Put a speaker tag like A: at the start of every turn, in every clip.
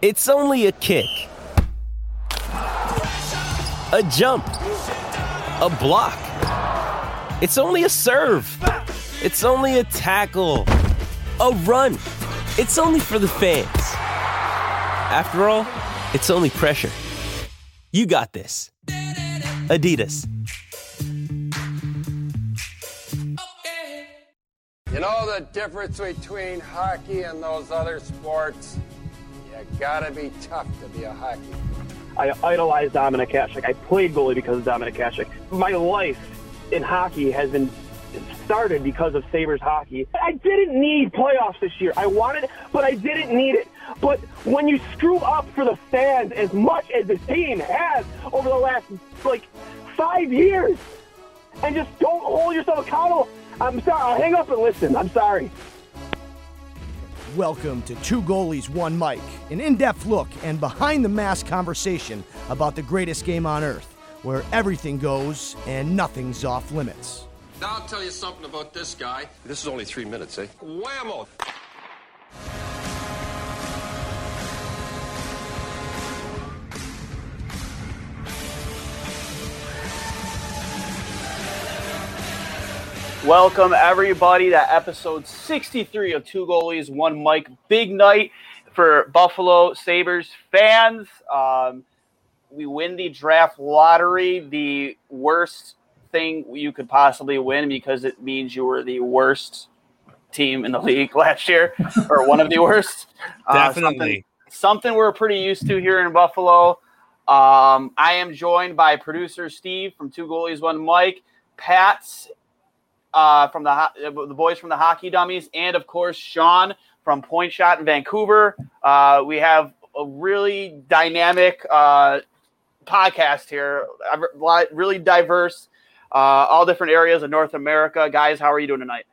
A: It's only a kick, a jump, a block. It's only a serve. It's only a tackle, a run. It's only for the fans. After all, it's only pressure. You got this. Adidas.
B: You know the difference between hockey and those other sports? You gotta be tough to be a hockey.
C: I idolized Dominik Hasek. I played goalie because of Dominik Hasek. My life in hockey has been started because of Sabres hockey. I didn't need playoffs this year. I wanted it, but I didn't need it. But when you screw up for the fans as much as the team has over the last like five years, and just don't hold yourself accountable, I'm sorry. I'll hang up and listen. I'm sorry.
D: Welcome to Two Goalies, One Mic, an in depth look and behind the mask conversation about the greatest game on earth, where everything goes and nothing's off limits.
B: Now I'll tell you something about this guy.
E: This is only three minutes, eh?
B: Whammo!
F: Welcome everybody to episode 63 of Two Goalies, One Mic. Big night for Buffalo Sabres fans. Um, we win the draft lottery, the worst thing you could possibly win because it means you were the worst team in the league last year, or one of the worst. Uh,
G: Definitely.
F: something, something we're pretty used to here in Buffalo. Um, I am joined by producer Steve from Two Goalies, One Mic. Pats uh, from the ho- the boys from the Hockey Dummies, and of course Sean from Point Shot in Vancouver. Uh, we have a really dynamic uh, podcast here, a lot- really diverse, uh, all different areas of North America. Guys, how are you doing tonight?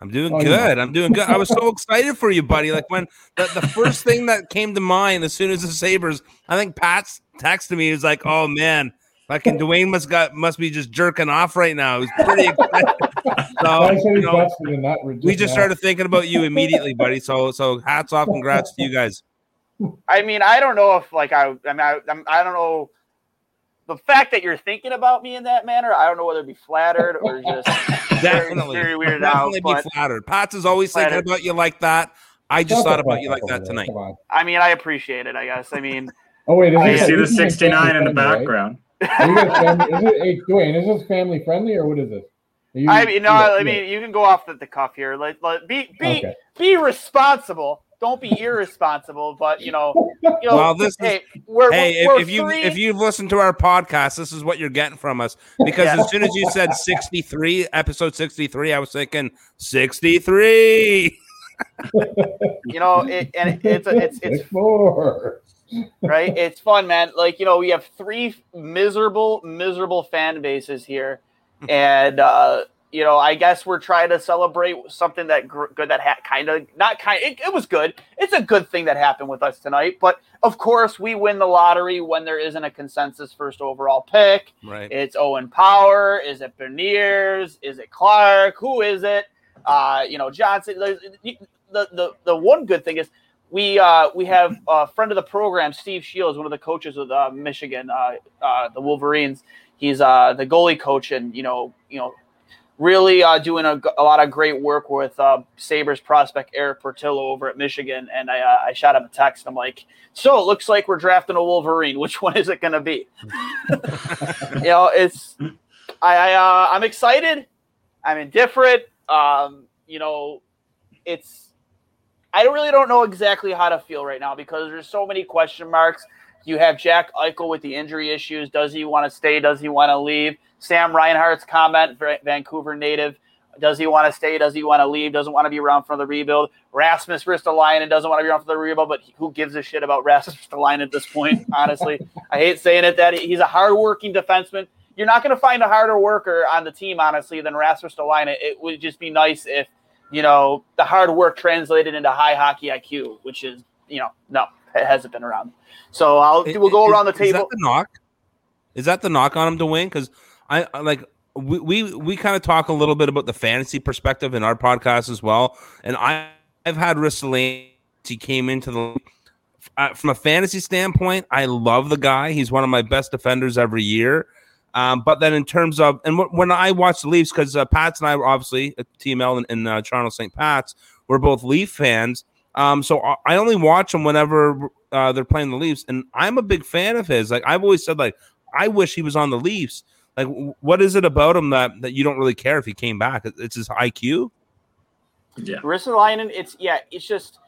G: I'm doing
H: Oh,
G: good.
H: yeah.
G: I'm doing good. I was so excited for you, buddy. Like when the, the first thing that came to mind as soon as the Sabres, I think Pats texted me. He was like, "Oh man, fucking Duane must got must be just jerking off right now." He's pretty excited. So, you know,
H: busted in that.
G: we just started thinking about you immediately, buddy. So so hats off, congrats to you guys.
F: I mean, I don't know if like I, I mean, I, I'm, don't know the fact that you're thinking about me in that manner. I don't know whether to be flattered or just very,
G: Definitely,
F: very weirded out.
G: definitely
F: But
G: be flattered. Pats is always thinking about you like that. I just thought about you like that tonight.
F: I mean, I appreciate it. I guess. I mean,
H: Oh wait, is
F: I
H: this,
F: see
I: the 69 in the
H: family
I: background.
H: Are you guys family, is it, hey, Duane, is this family friendly or what is this? You-
F: I mean, no,
H: yeah,
F: I
H: yeah.
F: mean, you can go off the, the cuff here. Like, like be be
H: Okay.
F: be responsible. Don't be irresponsible. But you know, you know
G: Well, this is-
F: hey, we're,
G: Hey,
F: we're,
G: if, if you if you've listened to our podcast, this is what you're getting from us. Because
F: Yeah.
G: as soon as you said 63, episode 63, I was thinking 63.
F: you know, it, and it, it's a, it's it's
H: Six more.
F: Right? It's fun, man. Like you know, we have three miserable, miserable fan bases here, and uh, you know, I guess we're trying to celebrate something that gr- good that ha- kind of not kind. It, it was good. It's a good thing that happened with us tonight. But of course, we win the lottery when there isn't a consensus first overall pick.
G: Right.
F: It's Owen Power. Is it Beniers? Is it Clarke? Who is it? Uh, you know, Johnson. There's, the, the the one good thing is we uh, we have a friend of the program, Steve Shields, one of the coaches of uh, Michigan, uh, uh, the Wolverines. He's uh, the goalie coach, and you know, you know, really uh, doing a, a lot of great work with uh, Sabres prospect Erik Portillo over at Michigan. And I, uh, I shot him a text. I'm like, so it looks like we're drafting a Wolverine. Which one is it going to be? you know, it's I, I uh, I'm excited. I'm indifferent. Um, you know, it's I really don't know exactly how to feel right now because there's so many question marks. You have Jack Eichel with the injury issues. Does he want to stay? Does he want to leave? Sam Reinhart's comment, Vancouver native. Does he want to stay? Does he want to leave? Doesn't want to be around for the rebuild. Rasmus Ristolainen doesn't want to be around for the rebuild, but who gives a shit about Rasmus Ristolainen at this point? Honestly, I hate saying it. That he's a hardworking defenseman. You're not going to find a harder worker on the team, honestly, than Rasmus Ristolainen. It would just be nice if you know the hard work translated into high hockey IQ, which is you know no, it hasn't been around. So I'll we'll go
G: Is-
F: around the table.
G: Is that the knock? Is that the knock on him to win? Because I I like we we, we kind of talk a little bit about the fantasy perspective in our podcast as well. And I I've had Ristolainen. He came into the uh, from a fantasy standpoint, I love the guy. He's one of my best defenders every year. Um, but then in terms of and w- when I watch the Leafs, because uh, Pats and I were obviously at TML in, in uh, Toronto St. Pat's, we're both Leaf fans. Um, so I- I only watch them whenever uh, they're playing the Leafs, and I'm a big fan of his. Like I've always said, like I wish he was on the Leafs. Like, w- what is it about him that that you don't really care if he came back? It's his IQ.
E: Yeah.
F: Ristolainen, it's yeah, it's just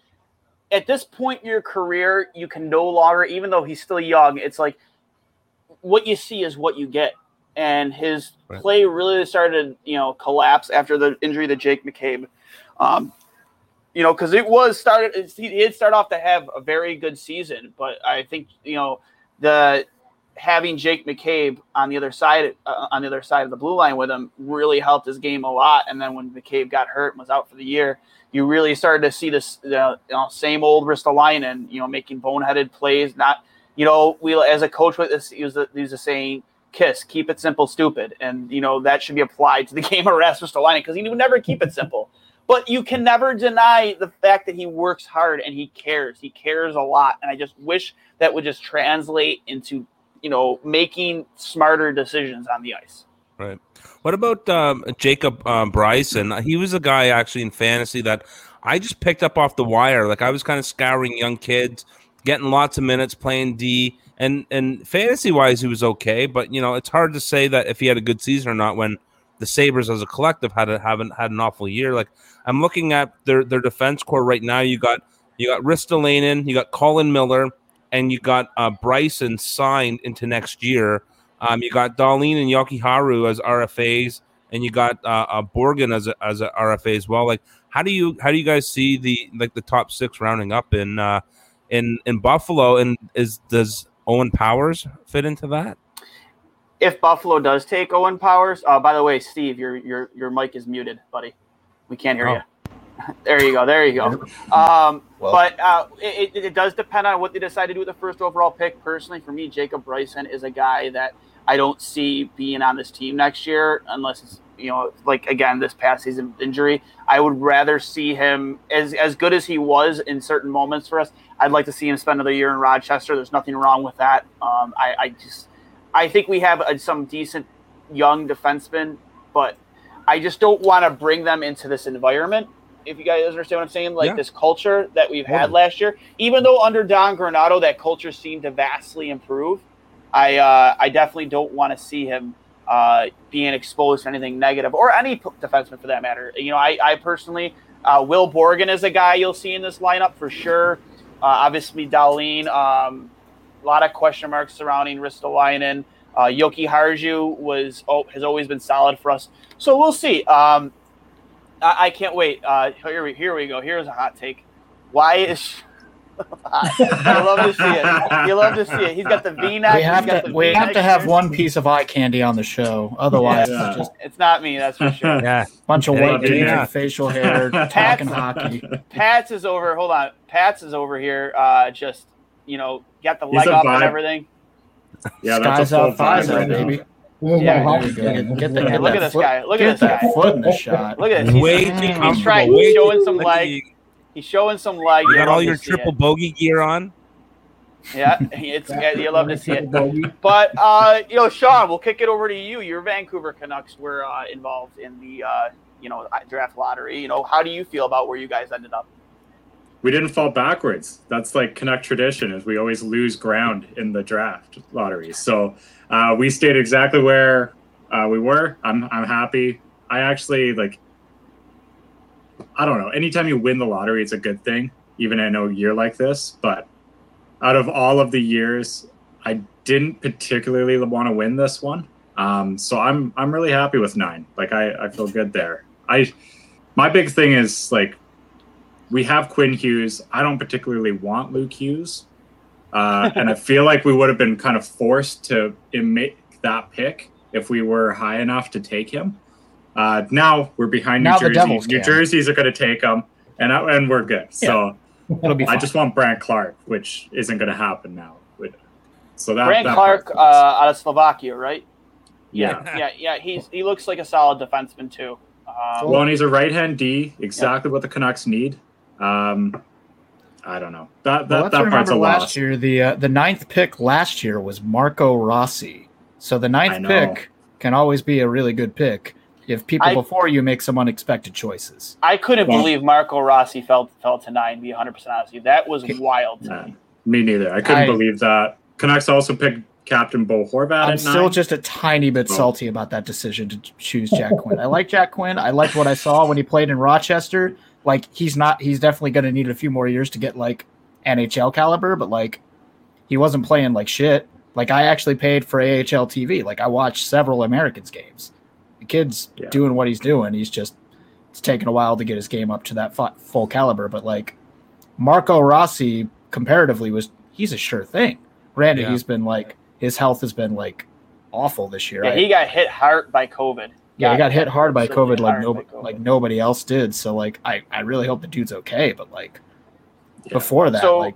F: at this point in your career, you can no longer, even though he's still young, it's like what you see is what you get. And his
G: Right.
F: play really started, you know, collapse after the injury to Jake McCabe. Um, you know, because it was started. He did start off to have a very good season, but I think you know the having Jake McCabe on the other side uh, on the other side of the blue line with him really helped his game a lot. And then when McCabe got hurt and was out for the year, you really started to see this uh, you know, same old wrist Ristolainen, you know, making boneheaded plays. Not you know, we as a coach with this, he was a, he was saying. Kiss, keep it simple, stupid, and you know that should be applied to the game of Rasmus Ristolainen because he would never keep it simple. But you can never deny the fact that he works hard and he cares. He cares a lot, and I just wish that would just translate into you know making smarter decisions on the ice.
G: Right. What about um, Jacob um, Bryson? He was a guy actually in fantasy that I just picked up off the wire. Like I was kind of scouring young kids, getting lots of minutes playing D, and and fantasy wise he was okay. But you know it's hard to say that if he had a good season or not when the Sabres as a collective had a, haven't had an awful year. Like I'm looking at their their defense core right now. You got you got Ristolainen, you got Colin Miller, and you got uh, Bryson signed into next year. Um, you got Dahlin and Jokiharju as RFAs, and you got uh, uh, Borgen as a, as a RFA as well. Like, how do you how do you guys see the like the top six rounding up in uh, in in Buffalo? And is does Owen Powers fit into that?
F: If Buffalo does take Owen Powers, uh, by the way, Steve, your your your mic is muted, buddy. We can't hear
G: Oh.
F: you. There you go. There you go. Um,
I: Well-
F: but uh, it, it, it does depend on what they decide to do with the first overall pick. Personally, for me, Jacob Bryson is a guy that I don't see being on this team next year unless it's you know like again this past season injury. I would rather see him as as good as he was in certain moments for us. I'd like to see him spend another year in Rochester. There's nothing wrong with that. Um, I, I just I think we have uh, some decent young defensemen, but I just don't want to bring them into this environment. If you guys understand what I'm saying, like
G: Yeah.
F: this culture that we've had
G: Totally.
F: last year, even though under Don Granato that culture seemed to vastly improve, I uh, I definitely don't want to see him uh, being exposed to anything negative or any p- defenseman for that matter. You know, I, I personally, uh, Will Borgen is a guy you'll see in this lineup for sure. Uh, obviously, Dahlin, um, a lot of question marks surrounding Ristolainen. Uh, Jokiharju was oh, has always been solid for us, so we'll see. Um, I, I can't wait. Uh, here we here we go. Here's a hot take. Why is I love to see it. You love to see it. He's got the V-neck.
I: we have
F: he's got
I: to we have to have
F: shirt.
I: one piece of eye candy on the show. Otherwise,
E: Yeah.
I: it's just
F: It's not me, that's for sure.
G: Yeah,
I: a bunch of white
G: ain't
I: dudes
G: me.
I: with facial hair talking hockey.
F: Pats is over. Hold on, Pats is over here. Uh, just you know, got the
E: He's
F: leg up
E: vibe.
F: and everything.
E: Yeah,
I: Skies
E: that's a full
I: out, thighs
E: vibe right
I: baby.
H: This is
F: Yeah,
H: my
I: There
H: hockey
I: you go.
H: game.
I: Get, get the,
F: Hey,
I: get
F: look at this guy. Look
I: get
F: at this guy.
I: foot in the shot.
F: Look at this. He's,
G: way too
F: he's trying. He's showing some
G: like
F: leg.
G: You,
F: He's showing some leg.
G: you got all your
F: see it.
G: triple bogey gear on.
F: Yeah, it's yeah, you love to see it. But uh, you know, Sean, we'll kick it over to you. Your Vancouver Canucks were uh, involved in the uh, you know draft lottery. You know, how do you feel about where you guys ended up?
E: we didn't fall backwards. That's like Canuck tradition is we always lose ground in the draft lottery. So uh, we stayed exactly where uh, we were. I'm I'm happy. I actually like. I don't know. Anytime you win the lottery, it's a good thing. Even in a year like this, but out of all of the years, I didn't particularly want to win this one. Um, so I'm I'm really happy with nine. Like I, I feel good there. I my big thing is like we have Quinn Hughes. I don't particularly want Luke Hughes. Uh, and I feel like we would have been kind of forced to make that pick if we were high enough to take him. Uh, now we're behind New
I: Now the
E: Jersey.
I: Devils
E: New
I: can.
E: Jerseys are going to take them, and and we're good. So
I: It'll be
E: I just want Brandt Clarke, which isn't going to happen now. So that
F: Grant
E: that Clarke
F: uh, out of Slovakia, right?
E: Yeah.
F: yeah, yeah. He's he looks like a solid defenseman too. Um,
E: Well, and he's a right hand D, exactly what the Canucks need. Um, I don't know. That that,
I: let's
E: that part's
I: remember
E: a
I: last
E: loss.
I: year the uh, the ninth pick last year was Marco Rossi. So the ninth pick can always be a really good pick if people
F: I-
I: before you make some unexpected choices.
F: I couldn't
E: Well-
F: believe Marco Rossi fell fell to nine. to Be 100 percent honest with you, that was wild. To
E: Nah,
F: me.
E: me neither. I couldn't
I: I-
E: believe that. Canucks also picked Captain Bo Horvat
I: I'm
E: at
I: still
E: nine.
I: just a tiny bit
E: Oh.
I: salty about that decision to choose Jack Quinn. I like Jack Quinn. I liked what I saw when he played in Rochester. Like he's not he's definitely going to need a few more years to get like NHL caliber, but like he wasn't playing like shit. Like I actually paid for AHL TV. Like I watched several Americans games. The kid's
E: Yeah.
I: doing what he's doing. He's just it's taken a while to get his game up to that fu- full caliber, but like Marco Rossi comparatively was he's a sure thing. Granted,
G: Yeah.
I: he's been like his health has been like awful this year.
F: Yeah,
I: I-
F: he got hit hard by COVID.
I: yeah, he got hit hard by COVID like
F: hard
I: no,
F: by COVID.
I: like nobody else did. So like I, I really hope the dude's okay. But like
E: Yeah.
I: before that,
F: So,
I: like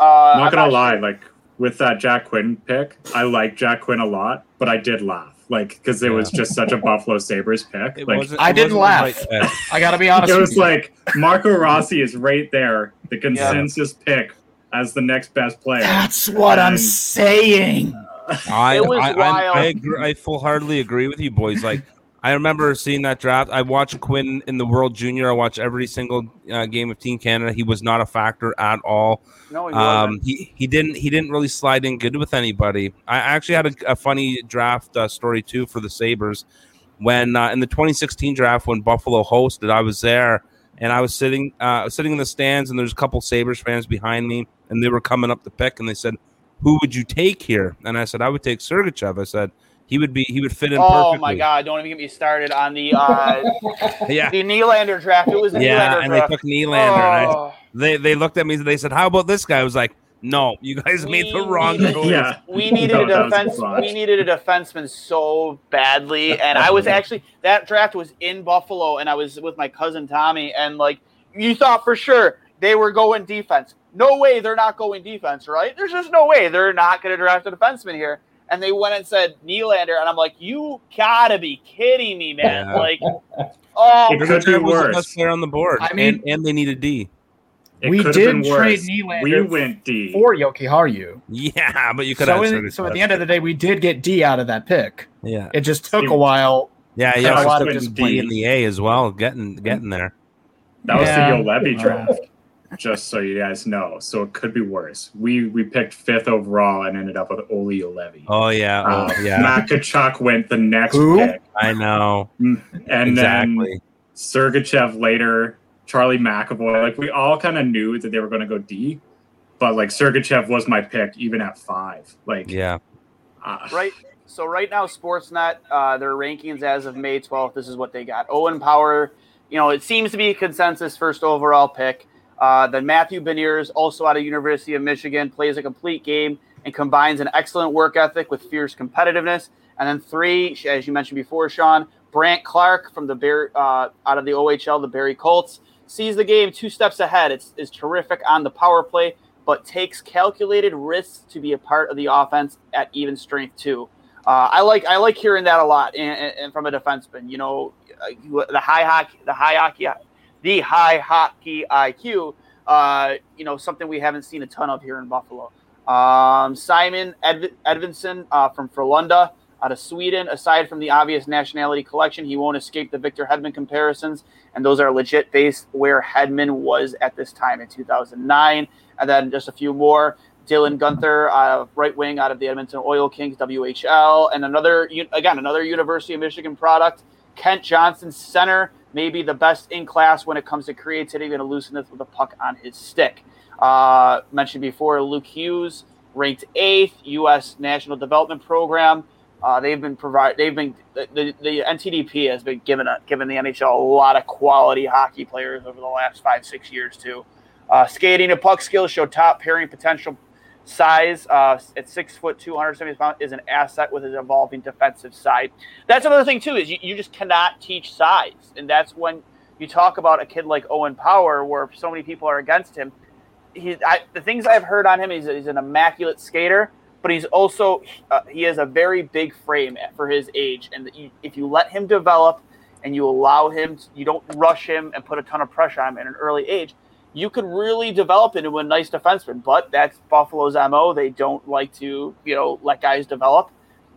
F: Uh,
E: I'm not
F: I'm
E: gonna
F: not
E: lie,
F: sure-
E: like with that Jack Quinn pick, I like Jack Quinn a lot, but I did laugh, like because it was just such a Buffalo Sabres pick.
G: It
E: like
I: I didn't laugh.
G: right.
I: I gotta be honest
E: it was like Marco Rossi is right there, the consensus pick as the next best player.
I: that's what I'm
E: And-
I: saying.
G: I,
F: It was
G: I, I. I, agree, I full heartedly agree with you, boys. Like, I remember seeing that draft. I watched Quinn in the World Junior. I watched every single uh, game of Team Canada. He was not a factor at all.
F: no, he
G: Um,
F: wasn't.
G: he he didn't he didn't really slide in good with anybody. I actually had a, a funny draft uh, story too for the Sabres. When uh, in the 2016 draft, when Buffalo hosted, I was there and I was sitting uh, sitting in the stands, and there's a couple Sabres fans behind me, and they were coming up to pick, and they said, "Who would you take here?" And I said, "I would take Sergachev." I said he would be he would fit in
F: Oh
G: perfectly.
F: my God! Don't even get me started on the uh,
G: Yeah.
F: the Nylander draft. It was the
G: Yeah,
F: Nylander
G: and they took Nylander. And I,
F: Oh.
G: they they looked at me and they said, "How about this guy?" I was like, "No, you guys made the wrong
F: needed-
G: choice."
E: yeah,
F: we needed
E: No,
F: a
E: that a
F: defense. We needed a defenseman so badly, and I was actually that draft was in Buffalo, and I was with my cousin Tommy, and like you thought for sure they were going defense. No way they're not going defense, right? There's just no way they're not going to draft a defenseman here. And they went and said Nylander, and I'm like, you gotta be kidding me, man!
G: Yeah.
F: Like, oh,
E: It could be
G: Sergachev was the
E: worse.
G: best player on the board.
I: I mean-
G: and, and they need a D.
E: It
I: we did
E: been
I: trade
E: worse.
I: Nylander
E: We went D.
I: for Jokiharju.
G: Yeah, but you could
I: So,
G: have.
I: in, so at the end of the day, we did get D out of that pick.
G: yeah,
I: It just took
E: Steve-
I: a while.
G: yeah,
I: Had
G: yeah.
I: a lot of just
G: D
I: disappointment.
G: in the A as well, getting getting there.
E: That was
I: Yeah.
E: the Yo Levy draft, just so you guys know. So it could be worse. We we picked fifth overall and ended up with Olli Juolevi.
G: Oh yeah,
E: Uh,
G: oh, yeah.
E: Matt Tkachuk went the next
I: Who?
E: pick,
G: I know
E: and then. Sergachev later, Charlie McAvoy. Like we all kind of knew that they were going to go D, but like Sergachev was my pick even at five. Like
G: Yeah,
E: uh,
F: right. So right now, Sportsnet, uh, their rankings as of May 12th, this is what they got. Owen Power, you know, it seems to be a consensus first overall pick. Uh, then Matthew Beniers, also out of University of Michigan, plays a complete game and combines an excellent work ethic with fierce competitiveness. And then three, as you mentioned before, Sean, Brandt Clarke from the Bear, uh, out of the OHL, the Barrie Colts, sees the game two steps ahead. It's is terrific on the power play, but takes calculated risks to be a part of the offense at even strength too. Uh, I like I like hearing that a lot, and, and from a defenseman. You know, uh, the high hockey, the high hockey, the high hockey IQ. Uh, you know, something we haven't seen a ton of here in Buffalo. Um, Simon Edv- Edvinsson uh, from Frölunda out of Sweden. Aside from the obvious nationality collection, he won't escape the Victor Hedman comparisons, and those are legit based where Hedman was at this time in 2009. And then just a few more. Dylan Guenther, uh, right wing out of the Edmonton Oil Kings, WHL, and another again another University of Michigan product. Kent Johnson, center, maybe the best in class when it comes to creativity and elusiveness with a puck on his stick. Uh, mentioned before, Luke Hughes, ranked eighth, U.S. National Development Program. Uh, they've been provide. They've been the, the, the NTDP has been given a, given the NHL a lot of quality hockey players over the last five six years too. Uh, skating and puck skills show top pairing potential. Size uh, at six foot, two hundred seventy pounds is an asset with his evolving defensive side. That's another thing too is you, you just cannot teach size, and that's when you talk about a kid like Owen Power, where so many people are against him. He, I, the things I've heard on him, he's, he's an immaculate skater, but he's also uh, he has a very big frame for his age, and you, if you let him develop and you allow him, to, you don't rush him and put a ton of pressure on him at an early age, you could really develop into a nice defenseman. But that's Buffalo's mo. They don't like to, you know, let guys develop.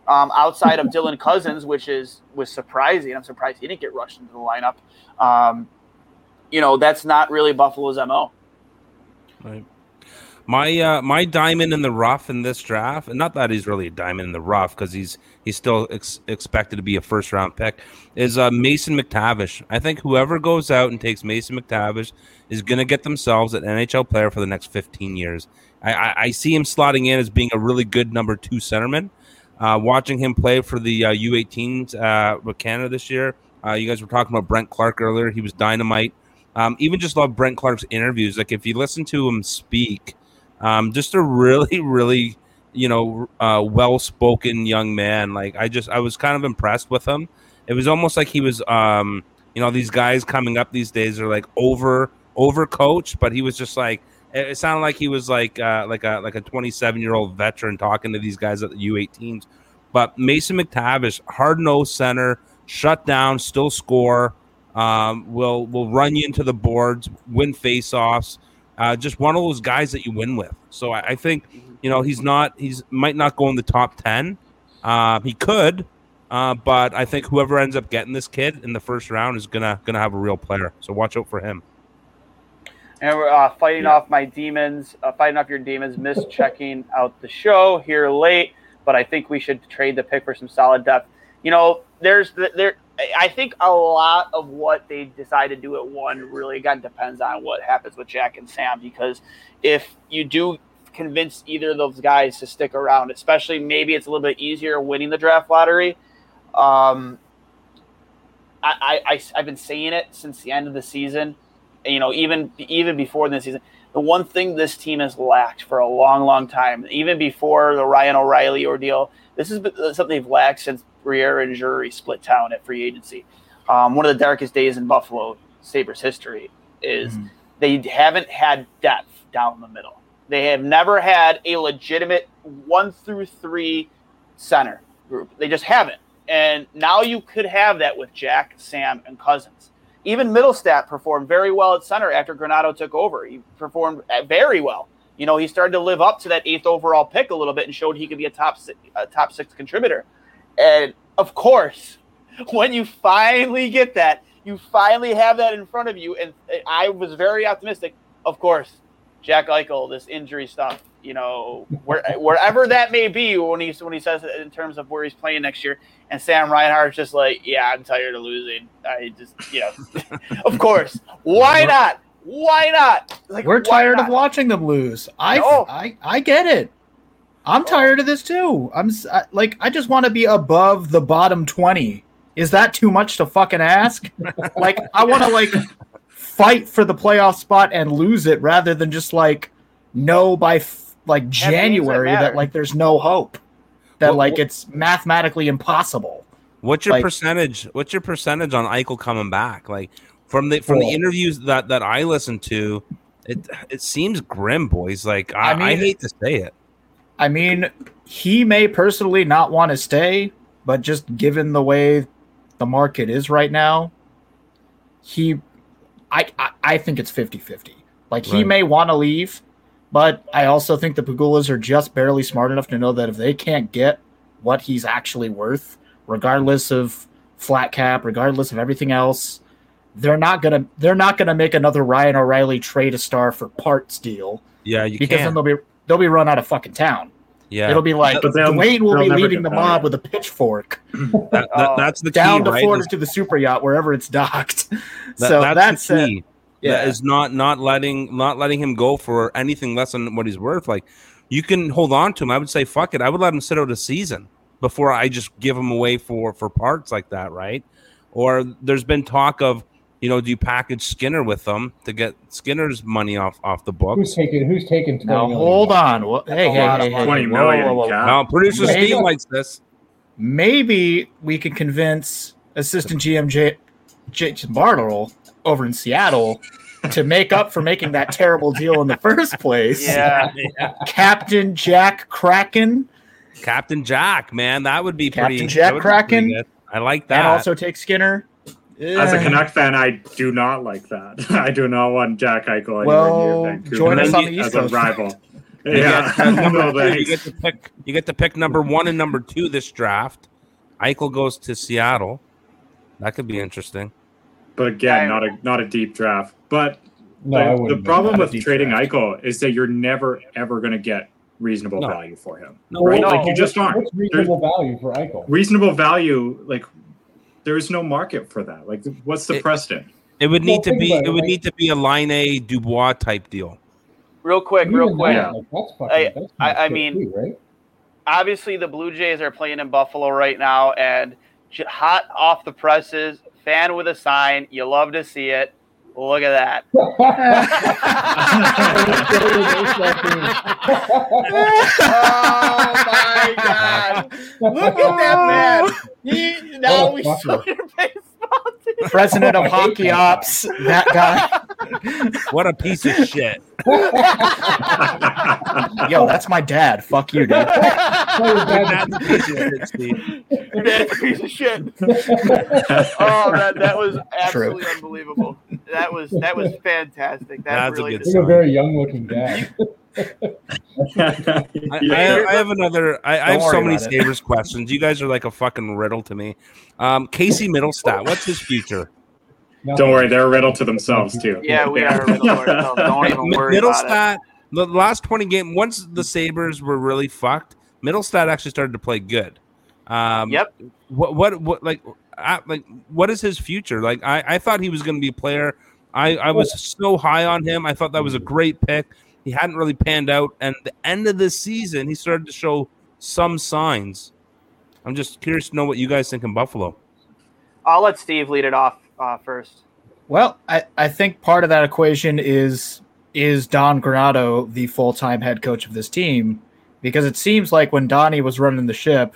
F: Um, outside of Dylan Cozens, which is was surprising. I'm surprised he didn't get rushed into the lineup. Um, you know, that's not really Buffalo's mo.
G: Right. My uh, my diamond in the rough in this draft, and not that he's really a diamond in the rough because he's he's still ex- expected to be a first round pick, is uh, Mason McTavish. I think whoever goes out and takes Mason McTavish is going to get themselves an NHL player for the next 15 years. I, I, I see him slotting in as being a really good number two centerman. Uh, watching him play for the uh, U18s uh, with Canada this year, uh, you guys were talking about Brent Clarke earlier. He was dynamite. Um, even just love Brent Clarke's interviews. Like if you listen to him speak, um, just a really, really, you know, uh, well-spoken young man. Like I just, I was kind of impressed with him. It was almost like he was, um, you know, these guys coming up these days are like over, over coached, but he was just like, it sounded like he was like, uh, like a like a 27 year old veteran talking to these guys at the U18s. But Mason McTavish, hard nosed center, shut down, still score. Um, will will run you into the boards, win face-offs. Uh, just one of those guys that you win with. So I, I think you know he's not he's might not go in the top ten. Uh, he could, uh, but I think whoever ends up getting this kid in the first round is gonna gonna have a real player. So watch out for him.
F: And we're uh, fighting off my demons, uh, fighting off your demons, miss checking out the show here late, but I think we should trade the pick for some solid depth. You know, there's there. I think a lot of what they decide to do at one really again depends on what happens with Jack and Sam. Because if you do convince either of those guys to stick around, especially maybe it's a little bit easier winning the draft lottery. Um, I, I, I have been saying it since the end of the season you know, even even before this season, the one thing this team has lacked for a long, long time, even before the Ryan O'Reilly ordeal, this is something they've lacked since Briere and Drury split town at free agency. Um, one of the darkest days in Buffalo Sabres history is mm-hmm. they haven't had depth down the middle. They have never had a legitimate one through three center group. They just haven't. And now you could have that with Jack, Sam, and Cozens. Even Mittelstadt performed very well at center after Granato took over. He performed very well. You know, he started to live up to that eighth overall pick a little bit and showed he could be a top six, a top six contributor. And of course, when you finally get that, you finally have that in front of you. And I was very optimistic. Of course, Jack Eichel, this injury stuff, you know, where, wherever that may be when he when he says it in terms of where he's playing next year. And Sam Reinhart's just like, yeah, I'm tired of losing. I just, you know, of course, why not? Why not?
I: Like, we're tired not? of watching them lose. I, no. I, I get it. I'm tired of this too. I'm like, I just want to be above the bottom twenty. Is that too much to fucking ask? like, I want to like fight for the playoff spot and lose it rather than just like know by f- like January that, that, like there's no hope that what, like what, it's mathematically impossible.
G: What's your
I: like,
G: percentage? What's your percentage on Eichel coming back? Like from the from the interviews that that I listened to, it it seems grim, boys. Like I, I, mean, I hate to say it.
I: I mean, he may personally not want to stay, but just given the way the market is right now, he I I, I think it's 50-50. Like he may want to leave, but I also think the Pegulas are just barely smart enough to know that if they can't get what he's actually worth, regardless of flat cap, regardless of everything else, they're not gonna they're not gonna make another Ryan O'Reilly trade a star for parts deal.
G: Yeah, you
I: because
G: can.
I: then they'll be they'll be run out of fucking town.
G: Yeah,
I: it'll be like but Duane will be leading the mob with a pitchfork.
G: that, that, uh, that's the
I: down
G: key,
I: to
G: right?
I: Florida to the super yacht wherever it's docked.
G: That,
I: so
G: that's,
I: that's
G: the key.
I: It. Yeah,
G: that is not not letting not letting him go for anything less than what he's worth. Like you can hold on to him. I would say fuck it. I would let him sit out a season before I just give him away for for parts like that, right? Or there's been talk of you know, do you package Skinner with them to get Skinner's money off off the books?
H: Who's taking Who's taking?
I: Now hold on. Well, hey, hey, hey, hey,
E: twenty million. Whoa, whoa, whoa.
G: Now, producer maybe, Steve likes this.
I: Maybe we can convince assistant GM J- Jason Botterill over in Seattle to make up for making that terrible deal in the first place.
F: Yeah.
I: Captain Jack Kraken.
G: Captain Jack, man, that would be
I: Captain
G: pretty.
I: Jack Kraken.
G: I like that.
I: And also take Skinner.
E: As a
I: Yeah.
E: Canuck fan, I do not like that. I do not want Jack Eichel anywhere
I: Well,
E: near Vancouver
I: join us on the
E: as
I: East
E: a
I: Coast.
E: rival.
G: You
E: Yeah,
G: get,
E: no
G: two, you get to pick. You get to pick number one and number two this draft. Eichel goes to Seattle. That could be interesting.
E: But again, not a not a deep draft. But
H: No, I
E: the, the problem with trading
I: draft.
E: Eichel is that you're never ever going to get reasonable
G: No.
E: value for him.
G: No,
E: right?
F: no.
E: Like you just aren't.
H: What's reasonable value for Eichel?
E: Reasonable value, like there's no market for that. Like, what's the
G: It-
E: precedent?
G: It would
H: Well,
G: need to be. It
H: it,
G: would
H: like-
G: need to be a Laine Dubois type deal.
F: Real quick, real quick.
H: that, like, that's fucking,
F: I- I- I mean-
H: too, right?
F: obviously the Blue Jays are playing in Buffalo right now, and hot off the presses, fan with a sign. You love to see it. Look at that. oh my God! Look at that man. He, now
H: What a
F: we
H: fucker.
F: saw your baseball team.
I: President of hockey ops, that guy.
G: What a piece of shit.
I: Yo, that's my dad. Fuck you, dude.
G: That's a piece of shit, Steve.
F: Your a piece of shit. Oh, that, that was absolutely unbelievable. That was that was fantastic. That
G: That's a
F: really
G: good
H: He's a very young looking dad.
G: I, I,
E: Yeah.
G: I have another. I, I have so many. Sabres questions. You guys are like a fucking riddle to me. Um, Casey Mittelstadt, what's his future?
E: Don't worry, they're a riddle to themselves too.
F: Yeah, we are a riddle to ourselves. Don't even worry.
G: Mittelstadt, the last 20 games, once the Sabres were really fucked, Mittelstadt actually started to play good. Um,
F: Yep.
G: What, what, what, like, I, like, what is his future? Like, I, I thought he was going to be a player. I, I was so high on him. I thought that was a great pick. He hadn't really panned out. And the end of the season, he started to show some signs. I'm just curious to know what you guys think in Buffalo.
F: I'll let Steve lead it off uh, first.
I: Well, I, I think part of that equation is is Don Granato the full time head coach of this team? Because it seems like when Donnie was running the ship,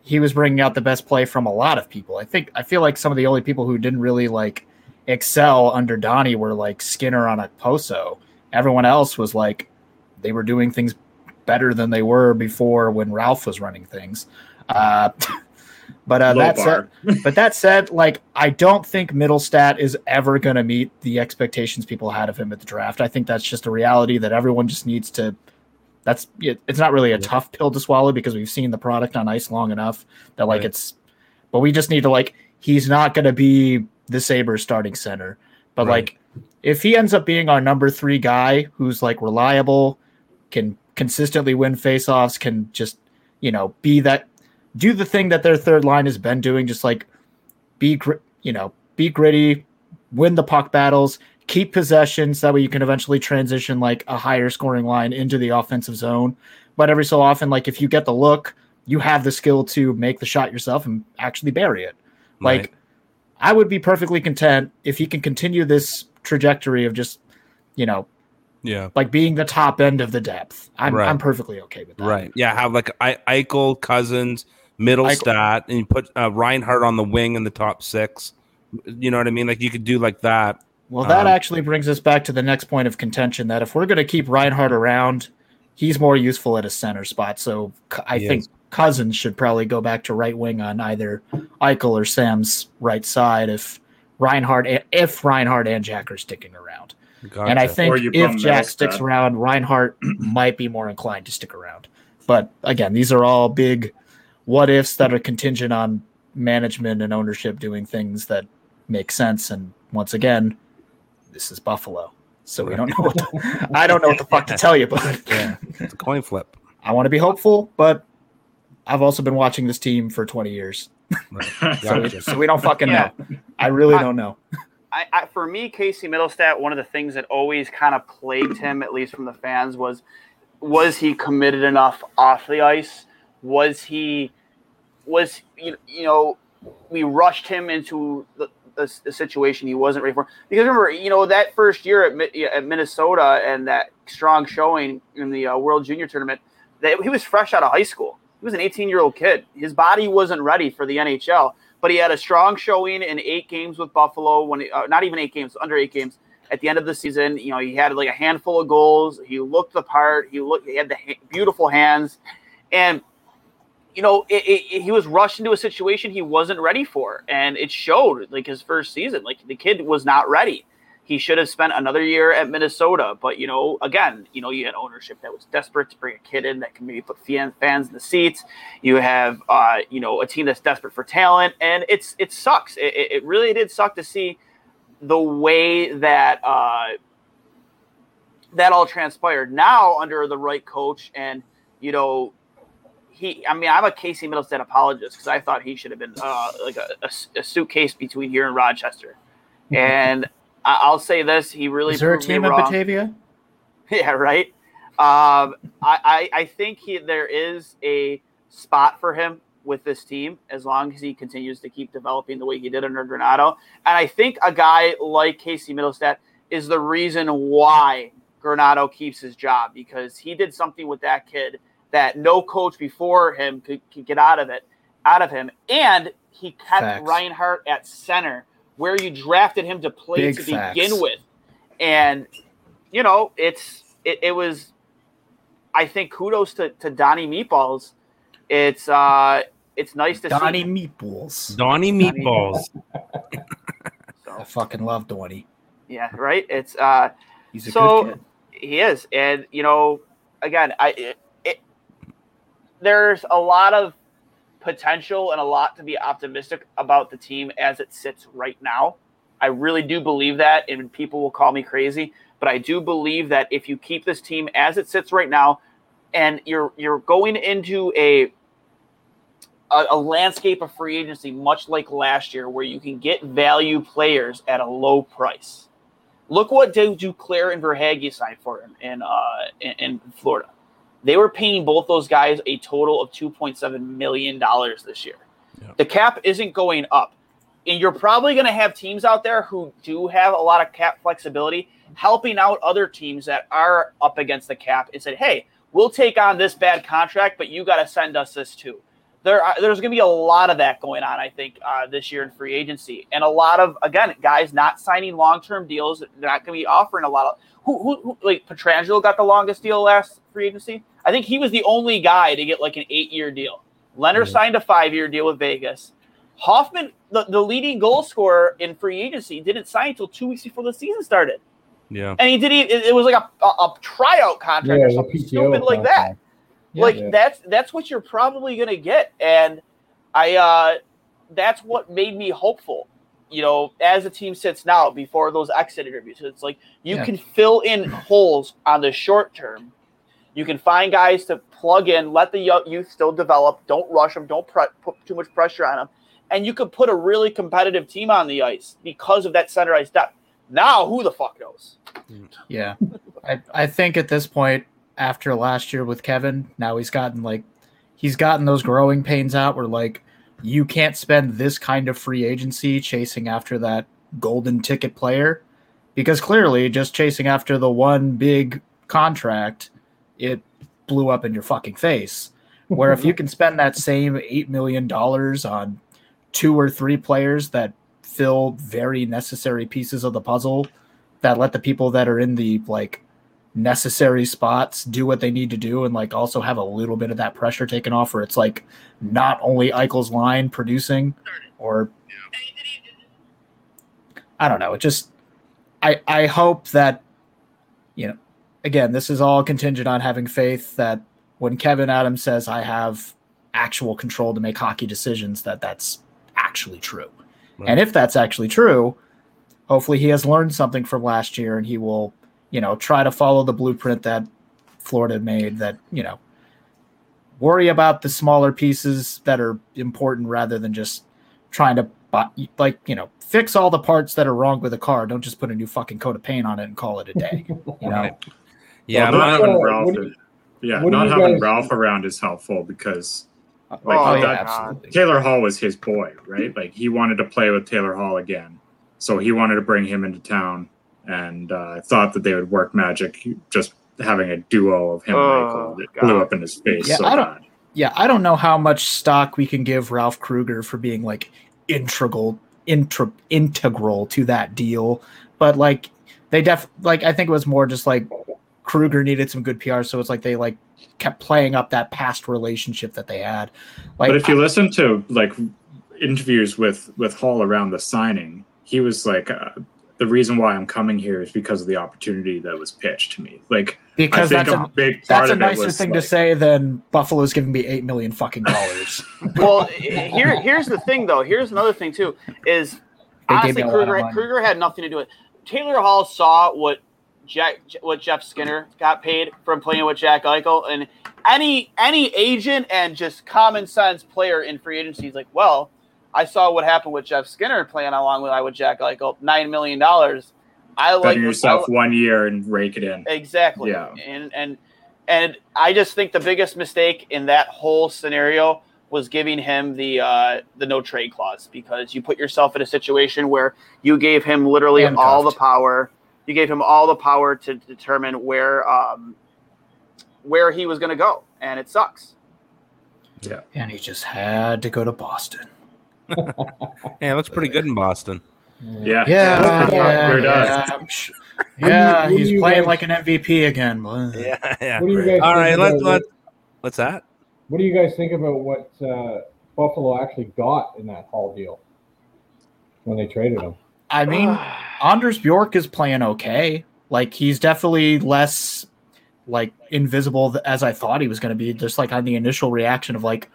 I: he was bringing out the best play from a lot of people. I think I feel like some of the only people who didn't really like excel under Donnie were like Skinner on a Poso. Everyone else was like they were doing things better than they were before when Ralph was running things. Uh, but uh, that said, but that said, like I don't think Mittelstadt is ever going to meet the expectations people had of him at the draft. I think that's just a reality that everyone just needs to. That's it- it's not really a tough pill to swallow because we've seen the product on ice long enough that like
G: Right.
I: it's. But we just need to like he's not going to be the Sabres starting center, but
G: Right.
I: like if he ends up being our number three guy who's like reliable, can consistently win faceoffs, can just you know be that do the thing that their third line has been doing, just like be gr- you know be gritty, win the puck battles, keep possessions. That way you can eventually transition like a higher scoring line into the offensive zone. But every so often, like if you get the look, you have the skill to make the shot yourself and actually bury it. Like
G: Right.
I: I would be perfectly content if he can continue this trajectory of just you know
G: yeah.
I: like being the top end of the depth. I'm
G: Right.
I: I'm perfectly okay with that.
G: Right. Yeah. Have like I- Eichel, Cozens, Mittelstadt, and you put uh, Reinhart on the wing in the top six. You know what I mean? Like you could do like that.
I: Well, that
G: Um,
I: actually brings us back to the next point of contention that if we're going to keep Reinhart around, he's more useful at a center spot. So I think
G: is.
I: Cozens should probably go back to right wing on either Eichel or Sam's right side if Reinhart if Reinhart and Jack are sticking around. And I think if Jack
E: Mittelstadt.
I: sticks around, Reinhart might be more inclined to stick around. But again, these are all big what ifs that are contingent on management and ownership doing things that make sense. And once again, this is Buffalo. So we don't know what the, I don't know what the fuck to tell you, but
G: yeah, it's a coin flip.
I: I want to be hopeful, but I've also been watching this team for 20 years. So we, so we don't fucking
F: Yeah.
I: know. I really don't know.
F: I, I, for me, Casey Mittelstadt, one of the things that always kind of plagued him, at least from the fans, was was he committed enough off the ice? Was he was you, you know we rushed him into the, the, the situation he wasn't ready for because remember you know that first year at, at Minnesota and that strong showing in the uh, World Junior Tournament that he was fresh out of high school. He was an 18 year old kid. His body wasn't ready for the NHL, but he had a strong showing in eight games with Buffalo. When he, uh, not even eight games, under eight games at the end of the season, you know he had like a handful of goals. He looked the part. He looked. He had the ha- beautiful hands, and you know, it, it, he was rushed into a situation he wasn't ready for, and it showed. Like his first season, like the kid was not ready. He should have spent another year at Minnesota, but you know, again, you know, you had ownership that was desperate to bring a kid in that can maybe put fans in the seats. You have, uh, you know, a team that's desperate for talent, and it's it sucks. It, it really did suck to see the way that uh, that all transpired. Now under the right coach, and you know, he. I mean, I'm a Casey Mittelstadt apologist because I thought he should have been uh, like a, a, a suitcase between here and Rochester, and. I- I'll say this: he really
I: Is there a team in. Batavia?
F: Yeah, right. Um, I, I I think he there is a spot for him with this team as long as he continues to keep developing the way he did under Granato. And I think a guy like Casey Mittelstadt is the reason why Granato keeps his job because he did something with that kid that no coach before him could, could get out of it, out of him, and he kept
I: Facts.
F: Reinhart at center where you drafted him to play
I: Big
F: to
I: facts.
F: begin with, and you know it's it, it was. I think kudos to, to Donnie Meatballs. It's uh it's nice to
I: Donnie
F: see.
I: Meatballs.
G: Donnie Meatballs.
I: I fucking love Donnie.
F: Yeah, right. It's uh
I: He's a
F: so
I: good kid.
F: he is, and you know, again, I it, it, there's a lot of potential and a lot to be optimistic about the team as it sits right now. I really do believe that, and people will call me crazy, but I do believe that if you keep this team as it sits right now, and you're you're going into a a, a landscape of free agency, much like last year, where you can get value players at a low price. Look what Du- Duclair and Verhaeghe signed for him in uh in, in Florida. They were paying both those guys a total of two point seven million dollars this year. The cap isn't going up, and you're probably going to have teams out there who do have a lot of cap flexibility, helping out other teams that are up against the cap and said, "Hey, we'll take on this bad contract, but you got to send us this too." There, are, there's going to be a lot of that going on, I think, uh, this year in free agency, and a lot of again guys not signing long-term deals. They're not going to be offering a lot of. Who, who, who like Pietrangelo got the longest deal last free agency? I think he was the only guy to get like an eight-year deal. Lehner signed a five-year deal with Vegas. Hoffman, the, the leading goal scorer in free agency, didn't sign until two weeks before the season started,
G: Yeah.
F: and he did. It, it was like a, a, a tryout contract
H: Yeah,
F: or something
H: PTO
F: stupid like that
H: contract.
F: like
H: Yeah.
F: that's that's what you're probably gonna get and i uh that's what made me hopeful you know as the team sits now before those exit interviews it's like you
I: Yeah.
F: can fill in holes on the short term you can find guys to plug in let the youth still develop. Don't rush them don't pre- put too much pressure on them and you could put a really competitive team on the ice because of that center ice depth. Now who the fuck knows?
I: Yeah. I, I think at this point, after last year with Kevin, now he's gotten like he's gotten those growing pains out where like you can't spend this kind of free agency chasing after that golden ticket player because clearly just chasing after the one big contract, it blew up in your fucking face. Where if you can spend that same eight million dollars on two or three players that fill very necessary pieces of the puzzle that let the people that are in the like necessary spots do what they need to do and like also have a little bit of that pressure taken off where it's like not only Eichel's line producing or I don't know. It just I I hope that you know again this is all contingent on having faith that when Kevin Adams says I have actual control to make hockey decisions that that's actually true. And if that's actually true, hopefully he has learned something from last year and he will, you know, try to follow the blueprint that Florida made that, you know, worry about the smaller pieces that are important rather than just trying to buy, like, you know, fix all the parts that are wrong with a car. Don't just put a new fucking coat of paint on it and call it a day. You know,
G: Right. Yeah.
E: Well, not having Ralph,
H: you-
E: yeah, not having
H: guys-
E: Ralph around is helpful because like
F: Oh,
I: oh, yeah, absolutely.
E: Taylor Hall was his boy, right? Like he wanted to play with Taylor Hall again, so he wanted to bring him into town, and uh, thought that they would work magic. Just having a duo of him and
F: Oh,
E: Michael that
F: God.
E: blew up in his face.
I: Yeah,
E: so
I: I don't-
E: bad.
I: yeah, I don't know how much stock we can give Ralph Krueger for being like integral intra, integral to that deal, but like they def like I think it was more just like Krueger needed some good PR, so it's like they like kept playing up that past relationship that they had. Like,
E: but if you listen to like interviews with with Hall around the signing, he was like, uh, "The reason why I'm coming here is because of the opportunity that was pitched to me." Like,
I: because
E: I think
I: that's
E: a
I: a,
E: big part
I: that's a
E: of it
I: nicer
E: was,
I: thing
E: like-
I: to say than Buffalo's giving me eight million fucking dollars.
F: well, here here's the thing though. Here's another thing too is
I: They
F: honestly
I: me a lot of Krueger.
F: Krueger had nothing to do with. it. Taylor Hall saw what Jack what Jeff Skinner got paid from playing with Jack Eichel, and any any agent and just common sense player in free agency is like, well, I saw what happened with Jeff Skinner playing along with I with Jack Eichel, nine million dollars. I like
E: yourself
F: I-
E: one year and rake it in.
F: Exactly.
E: Yeah.
F: And and and I just think the biggest mistake in that whole scenario was giving him the uh, the no trade clause because you put yourself in a situation where you gave him literally all the power. You gave him all the power to determine where um, where he was going to go, and it sucks.
E: Yeah.
I: and he just had to go to Boston.
G: Yeah, it looks pretty good in Boston.
E: Yeah.
I: Yeah,
E: Sure
I: yeah,
E: does.
I: yeah. Yeah,
H: you-
I: he's playing
H: guys-
I: like an MVP again. but-
G: Yeah, yeah.
H: What do you guys
G: All
H: think
G: right,
H: about
G: let's
H: what-
G: let what's that?
H: What do you guys think about what uh, Buffalo actually got in that Hall deal when they traded him?
I: I mean, Anders Bjork is playing okay. Like he's definitely less like invisible as I thought he was going to be. Just like on the initial reaction of like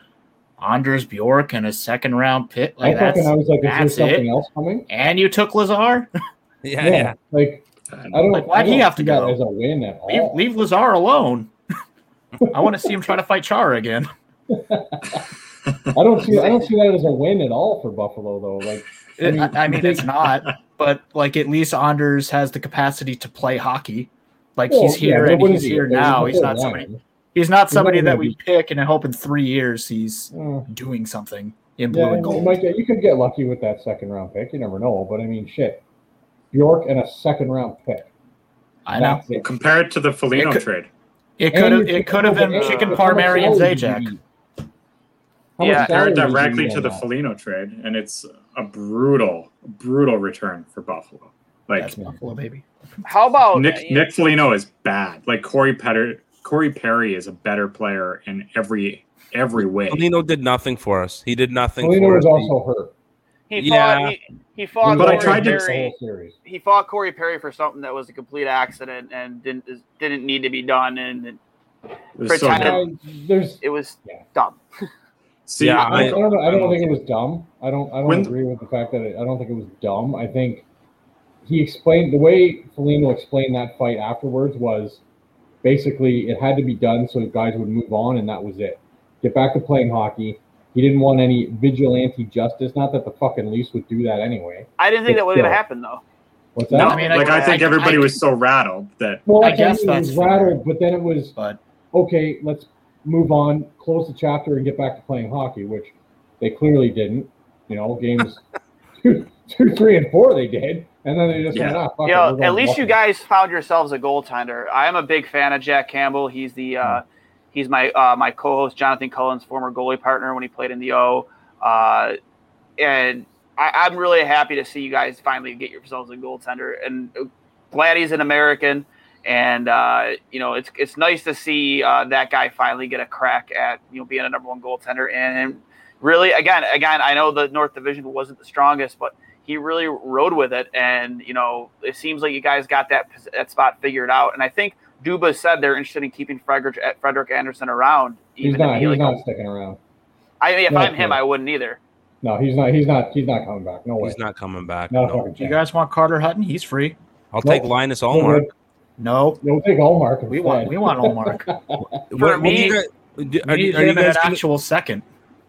I: Anders Bjork and a second round pick. Like
H: I
I: that's,
H: I was like, is there something
I: it.
H: else coming?
I: And you took Lazar.
G: Yeah, yeah.
H: Like I don't.
I: Like, why'd he
H: don't
I: have to go?
H: as a win at
I: Leave,
H: all?
I: leave Lazar alone. I want to see him try to fight Chara again.
H: I don't see. I don't see that as a win at all for Buffalo though. Like
I: I mean, I, mean it's not, but like at least Anders has the capacity to play hockey. Like
H: Well,
I: he's here
H: there
I: and he's
H: be
I: here
H: if there was
I: now. He's
H: third
I: not
H: line.
I: somebody. He's not somebody
H: never
I: that
H: gonna
I: we pick and I hope in three years he's
H: Mm.
I: doing something in blue
H: Yeah,
I: and
H: and you
I: gold.
H: might get. You could get lucky with that second round pick. You never know. But I mean, shit. Bjork and a second round pick.
I: I know.
H: That's it.
E: Compare it to the Foligno
I: It could-
E: trade.
I: It could have. It could have been
H: and
I: chicken
H: how much
I: and
H: salary did you
I: Zajac.
F: Yeah.
H: much
E: Compare
H: salary
E: it
H: did you
E: directly to the
H: that?
E: Foligno trade, and it's a brutal, brutal return for Buffalo. Like
I: That's Buffalo, baby.
F: How about
E: Nick Nick Foligno is bad. Like Corey Petter, Corey Perry is a better player in every every way.
G: Foligno did nothing for us. He did nothing
H: Foligno was also hurt.
F: He
G: Yeah.
F: fought. He, he fought.
E: But I
F: Corey
E: tried to-
F: Perry.
H: whole.
F: He fought Corey Perry for something that was a complete accident and didn't didn't need to be done, and it,
E: It was so
F: Pretended-
E: good.
H: Uh, there's.
F: it was
H: Yeah.
F: dumb.
E: See,
G: Yeah,
H: I,
E: I,
H: I don't. I don't think it was dumb. I don't. I don't
E: When-
H: agree with the fact that it, I don't think it was dumb. I think he explained the way Foligno explained that fight afterwards was basically it had to be done so guys would move on, and that was it. Get back to playing hockey. He didn't want any vigilante justice. Not that the fucking Leafs would do that anyway.
F: I didn't think that was going to happen though.
H: What's that?
E: no,
I: I mean,
E: like I, think
I: I-
E: everybody
I: I-
E: was so rattled that
H: Well,
I: I
H: I
I: guess
H: guess it
I: that's
H: was
I: fair.
H: rattled, but then it was
I: But
H: okay. Let's move on, close the chapter, and get back to playing hockey, which they clearly didn't. You know, games two, two, three, and four they did, and then they just went,
E: Yeah.
H: ah,
F: You know, at least you guys found yourselves a goaltender. I am a big fan of Jack Campbell. He's the uh, he's my uh, my co-host Jonathan Cullen's former goalie partner when he played in the O, uh, and I, I'm really happy to see you guys finally get yourselves a goaltender. And glad he's an American. And uh, you know, it's it's nice to see uh, that guy finally get a crack at you know being a number one goaltender. And really, again, again, I know the North Division wasn't the strongest, but he really rode with it. And you know, it seems like you guys got that that spot figured out. And I think Dubas said they're interested in keeping Frederik Frederik Andersen around.
H: He's not. He's
F: like
H: not sticking around.
F: I mean, if
H: not
F: I'm him,
H: good.
F: I wouldn't either.
H: No, he's not. He's not. He's not coming back. No way.
G: He's not coming back.
H: Not a
G: no.
I: you guys want Carter Hutton? He's free.
G: I'll
H: Nope.
G: take Linus Ullmark.
I: No,
H: We'll take Ullmark.
I: we want
H: instead.
I: we want Ullmark.
G: What, what are
F: me-
G: you guys, do- are, you, are you guys gonna,
I: actual second.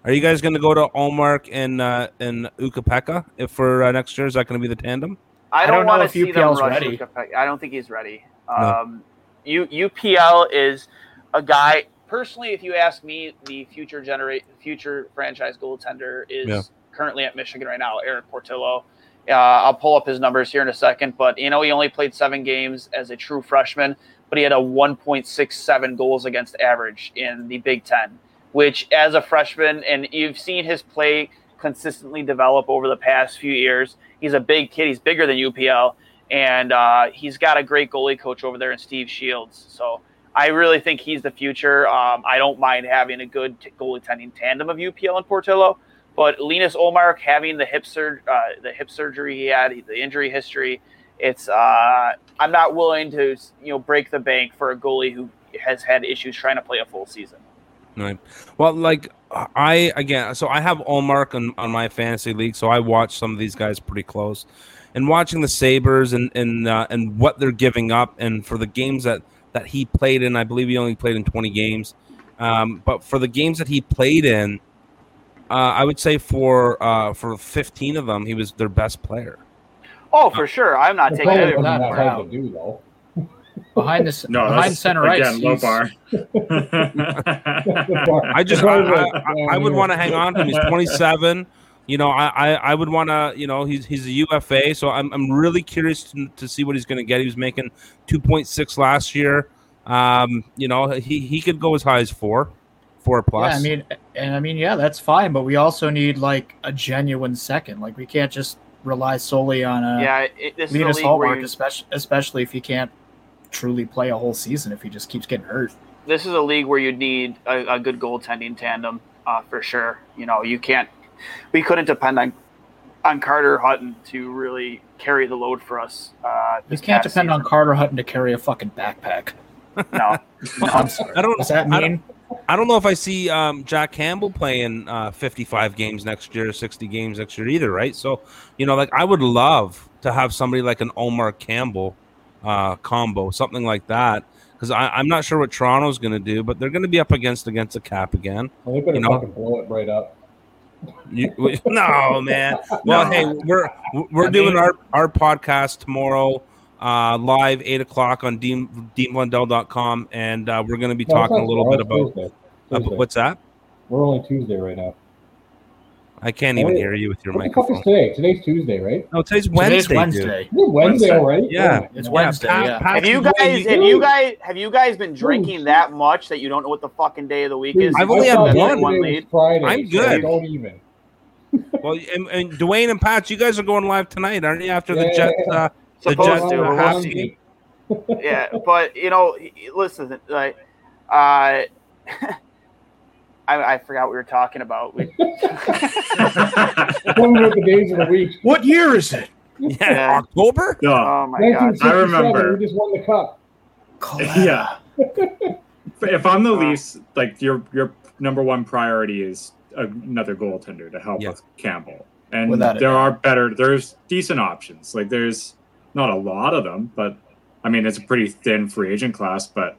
G: are you guys going to go to Ullmark and uh, and Ukko-Pekka if for uh, next year? Is that going to be the tandem?
F: I
I: I
F: don't,
I: don't know
F: want to
I: if
F: see them
I: UPL's
F: rush
I: ready.
F: Luka- I don't think he's ready.
G: No.
F: Um, U, UPL is a guy. Personally, if you ask me, the future generate future franchise goaltender is
G: Yeah. currently
F: currently at Michigan right now, Erik Portillo. Uh, I'll pull up his numbers here in a second, but you know he only played seven games as a true freshman, but he had a 1.67 goals against average in the Big Ten, which as a freshman, and you've seen his play consistently develop over the past few years. He's a big kid. He's bigger than UPL, and uh, he's got a great goalie coach over there in Steve Shields. So I really think he's the future. Um, I don't mind having a good t- goalie tending tandem of UPL and Portillo, but Linus Ullmark having the hip sur- uh, the hip surgery he had, the injury history, it's uh, I'm not willing to you know break the bank for a goalie who has had issues trying to play a full season.
G: Right. Well, like I again, so I have Ullmark on, on my fantasy league, so I watch some of these guys pretty close, and watching the Sabres and and uh, and what they're giving up, and for the games that that he played in, I believe he only played in twenty games, um, but for the games that he played in, uh, I would say for uh, for fifteen of them, he was their best player.
F: Oh, for sure. I'm not taking
H: player
F: any of
H: wasn't
F: that.
H: that hard to do though.
I: behind the
E: No,
I: behind center ice.
E: again low bar.
G: I just I, I, I would want to hang on to him. He's 27. You know, I I, I would want to. You know, he's he's a UFA, so I'm I'm really curious to, to see what he's going to get. He was making 2.6 last year. Um, you know, he he could go as high as four, four plus.
I: Yeah, I mean, and I mean, yeah, that's fine, but we also need like a genuine second. Like we can't just rely solely on a
F: Yeah, it, this
I: Linus
F: is a league where
I: Hallmark,
F: you,
I: especially especially if he can't truly play a whole season if he just keeps getting hurt.
F: this is a league where you need a, a good goaltending tandem uh, for sure. You know, you can't. We couldn't depend on on Carter Hutton to really carry the load for us. Uh,
I: You can't
F: past
I: depend on. Carter Hutton to carry a fucking backpack.
F: No,
I: No, I'm sorry.
G: I don't.
I: Does that
G: I
I: mean?
G: I don't know if I see um, Jack Campbell playing uh, 55 games next year, 60 games next year either, right? So, you know, like I would love to have somebody like an Omar Campbell uh, combo, something like that, because I'm not sure what Toronto's going to do, but they're going to be up against against a cap again.
H: Well, they better
G: You know-
H: fucking blow it right up.
G: You, we- no, man. Well,
E: No.
G: hey, we're we're
I: I
G: doing
I: mean-
G: our our podcast tomorrow. Uh, live eight o'clock on Dean, DeanBlundell.com, and uh, we're going to be
H: No,
G: talking a little bit about,
H: it's Thursday.
G: about what's that.
H: We're only Tuesday right now.
G: I can't even hear you with your
H: What the fuck
G: microphone.
H: is today? Today's Tuesday, right?
G: No, today's
I: Today's
G: Wednesday.
I: Wednesday.
G: dude.
H: Wednesday
E: Wednesday.
H: already?
G: Yeah.
H: Oh,
I: It's. Wednesday.
G: Pat-
I: yeah.
F: Have you guys? Have you guys? Have you guys been drinking that much that you don't know what the fucking day of the week is?
G: I've only had
H: one.
G: one.
H: yesterday
F: lead.
H: Friday,
G: I'm
H: so
G: good.
H: Don't even.
G: Well, and, and Duane and Pat, you guys are going live tonight, aren't you? After the
H: Yeah,
G: Jets,
H: yeah, yeah.
G: uh, the
F: Supposed to, but we'll
G: have
H: the
F: see. yeah, but you know, listen, like, uh, I, I forgot what we were talking about. We,
H: what the days of the week.
D: What year is it?
G: yeah,
F: Yeah.
G: October.
E: no,
F: oh my god!
E: I remember.
H: We just won the cup.
E: yeah. if I'm the Leafs, like your your number one priority is another goaltender to help
G: Yeah.
E: with Campbell, and
I: Without
E: there
I: doubt.
E: are better. There's decent options. Like there's not a lot of them, but I mean it's a pretty thin free agent class. But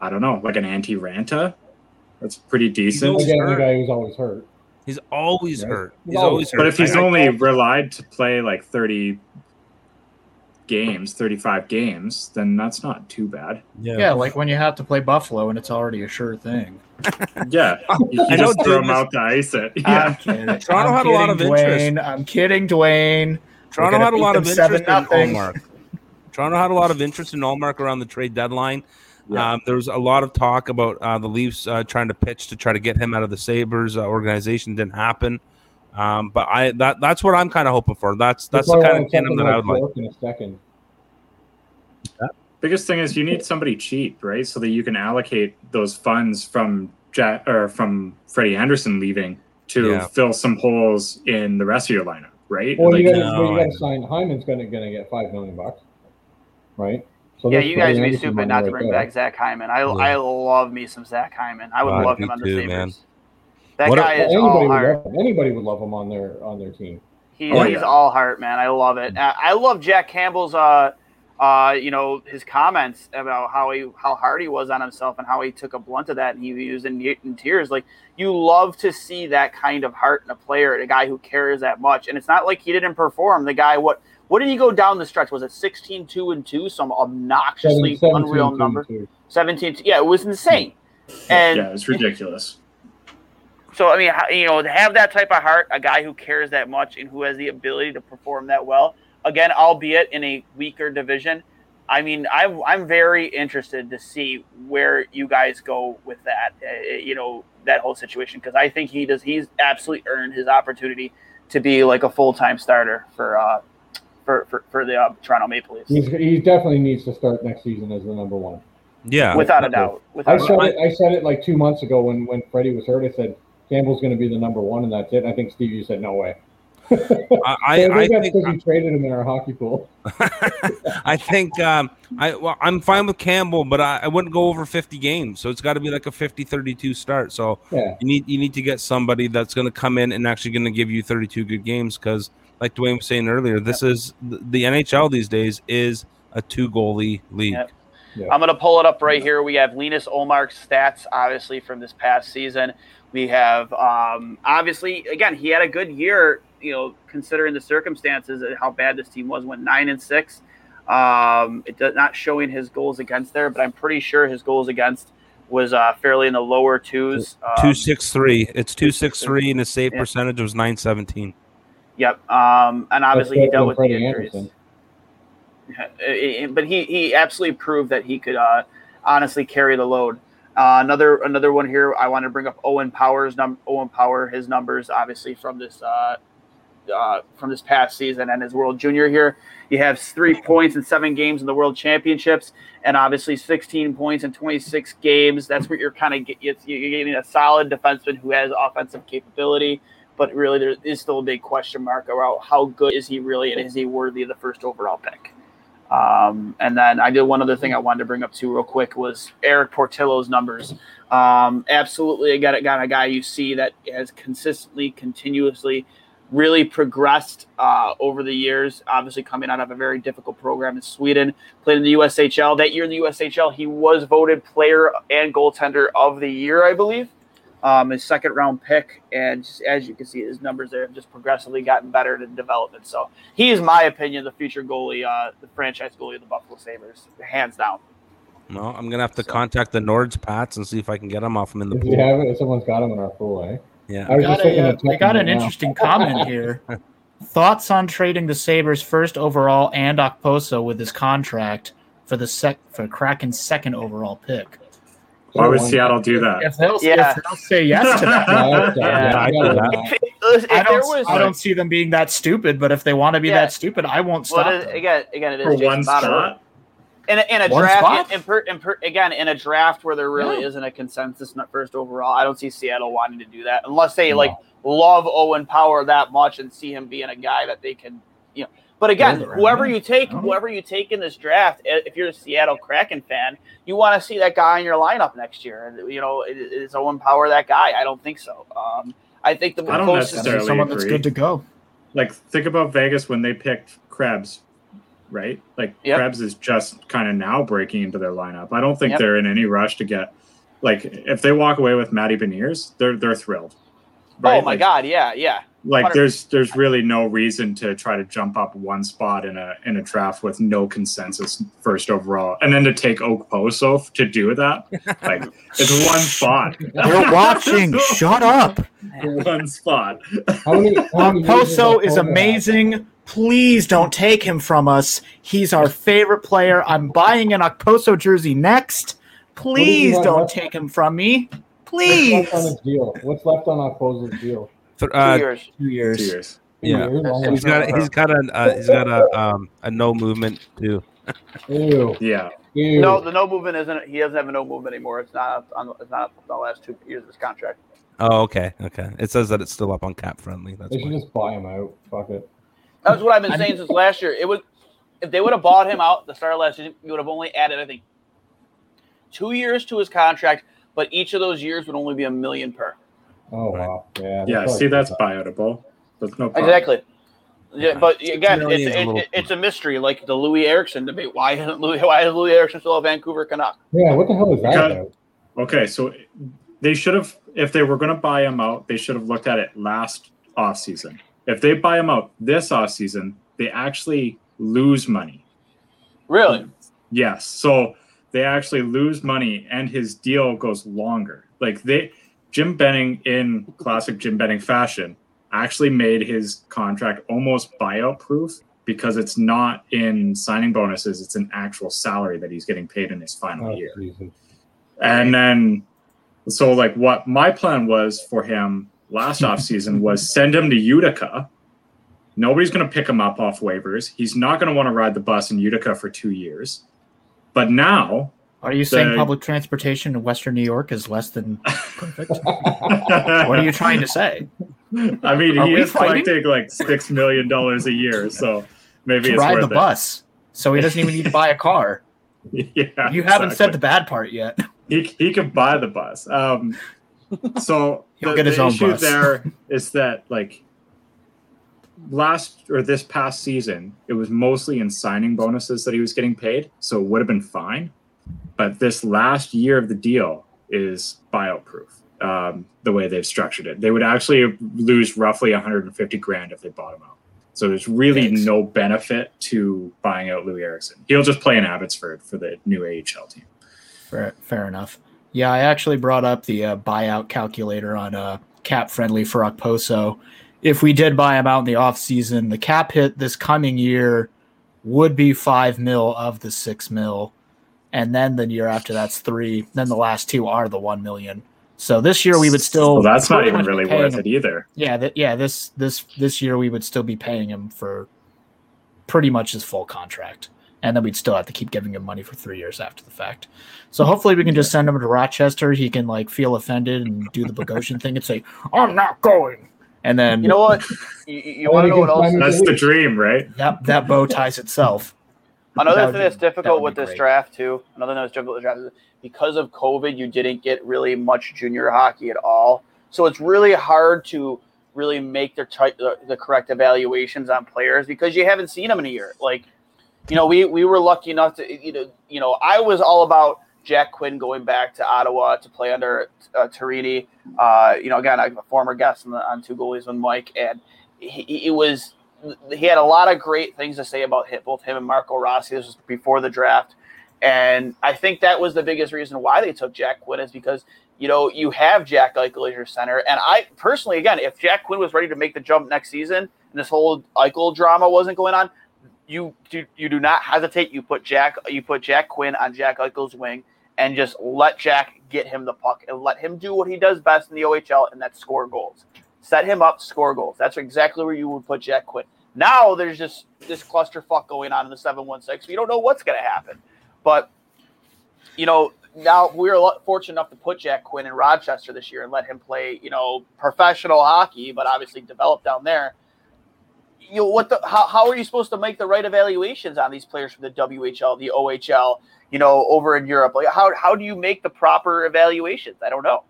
E: I don't know, like an Antti Raanta, that's pretty decent.
G: He's
H: the guy who's always hurt.
G: He's always
H: Right.
G: hurt.
H: He's
G: He's always hurt.
E: But if he's
G: I- I-
E: only relied to play like 30 games, 35 games, then that's not too bad.
G: yeah.
I: Yeah, like when you have to play Buffalo and it's already a sure thing.
E: Yeah, you
G: I
E: just throw
G: Doom
E: him out to ice it.
I: I'm
E: Yeah,
I: kidding.
G: Toronto
I: I'm
G: had a lot
I: kidding,
G: of interest.
I: Duane. I'm kidding, Duane.
G: Toronto had a lot of interest in Ullmark. Toronto had a lot of interest in Ullmark around the trade deadline.
E: Yeah.
G: Um, there was a lot of talk about uh, the Leafs uh, trying to pitch to try to get him out of the Sabres uh, organization. Didn't happen. Um, but I that that's what I'm kind of hoping for. That's that's the kind of
H: want
G: tandem
H: something
G: that I would like.
H: York In a second.
E: biggest thing is you need somebody cheap, right? So that you can allocate those funds from Jack or from Freddie Andersen leaving to
G: Yeah.
E: fill some holes in the rest of your lineup, right?
H: Well, you
E: Like,
H: got
G: no,
H: you
G: I
H: got
G: know.
H: to sign. Hyman's gonna gonna get five million bucks, right? So
F: yeah, you guys would be stupid
H: money
F: not to bring
H: there.
F: back Zach Hyman. I,
G: Yeah.
F: I love me some Zach Hyman. I would
G: Uh,
F: love
G: me
F: him on the
G: too,
F: Sabres.
G: man.
F: That
G: What
F: guy
H: Well,
F: is
H: anybody
F: all
H: would
F: heart.
H: love him. Anybody would love him on their on their team.
F: He,
E: Oh,
F: he's
E: yeah.
F: all heart, man. I love it. Uh, I love Jack Campbell's, uh, uh, you know, his comments about how he how hard he was on himself and how he took a blunt of that and he was in, in tears. Like you love to see that kind of heart in a player, a guy who cares that much. And it's not like he didn't perform. The guy, what what did he go down the stretch? Was it 16, 2 and two? Some obnoxiously
H: 17,
F: unreal
H: two,
F: number.
H: two.
F: 17. Yeah, it was insane. And
E: yeah, it's ridiculous.
F: so I mean, you know, to have that type of heart, a guy who cares that much and who has the ability to perform that well, again, albeit in a weaker division. I mean, I'm I'm very interested to see where you guys go with that. Uh, you know, that whole situation because I think he does. He's absolutely earned his opportunity to be like a full time starter for uh for for, for the uh, Toronto Maple Leafs,
H: He's, he definitely needs to start next season as the number one.
G: Yeah,
F: without a doubt.
H: I
F: Without a
H: said it. I said it like two months ago when when Freddie was hurt. I said Campbell's going to be the number one, and that's it. And I think Steve, you said no way.
G: I,
H: So
G: I,
H: I
G: I
H: think that's
G: think
H: because you traded him in our hockey pool.
G: I think um, I well, I'm fine with Campbell, but I, I wouldn't go over 50 games. So it's got to be like a 50-32 start. So
H: Yeah.
G: you need you need to get somebody that's going to come in and actually going to give you 32 good games because, like Duane was saying earlier, this is the, the NHL these days is a two goalie league.
F: Yep.
H: Yeah.
F: I'm going to pull it up right here. We have Linus Ullmark's stats, obviously, from this past season. We have, um, obviously, again, he had a good year, you know, considering the circumstances and how bad this team was, went nine and six. Um, it does not showing his goals against there, but I'm pretty sure his goals against was uh, fairly in the lower twos. Um,
G: Two six three. It's two six three, and his save
F: Yeah.
G: percentage was nine seventeen.
F: Yep. Um, and obviously, he dealt
H: than
F: with the
H: Freddie
F: injuries. Andersen. But he he absolutely proved that he could uh, honestly carry the load. Uh, another another one here. I want to bring up Owen Powers. Num- Owen Power, his numbers obviously from this uh, uh, from this past season and his World Junior here. He has three points in seven games in the World Championships, and obviously 16 points in 26 games. That's what you're kind of get, you're getting a solid defenseman who has offensive capability. But really, there is still a big question mark about how good is he really, and is he worthy of the first overall pick? Um, and then I did one other thing I wanted to bring up too, real quick, was Erik Portillo's numbers. Um, absolutely, I got, got a guy you see that has consistently, continuously, really progressed uh, over the years. Obviously, coming out of a very difficult program in Sweden, played in the USHL. That year in the USHL, he was voted Player and Goaltender of the Year, I believe. Um, his second round pick, and just, as you can see, his numbers there have just progressively gotten better in development. So he is, my opinion, the future goalie, uh, the franchise goalie of the Buffalo Sabres, hands down.
G: No, I'm gonna have to contact the Nords Pats and see if I can get him off them in the
H: If
G: pool.
H: have it, someone's got him in our pool, eh?
G: Yeah.
H: I was
I: got
H: just
I: a,
H: thinking
I: uh,
H: of
I: we got
H: it
I: an
H: now.
I: interesting comment here. Thoughts on trading the Sabres first overall and Okposo with his contract for the sec for Kraken's second overall pick?
E: Why would Seattle do that?
I: If they'll,
F: Yeah.
I: if they'll say yes to that,
H: Yeah,
F: Yeah,
H: yeah,
G: I
H: I
G: do
H: got
G: that.
H: that.
F: If, if
I: I
F: there
I: don't,
F: was,
I: I don't see them being that stupid. But if they want to be
F: Yeah.
I: that stupid, I won't
F: well,
I: stop.
F: it-
I: them.
F: again, again, it is
E: For
F: Jason
E: one
F: Bonner.
E: Spot?
F: in a, in a draft,
I: spot?
F: in, per, in per, again, in a draft where there really
I: Yeah.
F: isn't a consensus not first overall, I don't see Seattle wanting to do that unless they
H: No.
F: like love Owen Power that much and see him being a guy that they can, you know. But again, whoever you take, whoever you take in this draft, if you're a Seattle Kraken fan, you want to see that guy in your lineup next year. And you know, is, is Owen Power that guy? I don't think so. Um, I think the
E: I don't
F: closest-
E: necessarily
I: someone that's good to go.
E: Like, think about Vegas when they picked Krebs, right? Like,
F: Yep.
E: Krebs is just kind of now breaking into their lineup. I don't think
F: Yep.
E: they're in any rush to get, like, if they walk away with Matty Beniers, they're they're thrilled.
F: Oh my
E: Like-
F: God! Yeah, yeah.
E: Like
F: 100%.
E: there's there's really no reason to try to jump up one spot in a in a draft with no consensus first overall and then to take Okposo to do that like it's one spot
I: We're watching. Shut up.
E: one spot
H: How many? How many years
I: Poso is amazing. Please don't take him from us. He's our favorite player. I'm buying an Okposo jersey next. Please don't take him from me. Please.
H: What's
I: Please.
H: left on his deal? What's left on Okposo's deal?
G: Th-
F: Two
G: uh,
F: years.
I: Two years.
E: Two years
H: Two
G: Yeah.
H: years? My
G: he's got
H: God.
G: he's got a uh, he's got a um a no movement too.
H: Ew.
E: yeah
H: Ew.
F: No, the no movement isn't. He doesn't have a no movement anymore. It's not on. It's not the last two years of his contract.
G: Oh, okay, okay. It says that it's still up on Cap Friendly. That's
H: They should
G: why.
H: just buy him out. Fuck it.
F: That's what I've been saying since last year. It would, if they would have bought him out the start of last season, you would have only added, I think, two years to his contract, but each of those years would only be a million per.
H: Oh wow. Yeah.
E: yeah see that's
H: probably-
E: buyoutable that's no problem.
F: Exactly. Yeah, but again,
G: Million
F: it's
G: a
F: it, it, it's a mystery, like the Loui Eriksson debate. Why isn't Loui? Why is Loui Eriksson still a Vancouver Canuck?
H: Yeah. What the hell is that
E: Because- okay so they should have if they were going to buy him out they should have looked at it last off season. if they buy him out this off season, they actually lose money
F: Really?
E: Yes. So they actually lose money and his deal goes longer. Like they Jim Benning in classic Jim Benning fashion actually made his contract almost buyout proof because it's not in signing bonuses, it's an actual salary that he's getting paid in his final
H: Oh,
E: year.
H: Jesus.
E: And then so like what my plan was for him last offseason was send him to Utica Nobody's going to pick him up off waivers. He's not going to want to ride the bus in Utica for two years. But now,
I: Are you saying public transportation in Western New York is less than perfect? what are you trying to say?
E: I mean,
I: Are
E: he is
I: fighting?
E: collecting like six million dollars a year, so maybe
I: To
E: it's
I: ride the
E: it.
I: bus, so he doesn't even need to buy a car.
E: Yeah,
I: You haven't said the bad part yet.
E: he he can buy the bus. Um, so
I: He'll
E: the,
I: get his
E: the
I: own
E: issue
I: bus.
E: there is that like last or this past season, it was mostly in signing bonuses that he was getting paid, so it would have been fine. But this last year of the deal is buyout proof. Um, the way they've structured it, they would actually lose roughly 150 grand if they bought him out. So there's really
I: Thanks.
E: no benefit to buying out Loui Eriksson. He'll just play in Abbotsford for the new AHL team.
I: Fair, fair enough. Yeah, I actually brought up the uh, buyout calculator on uh, Cap Friendly for Okposo. If we did buy him out in the offseason, the cap hit this coming year would be five mil of the six mil. And then the year after that's three. Then the last two are the one million. So this year we would still.
E: Well, that's not even really worth
I: him-
E: it either.
I: Yeah, that yeah, this this this year we would still be paying him for pretty much his full contract. And then we'd still have to keep giving him money for three years after the fact. So hopefully we can just send him to Rochester. He can like feel offended and do the Bogosian thing and say, I'm not going. And then
F: You know what? You, you want to
H: he
F: know what else?
E: That's the dream, right?
I: that that bow ties itself. That
F: Another thing that's difficult
I: would
F: with this
I: great.
F: draft too. Another thing that's difficult with the draft is because of COVID, you didn't get really much junior hockey at all. So it's really hard to really make the type the, the correct evaluations on players because you haven't seen them in a year. Like, you know, we we were lucky enough to you know you know I was all about Jack Quinn going back to Ottawa to play under uh, Tourigny. Uh, you know, again, I'm a former guest on, the, on Two Goalies with Mike, and he, he was he had a lot of great things to say about him, both him and Marco Rossi. This was before the draft, and I think that was the biggest reason why they took Jack Quinn is because you know you have Jack Eichel as your center, and I personally, again, if Jack Quinn was ready to make the jump next season and this whole Eichel drama wasn't going on, you do you do not hesitate. You put Jack you put Jack Quinn on Jack Eichel's wing and just let Jack get him the puck and let him do what he does best in the OHL, and that's score goals. Set him up, score goals. That's exactly where you would put Jack Quinn. Now there's just this clusterfuck going on in the 716. We don't know what's going to happen. But, you know, now we're fortunate enough to put Jack Quinn in Rochester this year and let him play, you know, professional hockey, but obviously develop down there. You know, what the how, how are you supposed to make the right evaluations on these players from the WHL, the OHL, you know, over in Europe? Like how how do you make the proper evaluations? I don't know.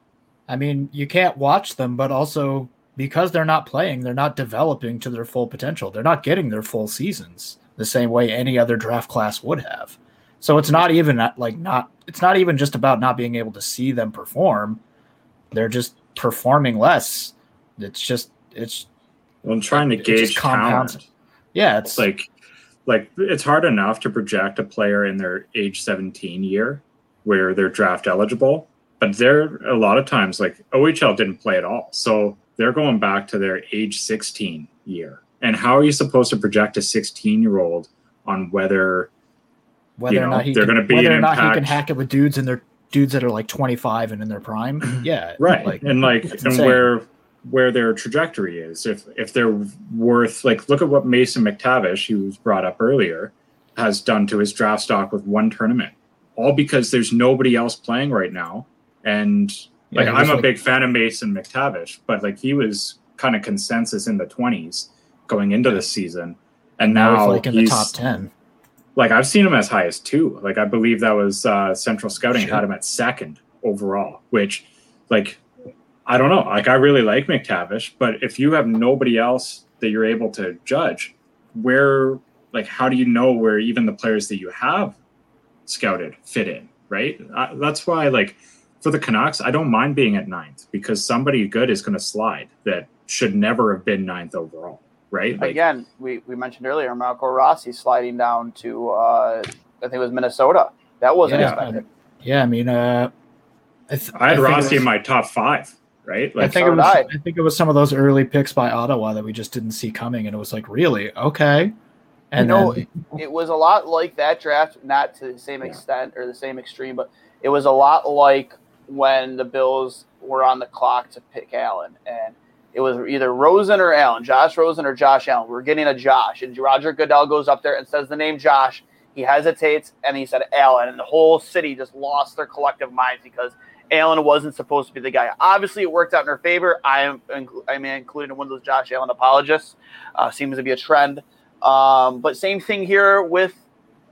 I: I mean, you can't watch them, but also because they're not playing, they're not developing to their full potential. They're not getting their full seasons the same way any other draft class would have. So it's not even like not it's not even just about not being able to see them perform. They're just performing less. It's just it's
E: I'm trying to gauge
I: compounds
E: talent.
I: yeah, it's
E: It's like, like it's hard enough to project a player in their age 17 year where they're draft eligible, but they're a lot of times like OHL didn't play at all, so they're going back to their age 16 year. And how are you supposed to project a 16 year old on whether
I: whether
E: you
I: or not he
E: they're gonna be
I: whether or not he can hack it with dudes and they're dudes that are like 25 and in their prime. Mm-hmm. Yeah.
E: right
I: Like,
E: and like and
I: insane.
E: where where their trajectory is if if they're worth like look at what mason mctavish who was brought up earlier has done to his draft stock with one tournament all because there's nobody else playing right now and
I: Yeah, he
E: i'm a
I: like-
E: big fan of mason mctavish but like he was kind of consensus in the 20s going into this season and
I: now
E: now
I: like in the top 10.
E: like I've seen him as high as two. Like I believe that was uh, Central Scouting
I: Shit.
E: had him at second overall, which like I don't know. Like I really like McTavish, but if you have nobody else that you're able to judge, where like how do you know where even the players that you have scouted fit in? Right. Uh, that's why like for the Canucks, I don't mind being at ninth because somebody good is going to slide that should never have been ninth overall. Right. Like,
F: Again, we, we mentioned earlier Marco Rossi sliding down to uh, I think it was Minnesota. That wasn't
I: Yeah.
F: expected.
I: Yeah, I mean, uh, I, th-
E: I had
I: think it
E: Rossi
I: was-
E: in my top five. Right.
I: I think
F: so
I: it was.
F: I.
I: I think it was some of those early picks by Ottawa that we just didn't see coming, and it was like, really, okay. And
F: you know,
I: then,
F: it was a lot like that draft, not to the same extent or the same extreme, but it was a lot like when the Bills were on the clock to pick Allen. And It was either Rosen or Allen, Josh Rosen or Josh Allen. We're getting a Josh, and Roger Goodell goes up there and says the name Josh. He hesitates and he said Allen, and the whole city just lost their collective minds because Allen wasn't supposed to be the guy. Obviously, it worked out in her favor. I am I'm included in one of those Josh Allen apologists. Uh, seems to be a trend. Um, but same thing here with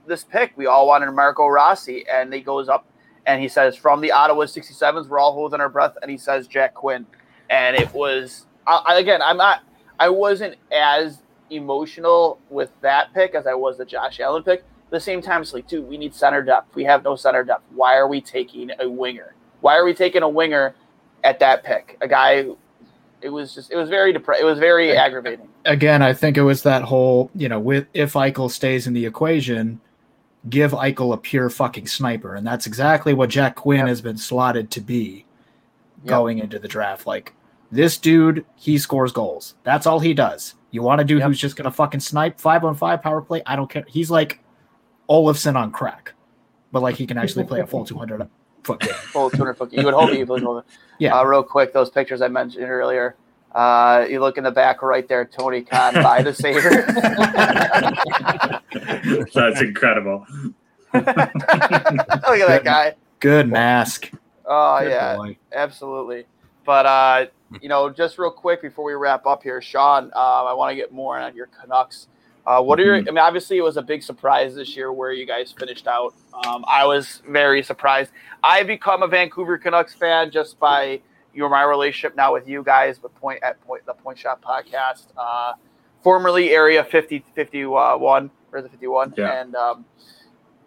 F: this pick. We all wanted Marco Rossi, and he goes up and he says, "From the Ottawa 67s, we're all holding our breath," and he says Jack Quinn, and it was I, again. I'm not. I wasn't as emotional with that pick as I was the Josh Allen pick. At the same time, it's like, dude, we need center depth. We have no center depth. Why are we taking a winger? Why are we taking a winger at that pick? A guy. It was just. It was very depressed. It was very aggravating.
I: Again, I think it was that whole, you know, with if Eichel stays in the equation, give Eichel a pure fucking sniper, and that's exactly what Jack Quinn yep. has been slotted to be yep. going into the draft. Like this dude, he scores goals. That's all he does. You want a dude yep. who's just gonna fucking snipe five on five power play? I don't care. He's like Olofsson on crack, but like he can actually play a full two hundred foot game.
F: Full two hundred foot. You would hope he could. Yeah. Uh, real quick, those pictures I mentioned earlier. Uh, you look in the back right there, Tony Khan by the Saber.
E: That's incredible.
F: look at that guy.
I: Good mask.
F: Oh Good yeah, boy. absolutely. But uh, you know, just real quick before we wrap up here, Sean, uh, I want to get more on your Canucks. Uh, what are your? Mm-hmm. I mean, obviously, it was a big surprise this year where you guys finished out. Um, I was very surprised. I become a Vancouver Canucks fan just by you know my relationship now with you guys with point at point the Point Shot podcast, uh, formerly Area 50, 51 or the 51, yeah. and um,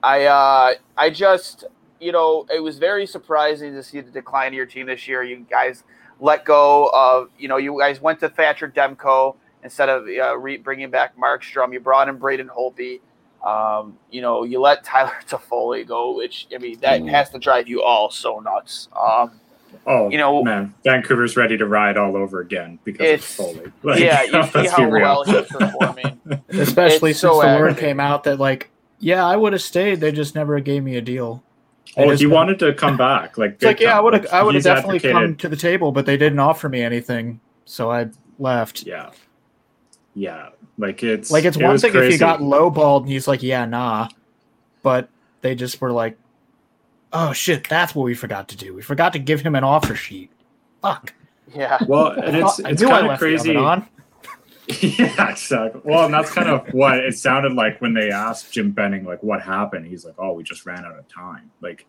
F: I uh, I just you know it was very surprising to see the decline of your team this year. You guys let go of you know you guys went to Thatcher Demko instead of uh, re- bringing back Markstrom. You brought in Braden Holtby. Um, you know, you let Tyler Toffoli go, which I mean that mm. has to drive you all so nuts. Um,
E: Oh, you know, man, Vancouver's ready to ride all over again because it's Foley. Like,
F: yeah, you see how well he's performing.
I: Especially it's since so the word came out that like, yeah, I would have stayed. They just never gave me a deal.
E: Oh, he been, wanted to come back. Like,
I: it's like yeah, I would have, I would have definitely advocated. come to the table, but they didn't offer me anything, so I left.
E: Yeah, yeah, like it's
I: like it's
E: it
I: one thing
E: crazy.
I: if you got lowballed and he's like, yeah, nah, but they just were like, oh shit, that's what we forgot to do. We forgot to give him an offer sheet. Fuck.
F: Yeah.
E: Well, and it's it's kind of crazy. yeah, exactly. Well, and that's kind of what it sounded like when they asked Jim Benning, like, what happened. He's like, oh, we just ran out of time. Like,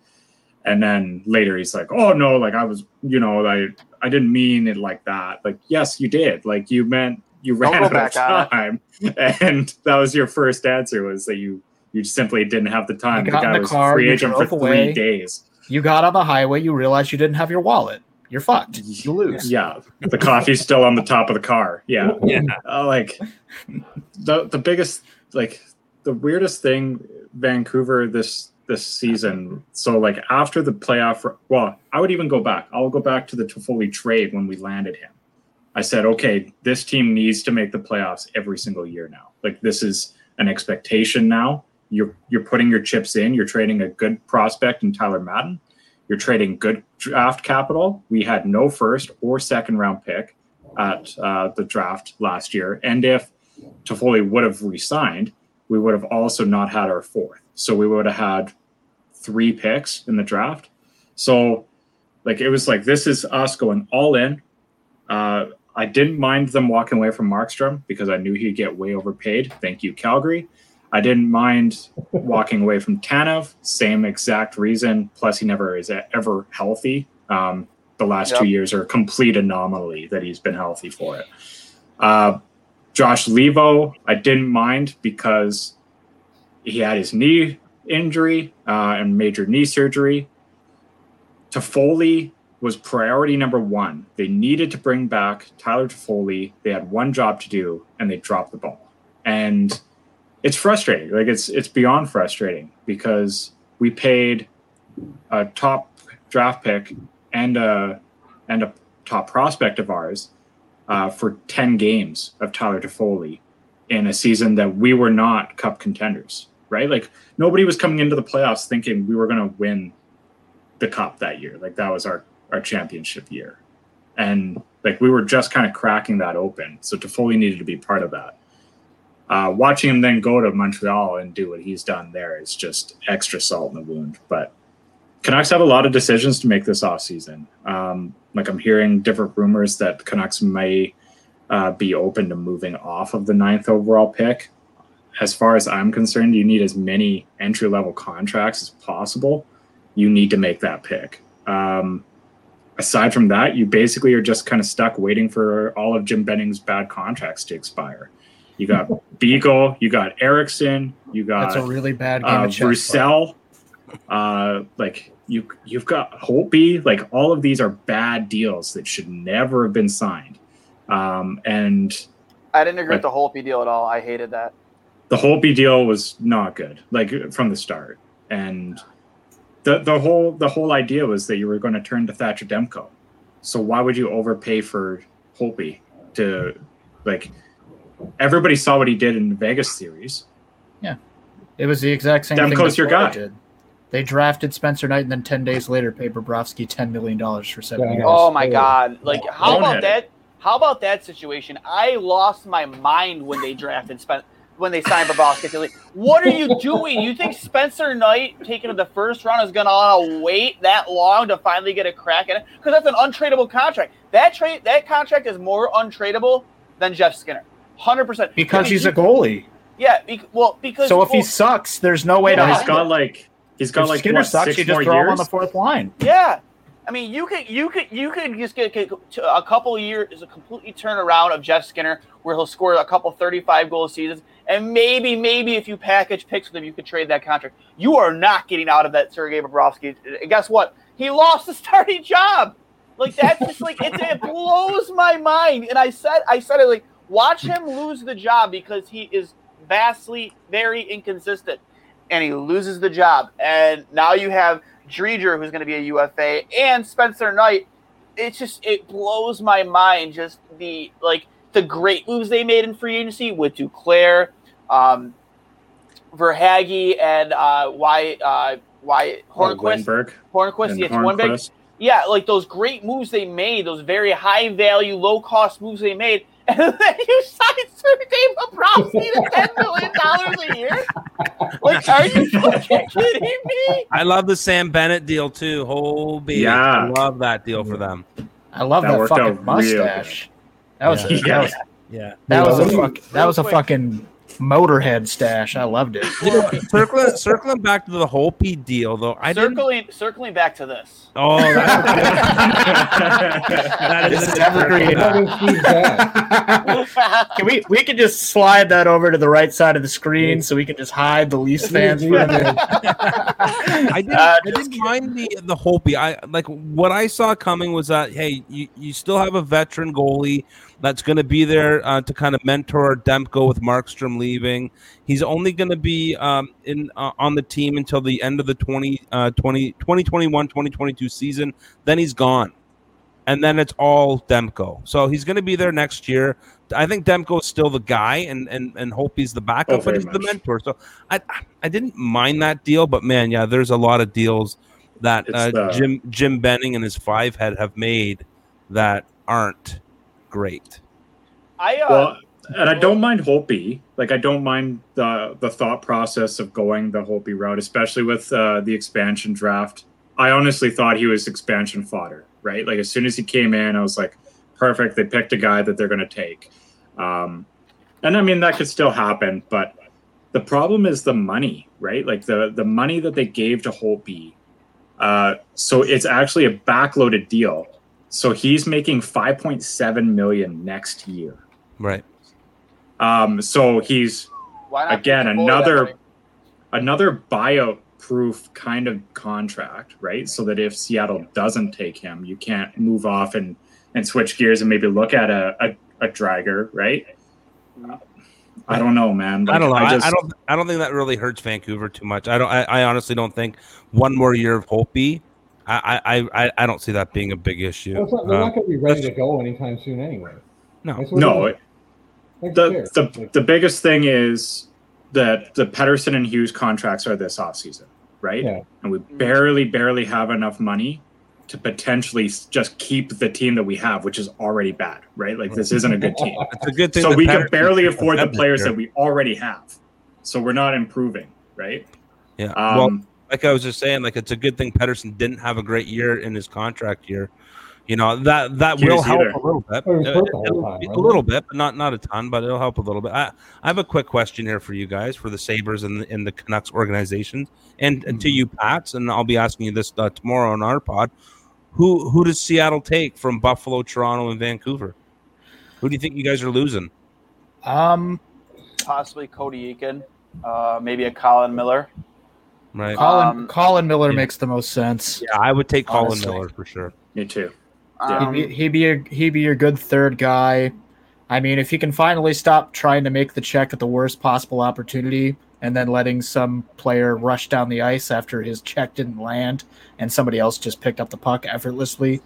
E: and then later he's like, oh no, like I was, you know, I I didn't mean it like that. Like, yes, you did. Like, you meant you ran out of time, and that was your first answer was that you you simply didn't have the time.
I: You got
E: the
I: guy
E: in the
I: was car,
E: free agent for
I: away.
E: three days.
I: You got on the highway, you realized you didn't have your wallet. You're fucked. You lose.
E: Yeah, the coffee's still on the top of the car. Yeah, yeah. Uh, like the the biggest, like the weirdest thing, Vancouver this this season. So like after the playoff, well, I would even go back. I'll go back to the Toffoli trade when we landed him. I said, okay, this team needs to make the playoffs every single year now. Like this is an expectation now you're you're putting your chips in. You're trading a good prospect in Tyler Madden. You're trading good draft capital. We had no first or second round pick at uh, the draft last year, and if Toffoli would have resigned, we would have also not had our fourth. So we would have had three picks in the draft. So, like it was like this is us going all in. Uh, I didn't mind them walking away from Markstrom because I knew he'd get way overpaid. Thank you, Calgary. I didn't mind walking away from Tanev, same exact reason. Plus, he never is ever healthy. Um, the last yep. two years are a complete anomaly that he's been healthy for it. Uh, Josh Leivo, I didn't mind because he had his knee injury uh, and major knee surgery. Toffoli was priority number one. They needed to bring back Tyler Toffoli. They had one job to do, and they dropped the ball. And it's frustrating. Like it's it's beyond frustrating because we paid a top draft pick and a and a top prospect of ours uh, for ten games of Tyler Toffoli in a season that we were not cup contenders. Right? Like nobody was coming into the playoffs thinking we were going to win the cup that year. Like that was our our championship year, and like we were just kind of cracking that open. So Toffoli needed to be part of that. Uh, watching him then go to Montreal and do what he's done there is just extra salt in the wound. But Canucks have a lot of decisions to make this offseason. Um, like I'm hearing different rumors that Canucks may uh, be open to moving off of the ninth overall pick. As far as I'm concerned, you need as many entry level contracts as possible. You need to make that pick. Um, aside from that, you basically are just kind of stuck waiting for all of Jim Benning's bad contracts to expire. You got Beagle, you got Eriksson, you got
I: That's a really bad game
E: uh,
I: of chess.
E: Roussel. Uh, like you, you've got Holtby. Like all of these are bad deals that should never have been signed. Um, and
F: I didn't agree with the Holtby deal at all. I hated that.
E: the Holtby deal was not good, like from the start. And the the whole the whole idea was that you were going to turn to Thatcher Demko. So why would you overpay for Holtby to like? Everybody saw what he did in the Vegas series.
I: Yeah, it was the exact same thing.
E: Demko's
I: that
E: your guy.
I: Did. They drafted Spencer Knight and then ten days later paid Bobrovsky ten million dollars for seven
H: Yeah.
I: years.
F: Oh my god! Like how about that? How about that situation? I lost my mind when they drafted Spen- when they signed Bobrovsky. Like, what are you doing? You think Spencer Knight taking the first round is gonna wanna wait that long to finally get a crack at it? Because that's an untradeable contract. That trade that contract is more untradeable than Jeff Skinner. Hundred percent.
I: Because he's a goalie.
F: yeah. Be- well, because
I: So if he sucks, there's no way
F: Yeah,
I: to
E: he's got like he's got
I: If
E: like
I: Skinner
E: what,
I: sucks,
E: six
I: you just
E: more
I: throw him
E: years.
I: on the fourth line.
F: Yeah. I mean, you could, you could, you could just get, get a couple of years, a completely turnaround of Jeff Skinner, where he'll score a couple thirty-five goal seasons, and maybe, maybe if you package picks with him, you could trade that contract. You are not getting out of that Sergei Bobrovsky. And guess what? He lost the starting job. Like that's just like it's, it blows my mind. And I said, I said it like, watch him lose the job because he is vastly very inconsistent, and he loses the job. And now you have Driedger, who's going to be a UFA, and Spencer Knight. It's just it blows my mind. Just the like the great moves they made in free agency with Duclair, um, Verhaeghe, and uh, why uh, why Hornqvist,
E: Lindbergh
F: Hornqvist,
E: and
F: yeah.
E: Hornqvist.
F: Yeah, like those great moves they made, those very high value, low cost moves they made, and then you signed Sergei Bobrovsky to ten million dollars a year. Like, are you fucking kidding me?
G: I love the Sam Bennett deal too. Oh baby,
E: Yeah.
G: I love that deal for them.
I: I love
E: That
I: that,
E: worked out
I: fucking
E: real
I: mustache. That was
G: Yeah.
I: that was
G: Yeah.
I: that was a
H: Yeah.
I: fuck, that was a fucking motorhead stash. I loved it.
G: You know, circling circling back to the whole P deal though, I didn't.
F: circling, circling back to this.
G: Oh, that, that is
I: This is evergreen.
H: That is Steve Dad.
I: Can we we can just slide that over to the right side of the screen so we can just hide the Leafs fans for a minute.
G: I didn't,
F: Uh,
G: I didn't mind the the Holtby. I like what I saw coming was that hey, you, you still have a veteran goalie that's going to be there uh, to kind of mentor Demko with Markstrom leaving. He's only going to be um, in uh, on the team until the end of the 20, uh, 20, 2021 2022 season. Then he's gone. And then it's all Demko. So he's going to be there next year. I think Demko is still the guy, and and and Holtby's the backup,
E: Oh,
G: but he's the mentor. So I I didn't mind that deal, but man, yeah, there's a lot of deals that uh,
E: the-
G: Jim Jim Benning and his five head have made that aren't great.
F: I uh,
E: well, and I don't mind Holtby. Like I don't mind the the thought process of going the Holtby route, especially with uh, the expansion draft. I honestly thought he was expansion fodder, right? Like as soon as he came in, I was like, perfect. They picked a guy that they're going to take, um, and I mean that could still happen, but the problem is the money, right? Like the the money that they gave to Holtby. Uh, so it's actually a backloaded deal. So he's making 5.7 million next year.
G: Right.
E: Um, so he's again,
F: keep Foley that
E: another- another buyout proof kind of contract, right? So that if Seattle doesn't take him, you can't move off and, and switch gears and maybe look at a, a, a dragger, right? I don't know, man.
G: I don't know. I,
E: just-
G: I don't. I don't think that really hurts Vancouver too much. I don't. I, I honestly don't think one more year of Holtby. I, I, I, I don't see that being a big issue.
H: Well, it's not, they're
G: Um,
H: not going to be ready to go anytime soon anyway.
G: No.
E: No,
H: it is. Like,
E: the, the, the biggest thing is that the Pettersson and Hughes contracts are this offseason, right?
H: Yeah.
E: And we barely, barely have enough money to potentially just keep the team that we have, which is already bad, right? Like this isn't a good team.
G: It's a good thing.
E: so
G: that
E: we can barely afford the players
G: here.
E: that we already have. So we're not improving, right?
G: Yeah.
E: Um,
G: well, like I was just saying, like it's a good thing Pettersson didn't have a great year in his contract year. You know that that will help
E: either.
G: a little bit,
H: he was hurt the whole
G: it'll
H: time,
G: be a
H: wasn't
G: little bit, but not not a ton, but it'll help a little bit. I, I have a quick question here for you guys, for the Sabres and the, and the Canucks organization, and, and to you, Pats, and I'll be asking you this uh, tomorrow on our pod. Who who does Seattle take from Buffalo, Toronto, and Vancouver? Who do you think you guys are losing?
I: Um,
F: Possibly Cody Eakin, uh, maybe a Colin Miller.
G: Right?
I: Colin
F: Um,
I: Colin Miller
G: yeah.
I: makes the most sense.
G: yeah, I would take Colin
I: honestly.
G: Miller for sure.
E: Me too.
F: Um,
I: he'd, be, he'd be a he'd be your good third guy. I mean, if he can finally stop trying to make the check at the worst possible opportunity and then letting some player rush down the ice after his check didn't land and somebody else just picked up the puck effortlessly,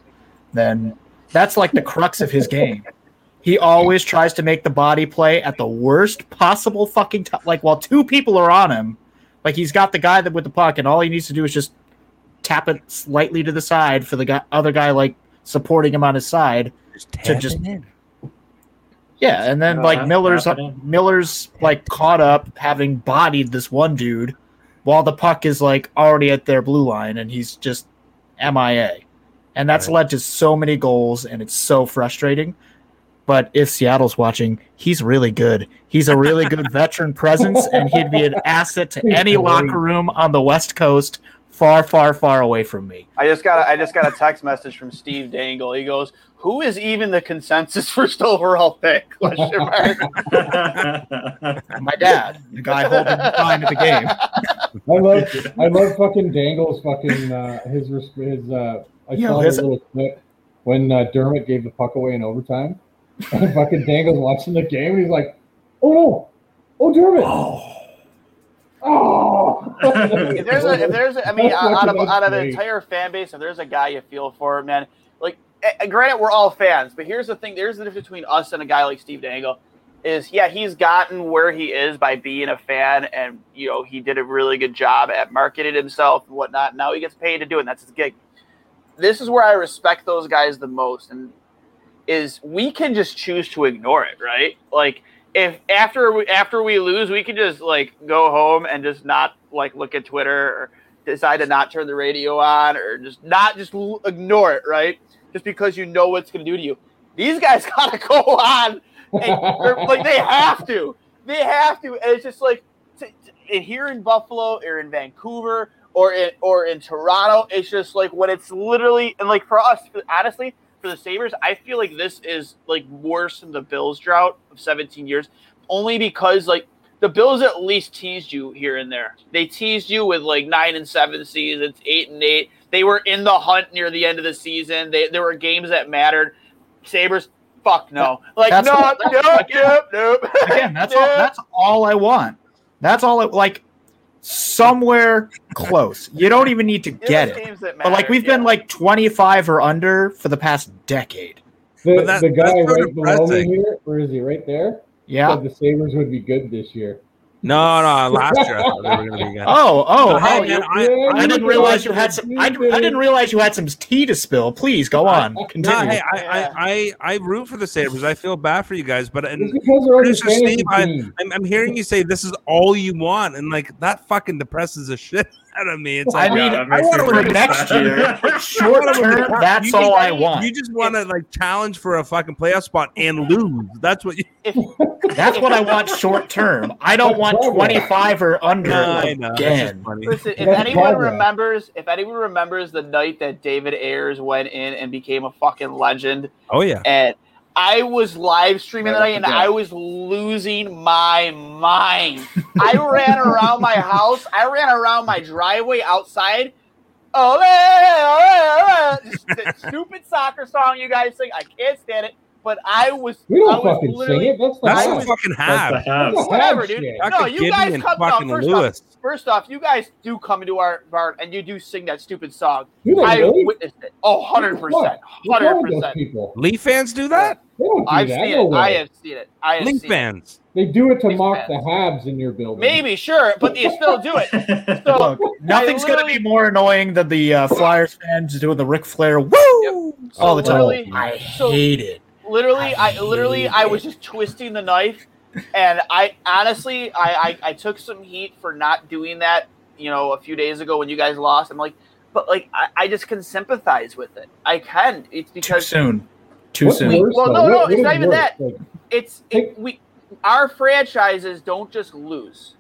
I: then that's like the crux of his game. He always tries to make the body play at the worst possible fucking time. Like while two people are on him, like he's got the guy that with the puck, and all he needs to do is just tap it slightly to the side for the guy, other guy like supporting him on his side. To just- Yeah, and then
E: Uh,
I: like Miller's
E: happening.
I: Miller's like caught up having bodied this one dude while the puck is like already at their blue line and he's just MIA. And that's
G: Right.
I: led to so many goals and it's so frustrating. But if Seattle's watching, he's really good. He's a really good veteran presence and he'd be an asset to any locker room on the West Coast far far far away from me.
F: I just got a, I just got a text message from Steve Dangle. He goes, "Who is even the consensus first overall pick?" Question mark.
I: My dad, the guy holding the sign at the game.
H: I love, I love fucking Dangle's fucking uh, his res- his. Uh, I
I: Yo,
H: saw
I: his-
H: his little clip when uh, Dermott gave the puck away in overtime, and fucking Dangle's watching the game, and he's like, "Oh no, oh Dermott, oh."
F: if there's a, if there's, a, I mean, out of out of the entire fan base, if there's a guy you feel for, man, like, eh, granted, we're all fans, but here's the thing: there's the difference between us and a guy like Steve Dangle. Is yeah, he's gotten where he is by being a fan, and you know he did a really good job at marketing himself and whatnot. Now he gets paid to do it. And that's his gig. This is where I respect those guys the most, and is we can just choose to ignore it, right? Like if after we after we lose, we can just like go home and just not like look at Twitter or decide to not turn the radio on or just not just ignore it, right? Just because you know what's going to do to you. These guys gotta go on, and like they have to, they have to. And it's just like t- t- here in Buffalo or in Vancouver or in or in Toronto, it's just like when it's literally and like for us, honestly, for the Sabres, I feel like this is like worse than the Bills drought of 17 years, only because like the Bills at least teased you here and there. They teased you with like nine and seven seasons, eight and eight. They were in the hunt near the end of the season. They there were games that mattered. Sabres, fuck no. Like
I: That's
F: no,
I: what-
F: nope, nope, nope.
I: Again, that's all. That's all I want. That's all. I, like somewhere close. You don't even need to get
F: There's
I: it.
F: games
I: But like we've been like 25 or under for the past decade.
H: The,
G: that-
H: the guy
G: that's
H: right below me
G: depressing.
H: here, where is he? Right there.
I: Yeah.
H: Said the Sabres would be good this year.
G: No, no, last year I thought they were going to be good.
I: Oh, oh, oh
G: Hey,
I: oh,
G: man,
I: you-
G: I-
I: I didn't realize you had some. I. I didn't realize you had some tea to spill. Please go on.
G: No,
I: Continue.
G: hey, I, I, I, I root for the Sabres. I feel bad for you guys, but and
H: because they're on the
G: Producer Steve, I,
H: fantasy team.
G: I'm, I'm hearing you say this is all you want, and like that fucking depresses the shit out of me. It's like, I
I: mean,
E: that
I: I want
E: me
I: for next year. Short term, that's
G: You
I: all
G: just-
I: I want.
G: You just want to like challenge for a fucking playoff spot and lose. That's what you.
I: That's what I want short term. I don't want 25 or under
G: No, I know. That's just
I: again.
F: Listen, if
H: That's
F: anyone
H: progress.
F: remembers, if anyone remembers the night that David Ayres went in and became a fucking legend,
G: Oh yeah.
F: and I was live streaming
B: Never
F: tonight, and. I was losing my mind. I ran around my house. I ran around my driveway outside. The stupid soccer song you guys sing. I can't stand it. But I was.
H: We
F: I
H: don't
F: was
H: fucking sing
F: literally-
H: it. That's the
G: That's
F: I
G: the
F: was-
H: Habs.
G: fucking
E: That's
G: half.
E: the Habs.
F: Whatever, dude.
H: shit.
F: No, you
G: Gibby
F: guys
G: and
F: come. No, first
G: Lewis.
F: off, first off, you guys do come into our bar and you do sing that stupid song.
H: Do they
F: I
H: really?
F: witnessed it. Oh, 100 percent, hundred
H: wrong with those
F: percent.
H: people?
G: Leaf fans do that.
H: Don't
F: I've
H: that.
F: seen
H: No
F: it. I
H: way.
F: have seen it. I have
G: Leaf
F: seen it.
G: fans.
H: They do it to
F: Leaf
H: mock
F: fans.
H: the Habs in your building.
F: Maybe, sure, but they still do it. So
I: Look, nothing's going to be more annoying than the uh, Flyers fans doing the Ric Flair woo
F: so
I: all the time.
F: literally-
I: I
F: so-
I: hate it.
F: Literally
I: I
F: I, literally I was just twisting the knife and I honestly I, I I took some heat for not doing that you know a few days ago when you guys lost I'm like but like I, I just can sympathize with it I can it's
I: Too
F: because
I: soon. Too
H: What's
I: soon.
H: worse,
F: Well,
H: though?
F: no,
H: What-
F: no,
H: what
F: it's
H: is
F: not even
H: worse?
F: that.
H: Like,
F: it's it, we our franchises don't just lose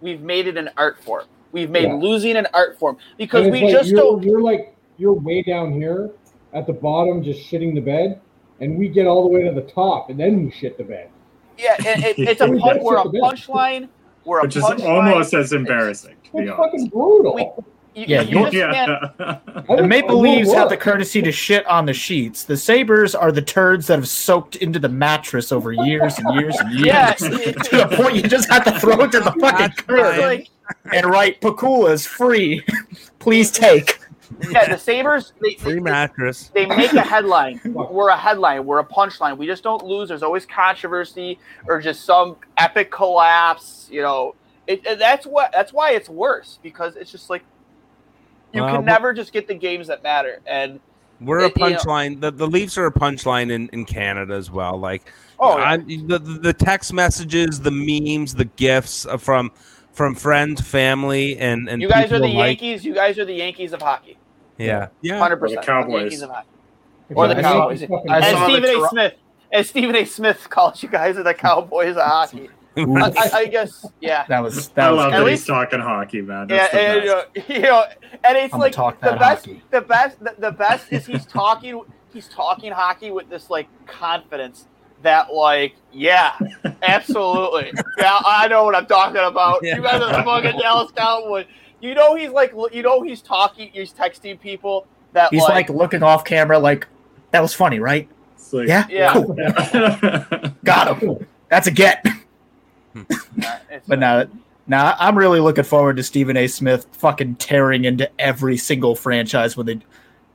F: we've made it an art form we've made
H: Yeah.
F: losing an art form because we
H: like
F: just
H: you're,
F: don't
H: You're like you're way down here at the bottom, just shitting the bed, and we get all the way to the top, and then we shit the bed.
F: yeah it, it, it's a
H: We
F: we're a
H: sit the bed.
F: punchline we're a
E: Which is
F: punchline
E: almost as embarrassing, to
H: It's
E: honest.
H: fucking brutal.
F: We- you,
I: Yeah,
F: you
I: you-
F: just can't
E: Yeah.
I: The Maple
H: it will
I: Leafs have the courtesy to shit on the sheets. The Sabres are the turds that have soaked into the mattress over years and years and years.
F: yeah
I: to
F: it-
I: the point you just have to throw it to the fucking curb
F: like
I: and write Pakula is free. Please take.
F: Yeah, the Sabres they,
G: Free
F: they,
G: mattress.
F: they make a headline. We're a headline. We're a punchline. We just don't lose. There's always controversy or just some epic collapse. You know, it, it- that's what that's why it's worse because it's just like you
G: Well,
F: can never just get the games that matter. And
G: We're a
F: It- you know-
G: punchline. The, the Leafs are a punchline in, in Canada as well. Like,
F: oh, yeah.
G: I, the, the text messages, the memes, the gifts from from friends, family, and and
F: you guys are the
G: like-
F: Yankees. You guys are the Yankees of hockey.
G: Yeah, yeah.
F: Hundred
E: Or the
F: percent.
E: Cowboys.
F: Yankees of hockey. Or the
H: I
F: Cowboys.
H: think fucking-
I: I
F: As Stephen A. Smith, as Stephen A. Smith calls you guys are the Cowboys of hockey. I, I, I guess, yeah.
I: That was
E: I
I: was
E: love
F: At
E: that
F: least-
E: he's talking hockey, man.
F: Yeah,
E: That's the
F: and,
E: best.
F: uh, you know, and it's
I: I'm
F: like
I: talk
F: the best, the best, the, the best is he's talking, he's talking hockey with this like confidence that like, yeah, absolutely, yeah, I know what I'm talking about.
G: Yeah.
F: You guys are the fucking Dallas Cowboys. You know he's like, you know he's talking, he's texting people that
I: He's like, looking off camera, like that was funny, right?
E: Like-
I: Yeah,
F: Yeah.
I: cool.
E: Yeah.
I: got him. That's a get. But now, now I'm really looking forward to Stephen A. Smith fucking tearing into every single franchise when they,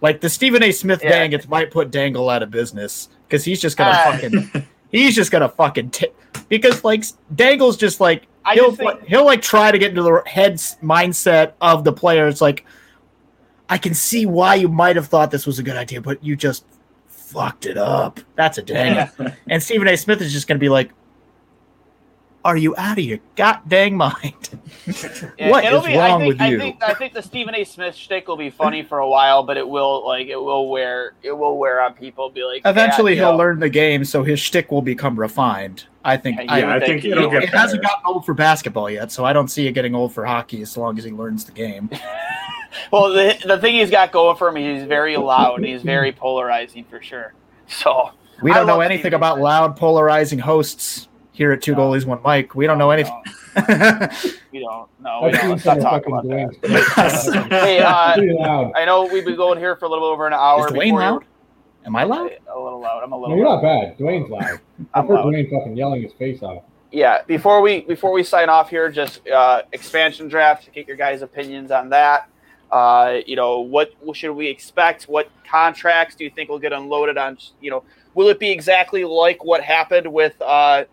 I: like the Stephen A. Smith
F: Yeah.
I: dang it might put Dangle out of business because he's just gonna
F: Ah.
I: fucking, he's just gonna fucking t- because like Dangle's just like
F: I
I: he'll
F: think-
I: he'll like try to get into the heads mindset of the player. It's like I can see why you might have thought this was a good idea, but you just fucked it up. That's a dang. And Stephen A. Smith is just going to be like, "Are you out of your god dang mind?
F: Yeah,
I: what
F: be,
I: wrong
F: think,
I: with
F: I
I: you?"
F: think I think the Stephen A. Smith shtick will be funny for a while, but it will like it will wear it will wear on people. Be like,
I: Eventually,
F: yeah,
I: he'll
F: know,
I: learn the game, so his shtick will become refined. I think.
F: Yeah,
I: I,
E: yeah, I think
F: think you-
E: get
I: it hasn't gotten old for basketball yet, so I don't see it getting old for hockey as long as he learns the game.
F: Well, the, the thing he's got going for him, he's very loud. And he's very polarizing for sure. So
I: We don't know anything about loud, polarizing hosts here at Two
F: No.
I: Goalies One Mic. We don't know anything.
F: we don't. No, we
H: I've
F: don't. Let's not talk about that. Hey, uh. I know we've been going here for a little over an hour.
I: Is Duane
F: before-
I: loud? Am I loud?
F: A little loud. I'm a
H: No,
F: little.
H: you're
F: loud.
H: not bad. Duane's loud. I've
F: I'm
H: heard
F: loud.
H: Duane fucking yelling his face off.
F: yeah before we before we sign off here just uh expansion draft to get your guys opinions on that uh you know what, what should we expect what contracts do you think will get unloaded on you know will it be exactly like what happened with uh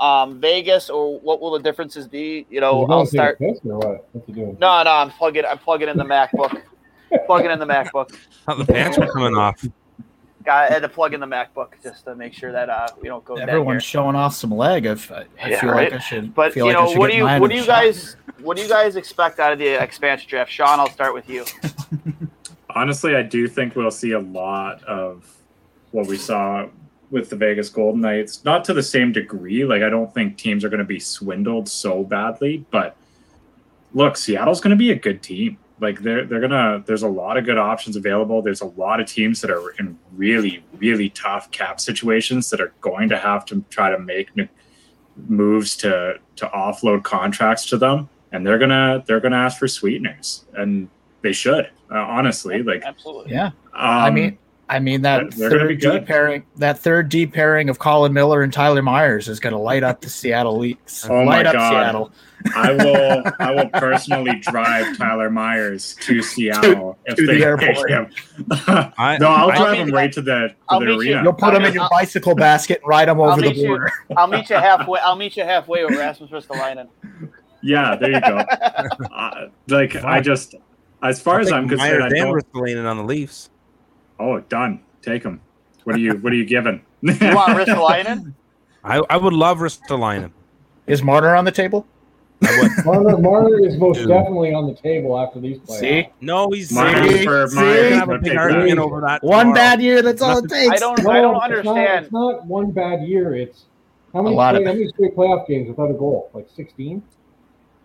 F: um vegas or what will the differences be you know i'll start
H: take a piss or what? What's he doing?
F: no no i'm plugging i'm plugging in the macbook plugging in the macbook
G: the pants were coming off.
F: got I had to plug in the macbook just to make sure that uh we don't go.
I: Everyone's showing off some leg. I've, I, I
F: Yeah,
I: feel
F: right?
I: like I should.
F: But
I: feel
F: you know,
I: should
F: what do you what do you
I: the shot.
F: guys what do you guys expect out of the expansion draft? Sean, I'll start with you.
E: Honestly, I do think we'll see a lot of what we saw with the Vegas Golden Knights. Not to the same degree. Like, I don't think teams are going to be swindled so badly. But look, Seattle's going to be a good team. Like, they're they're gonna. There's a lot of good options available. There's a lot of teams that are in really really tough cap situations that are going to have to try to make ne- moves to to offload contracts to them, and they're gonna they're gonna ask for sweeteners, and they should uh, honestly. Like,
F: Absolutely.
I: Yeah,
E: um,
I: I mean, I mean that
E: They're- they're be
I: third D pairing, that third D pairing of Colin Miller and Tyler Myers is going to light up the Seattle Leaks.
E: Oh my
I: light up
E: God.
I: Seattle.
E: I will I will personally drive Tyler Myers to Seattle if
I: to the airport.
E: him.
G: I,
E: no, I'll
G: I-
E: drive
F: I'll
E: him right to the to
F: I'll
E: the
F: meet you.
E: arena.
I: You'll put him in your
F: I'll-
I: bicycle basket and ride him over the
F: meet you.
I: border.
F: I'll meet you halfway. I'll meet you halfway with Rasmus Ristolainen.
E: Yeah, there you go. uh, like I just, as far
G: I'll
E: as I'm concerned, I
G: Myers and
E: don't.
G: Ristolainen on the Leafs.
E: Oh, done. Take him. What are you? What are you giving?
F: You want Ristolainen?
G: I, I would love Ristolainen.
I: Is Marner on the table?
G: I would.
H: Marner, Marner is most
G: Dude.
H: definitely on the table after these playoffs.
I: See,
G: No, he's
E: Myers
I: See?
E: for
I: See?
G: We're
E: Myers.
G: gonna have a
E: I'll
G: big
E: take that.
G: argument over that.
I: one
G: tomorrow.
I: bad year. That's all it takes.
F: I don't.
H: No,
F: I don't
H: it's not-
F: understand.
H: It's not, one bad year. It's how many,
I: A lot of
H: play, how many straight playoff games without a goal? Like 16?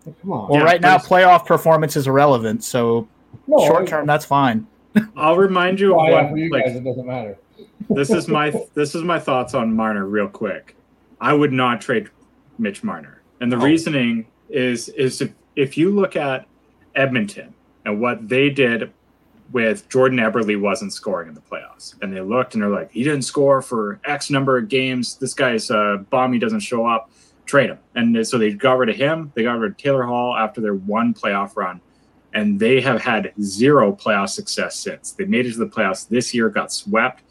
H: Like, come on.
I: Well,
E: Yeah,
I: right now, playoff performance is irrelevant. So
H: no,
I: short term, that's fine.
E: I'll remind you of one.
H: you
E: like,
H: guys, it doesn't matter.
E: this is my this is my thoughts on Marner real quick. I would not trade Mitch Marner, and the
G: Oh.
E: reasoning is is if, if you look at Edmonton and what they did with Jordan Eberle wasn't scoring in the playoffs, and they looked and they're like, he didn't score for X number of games. This guy's a bum. He doesn't show up. Trade him, and so they got rid of him. They got rid of Taylor Hall after their one playoff run and they have had zero playoff success since. They made it to the playoffs this year, got swept.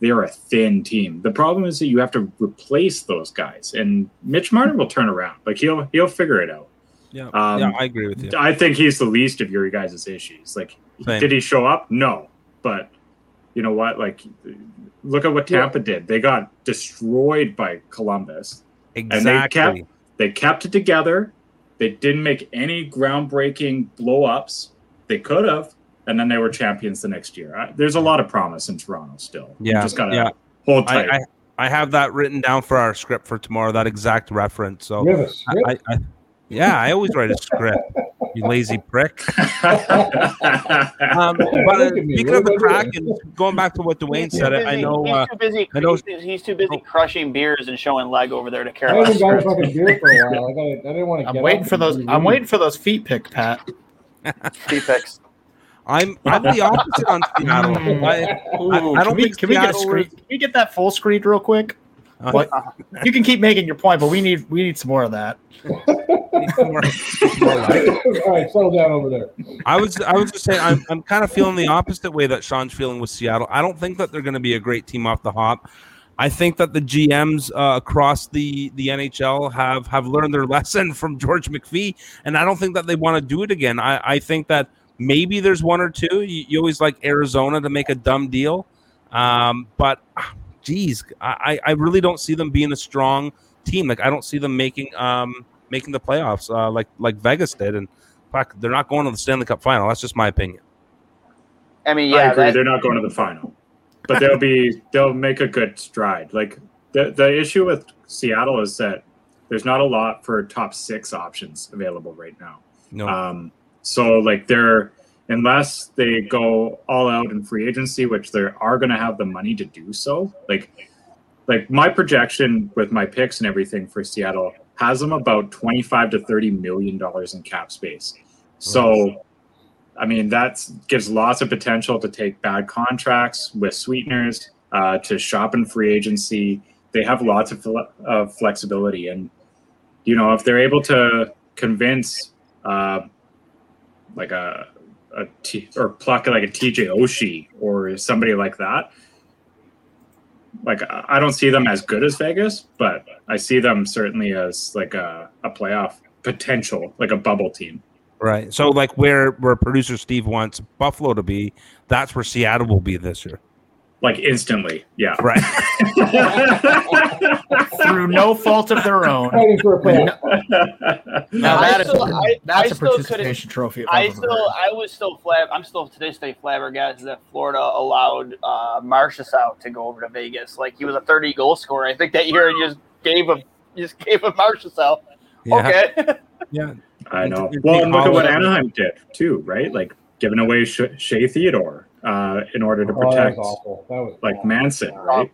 E: They're a thin team. The problem is that you have to replace those guys, and Mitch Marner will turn around. Like he'll he'll figure it out.
G: Yeah,
E: Um,
G: yeah, I agree with you.
E: I think he's the least of your guys' issues. Like,
G: Same.
E: did he show up? No, but you know what? Like, look at what Tampa did. They got destroyed by Columbus.
G: exactly.
E: and they kept- They kept it together. They didn't make any groundbreaking blow ups. They could have, and then they were champions the next year. I, there's a lot of promise in Toronto still. You
G: Yeah,
E: just gotta
G: yeah.
E: hold tight.
G: I, I I have that written down for our script for tomorrow. That exact reference. So
H: You have a script?
G: I, I, yeah, I always write a script. You lazy prick. Um, but uh,
H: Look at me,
G: speaking of the
H: am I?
G: Kraken, going back to what Duane
F: He's too
G: said, I know.
F: He's
G: Uh,
F: too busy.
G: I know-
F: He's, he's too busy crushing beers and showing leg over there to care
H: I
F: about.
H: haven't got a
F: script.
H: fucking beer for a while. I, gotta, I didn't want to
I: I'm
H: get
I: waiting for those.
H: do
I: I'm
H: read.
I: waiting for those feet pick, Pat.
F: feet picks.
G: I'm I'm the opposite on Seattle. I,
I: Ooh,
G: I don't
I: can we,
G: think
I: can we get a screen?
G: is-
I: Can we get that full screen real quick?
G: Uh,
I: What? You can keep making your point, but we need we need some more of that.
H: All right, settle down over there.
G: I was I was just saying I'm I'm kind of feeling the opposite way that Sean's feeling with Seattle. I don't think that they're going to be a great team off the hop. I think that the GMs uh, across the the NHL have have learned their lesson from George McPhee, and I don't think that they want to do it again. I, I think that maybe there's one or two. You, you always like Arizona to make a dumb deal, um, but geez, I, I really don't see them being a strong team. Like I don't see them making um making the playoffs uh, like like Vegas did, and fuck, they're not going to the Stanley Cup final. That's just my opinion.
F: I mean,
E: I
F: yeah,
E: agree.
F: that,
E: They're not going to the final, but they'll be they'll make a good stride. Like the the issue with Seattle is that there's not a lot for top six options available right now.
G: No,
E: Um, so like they're unless they go all out in free agency, which they are going to have the money to do so. Like like my projection with my picks and everything for Seattle has them about 25 to 30 million dollars in cap space. So I mean that gives lots of potential to take bad contracts with sweeteners uh, to shop in free agency. They have lots of fle- uh, flexibility, and you know if they're able to convince uh, like a a T, or pluck like a TJ Oshie or somebody like that. Like I don't see them as good as Vegas, but I see them certainly as like a, a playoff potential, like a bubble team.
G: right. So like where where producer Steve wants Buffalo to be, that's where Seattle will be this year.
E: Like instantly, yeah.
G: Right.
I: Through no fault of their own.
H: Fighting for a playoff.
I: Now
F: I
I: that is
F: still-
I: a,
F: I-
I: that's
F: I
I: a
F: still
I: participation trophy. if
F: I
I: I've ever
F: still,
I: heard.
F: I was still flab. I'm still to this day flabbergasted that Florida allowed uh, Marchessault to go over to Vegas. Like he was a 30 goal scorer. I think that year you just gave him, just gave him Marchessault.
G: Yeah.
F: Okay.
G: Yeah.
E: I know. Well, and look at what Anaheim did too, right? Like giving away Sh- Shea Theodore uh, in order to
H: Oh, that was
E: protect
H: awful. That was
E: like
H: awful.
E: Manson, right?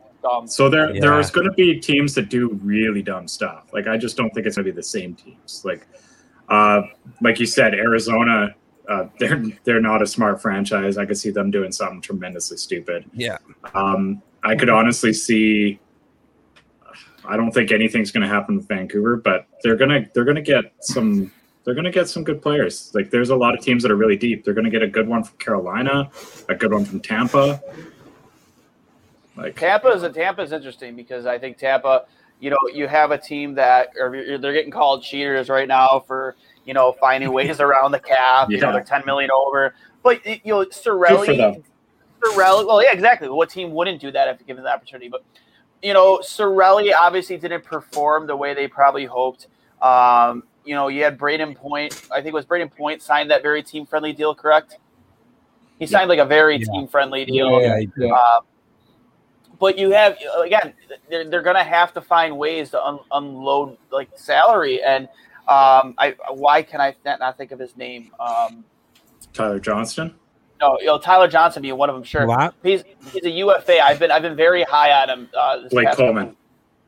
E: So there,
G: Yeah.
E: there's going to be teams that do really dumb stuff. Like I just don't think it's going to be the same teams. Like, uh, like you said, Arizona Uh, they're they're not a smart franchise. I could see them doing something tremendously stupid.
G: Yeah.
E: Um, I could honestly see. I don't think anything's going to happen with Vancouver, but they're gonna they're gonna get some they're gonna get some good players. Like there's a lot of teams that are really deep. They're gonna get a good one from Carolina, a good one from Tampa. Like
F: Tampa is a Tampa is interesting because I think Tampa, you know, you have a team that or they're getting called cheaters right now for you know finding ways around the cap. You know, they're ten million over, but you know,
E: Cirelli.
F: Cirelli. Well, yeah, exactly. What team wouldn't do that if given the opportunity? But you know, Cirelli obviously didn't perform the way they probably hoped. Um, you know, you had Brayden Point. I think it was Brayden Point signed that very team friendly deal, correct? He signed like a very
G: Yeah.
F: team friendly deal.
G: Yeah, he did.
F: Um, but you have again, they're, they're going to have to find ways to un, unload like salary, and um, I why can I not, not think of his name? Um,
E: Tyler Johnson.
F: no, you know Tyler Johnson being one of them. Sure,
G: What?
F: he's he's a UFA. I've been I've been very high on him. Uh, this
E: Blake
F: past
E: Coleman.
F: couple-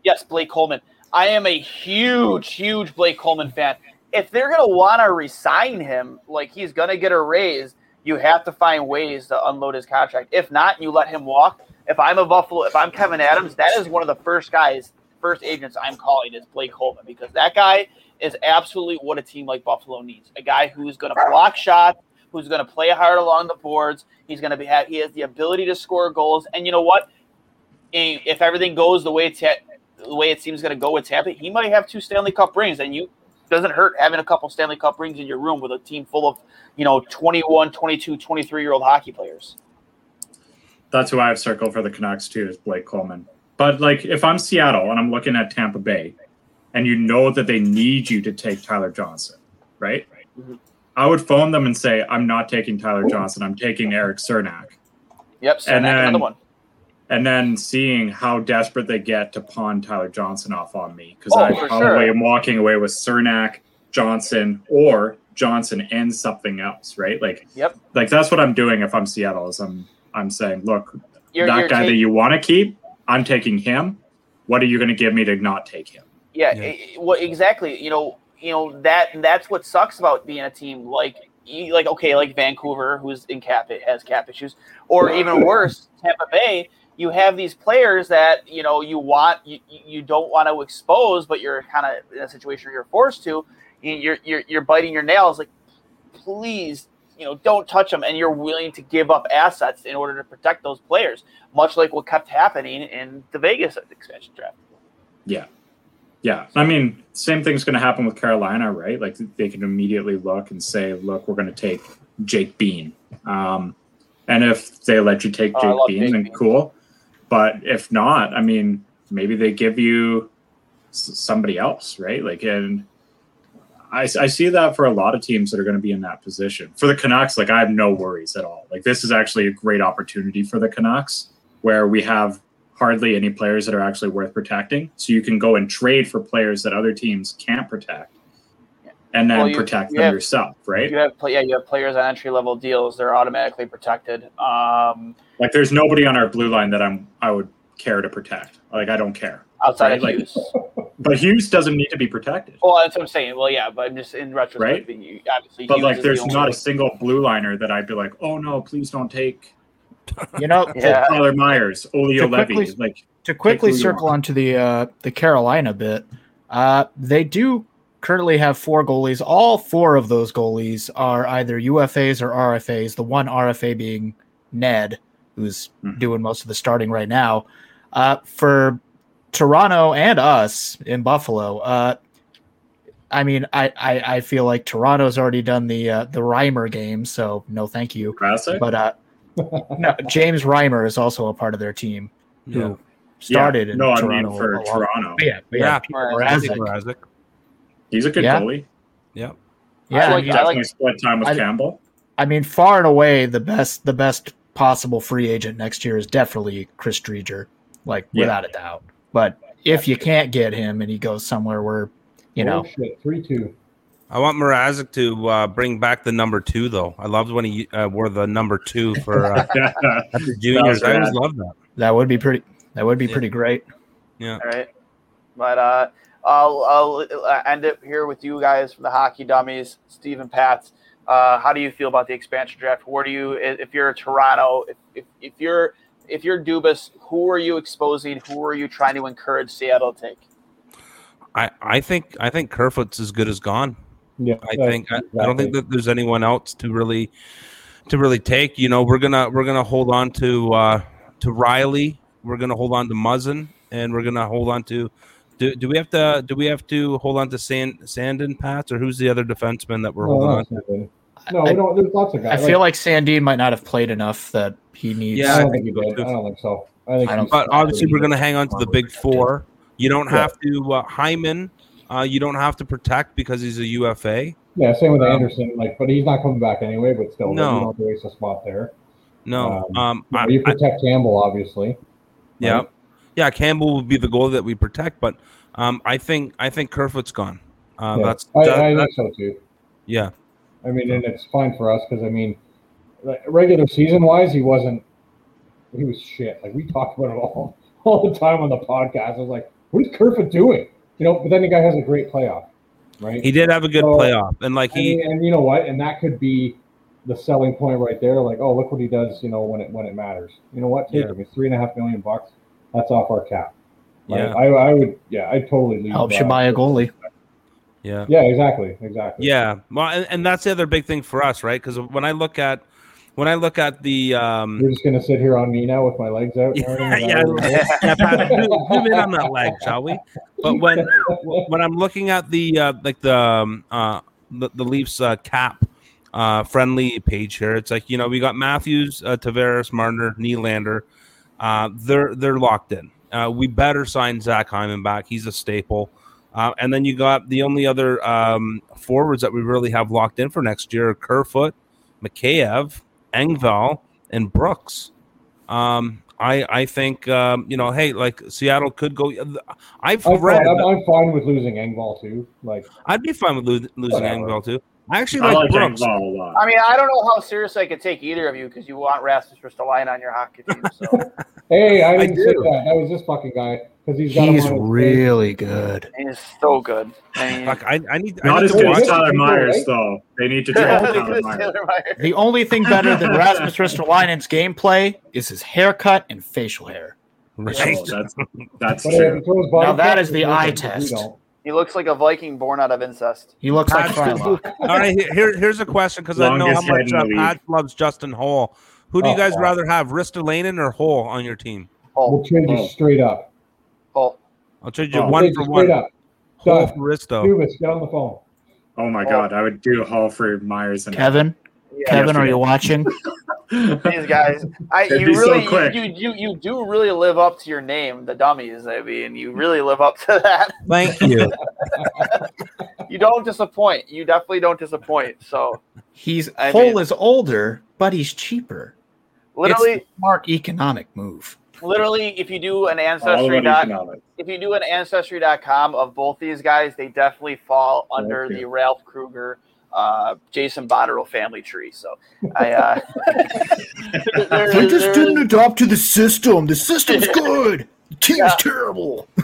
F: Yes, Blake Coleman. I am a huge, huge Blake Coleman fan. If they're going to want to resign him, like he's going to get a raise, you have to find ways to unload his contract. If not, you let him walk. If I'm a Buffalo, if I'm Kevin Adams, that is one of the first guys, first agents I'm calling is Blake Coleman because that guy is absolutely what a team like Buffalo needs. A guy who's going to block shots, who's going to play hard along the boards. He's going to be he has the ability to score goals, and you know what? If everything goes the way it's the way it seems going to go with Tampa, he might have two Stanley Cup rings, and you doesn't hurt having a couple Stanley Cup rings in your room with a team full of, you know, 21, 22, 23 year old hockey players.
E: That's who I have circled for the Canucks too, is Blake Coleman. But like, if I'm Seattle and I'm looking at Tampa Bay, and you know that they need you to take Tyler Johnson, right?
F: Mhm.
E: I would phone them and say, "I'm not taking Tyler Johnson. I'm taking Erik Cernak."
F: Yep, so
E: And then-
F: another one.
E: And then seeing how desperate they get to pawn Tyler Johnson off on me, because
F: Oh,
E: I probably
F: sure.
E: am walking away with Cernak, Johnson, or Johnson and something else, right? Like,
F: Yep.
E: like that's what I'm doing if I'm Seattle. Is I'm I'm saying, look,
F: You're,
E: that
F: you're
E: guy
F: ta-
E: that you want to keep, I'm taking him. What are you going to give me to not take him?
F: Yeah,
G: Yeah.
F: eh, what exactly? You know, you know that that's what sucks about being a team like like okay, like Vancouver, who's in cap it has cap issues, or even worse, Tampa Bay. You have these players that you know you want you, you don't want to expose, but you're kind of in a situation where you're forced to. You- You're you're you're biting your nails like, please, you know, don't touch them, and you're willing to give up assets in order to protect those players, much like what kept happening in the Vegas expansion draft.
E: Yeah. Yeah. I mean, same thing's going to happen with Carolina, right? Like they can immediately look and say, look, we're going to take Jake Bean. Um, and if they let you take
F: Oh,
E: Jake
F: love
E: Bean,
F: Jake
E: then
F: Bean.
E: cool. But if not, I mean, maybe they give you somebody else, right? Like, and I, I see that for a lot of teams that are going to be in that position. For the Canucks, like, I have no worries at all. Like, this is actually a great opportunity for the Canucks where we have hardly any players that are actually worth protecting. So you can go and trade for players that other teams can't protect and then
F: Well, you-
E: protect
F: you
E: them
F: have-
E: yourself, right?
F: You have yeah, you have players on entry level deals; they're automatically protected. Um,
E: Like, there's nobody on our blue line that I'm I would care to protect. Like, I don't care.
F: outside
E: Right,
F: of
E: like-
F: Hughes.
E: But Hughes doesn't need to be protected.
F: Well, that's what I'm saying. Well, yeah, but I'm just in retrospect.
E: Right?
F: you- Obviously,
E: But
F: Hughes
E: like, there's
F: the
E: not
F: one.
E: a single blue liner that I'd be like, oh no, please don't take
I: You know,
F: Yeah.
E: Tyler Myers, Olio
I: To
E: Levy.
I: quickly-
E: Like,
I: to quickly circle
E: want.
I: onto the uh, the Carolina bit, uh, they do currently have four goalies. All four of those goalies are either UFAs or RFAs. The one RFA being Ned, who's
E: Mhm.
I: doing most of the starting right now. Uh, for Toronto and us in Buffalo, uh, I mean, I, I I feel like Toronto's already done the uh, the Reimer game, so no, thank you.
E: Krasik?
I: But uh, no, James Reimer is also a part of their team who
G: Yeah.
I: started
E: yeah.
I: in
E: I
I: Toronto.
E: mean for
I: a long-
E: Toronto,
I: Yeah, but
G: Yeah.
I: yeah, Petr Mrazek.
G: Mrazek.
E: he's a good
I: Yeah.
E: goalie.
G: Yeah.
I: Yeah,
F: I
I: I
F: like-
I: mean,
F: I
E: Definitely split time with
I: I-
E: Campbell.
I: I mean, far and away the best the best possible free agent next year is definitely Chris Driedger, like
E: Yeah.
I: without a doubt. But if you can't get him and he goes somewhere where, you know,
H: shit, three two.
G: I want Mrazek to uh, bring back the number two, though. I loved when he uh, wore the number two for uh, at the juniors. I always
E: rad.
G: loved that.
I: that would be pretty that would be
G: Yeah.
I: pretty great.
G: Yeah.
F: All right. But uh, I'll, I'll uh, end it here with you guys from the Hockey Dummies, Steve and Pats. Uh, how do you feel about the expansion draft? Where do you, if you're a Toronto, if, if, if you're if you're Dubas, who are you exposing? Who are you trying to encourage Seattle to take?
G: I, I think I think Kerfoot's as good as gone.
H: Yeah,
G: I think I, I don't think that there's anyone else to really to really take. You know, we're gonna we're gonna hold on to uh, to Riley. We're gonna hold on to Muzzin, and we're gonna hold on to. Do, do we have to do we have to hold on to Sand Sandin Pats or who's the other defenseman that we're
H: No,
G: holding on to?
H: Sandin. No, we don't. There's lots of guys.
I: I
H: guys.
I: feel like Sandin might not have played enough that he needs.
G: Yeah,
H: I
G: I
H: don't
G: think
H: think he
G: so,
H: did. I don't think so. I think.
I: I don't-
G: But obviously, we're going to hang on to the big four. You don't
H: Yeah.
G: have to uh, Hyman. Uh, you don't have to protect because he's a UFA.
H: Yeah, same with
G: Um,
H: Andersen. Like, but he's not coming back anyway. But still,
G: No.
H: you don't waste a spot there.
G: No,
H: Um,
G: um,
H: You, know,
G: I,
H: you
G: I,
H: protect Campbell, obviously.
G: yeah,
H: right?
G: Yeah. Campbell would be the goal that we protect, but um, I think I think Kerfoot's gone. Uh,
H: Yeah.
G: That's
H: I,
G: that-
H: I think so too.
G: yeah,
H: I mean, and it's fine for us because I mean, regular season wise, he wasn't. He was shit. Like we talked about it all all the time on the podcast. I was like, "What is Kerfoot doing?" You know. But then the guy has a great playoff, right?
G: he did have a good
H: So,
G: playoff, and like he,
H: mean, and you know what? And that could be the selling point right there. Like, oh, look what he does. You know, when it when it matters. You know what? Take
G: Yeah.
H: him. It's three and a half million bucks. That's off our cap. Right?
G: Yeah.
H: I, I would. Yeah, I totally leave.
I: Helps you buy a goalie.
G: yeah,
H: Yeah, exactly, exactly.
G: yeah. Well, and, and that's the other big thing for us, right? Because when I look at when I look at the um,
H: You're just gonna sit here on me now with my legs out.
G: Yeah,
H: Aaron?
G: Yeah,
H: you're doing?
G: yeah, Pat, zoom zoom in on that leg, shall we? But when when I'm looking at the uh, like the um, uh, the, the Leafs uh, cap uh, friendly page here, it's like you know we got Matthews, uh, Tavares, Marner, Nylander. Uh, they're they're locked in. Uh, we better sign Zach Hyman back. He's a staple. Uh, and then you got the only other um, forwards that we really have locked in for next year: are Kerfoot, Mikheyev, Engvall, and Brooks. Um, I I think um, you know, hey, like Seattle could go. I've
H: I'm
G: read.
H: fine, I'm, I'm fine with losing Engvall too. Like,
G: I'd be fine with lo- losing. Engvall too. I actually
E: I
G: like,
E: like
G: Brooks.
E: A lot.
F: I mean, I don't know how seriously I could take either of you because you want Rasmus Ristolainen on your hockey team. So
H: hey, I
G: I
H: didn't say
G: do.
H: that. That was this fucking guy because he's got
I: He's
H: on his
I: really good.
F: he's so good. I mean,
G: Fuck, I, I need. I
E: Not
G: need
E: as
G: to
E: good
G: watch.
E: as Tyler
H: People,
E: Myers,
H: right?
E: though. They need to draft Tyler Myers.
I: The only thing better than Rasmus Ristolainen's gameplay is his haircut and facial hair.
G: Right.
E: Oh, that's that's
H: But hey, if
E: true.
H: he throws body
I: Now that
H: shots,
I: is the
H: he
I: eye
H: doesn't.
I: Test.
H: Don't.
F: He looks like a Viking born out of incest.
I: He looks like
G: Patch-
I: Frylock.
G: All right, here- here, here's a question because I know how much uh. Pat loves Justin Holl. Who do you
H: Oh,
G: guys
H: wow.
G: rather have, Ristolainen or Holl on your team?
F: Oh,
H: We'll trade you
E: Oh.
H: straight up.
F: oh,
G: I'll trade you
E: Oh,
G: one
H: Trade
G: for one.
H: up. Holl
G: for Risto.
H: Dubas, get on the phone.
E: Oh my god, I would do Holl for Myers and
I: Kevin,
F: yeah.
I: Kevin, are you watching?
F: These guys, I
E: It'd
F: you
E: be so
F: really
E: quick.
F: you, you you do really live up to your name, the dummies. I mean, you really live up to that.
G: Thank you.
F: You don't disappoint. You definitely don't disappoint. So
I: He's
F: I
I: Cole
F: mean-
I: is older, but he's cheaper.
F: literally,
I: it's a smart economic move.
F: literally, if you do an ancestry dot, if you do an ancestry.com of both these guys, they definitely fall under
H: Okay.
F: the Ralph Krueger, uh, Jason Botterill family tree. So I, uh, there-
I: They just didn't adopt to the system. The system's good. The team's
F: Yeah.
I: terrible.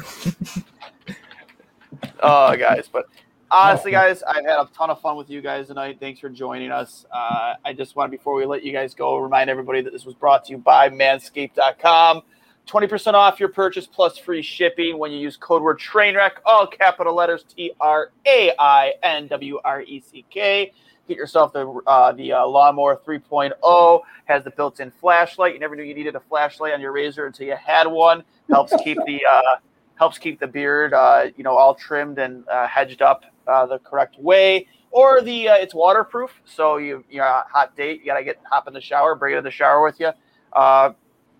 F: oh, guys. But honestly,
H: Oh,
F: guys, I've had a ton of fun with you guys tonight. Thanks for joining us. Uh, I just want, before we let you guys go, remind everybody that this was brought to you by manscaped.com. 20% off your purchase plus free shipping when you use code word trainwreck, all capital letters T R A I N W R E C K. Get yourself the uh, the uh, lawnmower 3.0 has the built-in flashlight. You never knew you needed a flashlight on your razor until you had one. Helps keep the uh, helps keep the beard uh, you know all trimmed and uh, hedged up uh, the correct way. Or the it's waterproof, so you you're a hot date. You gotta get hop in the shower, bring it in the shower with you.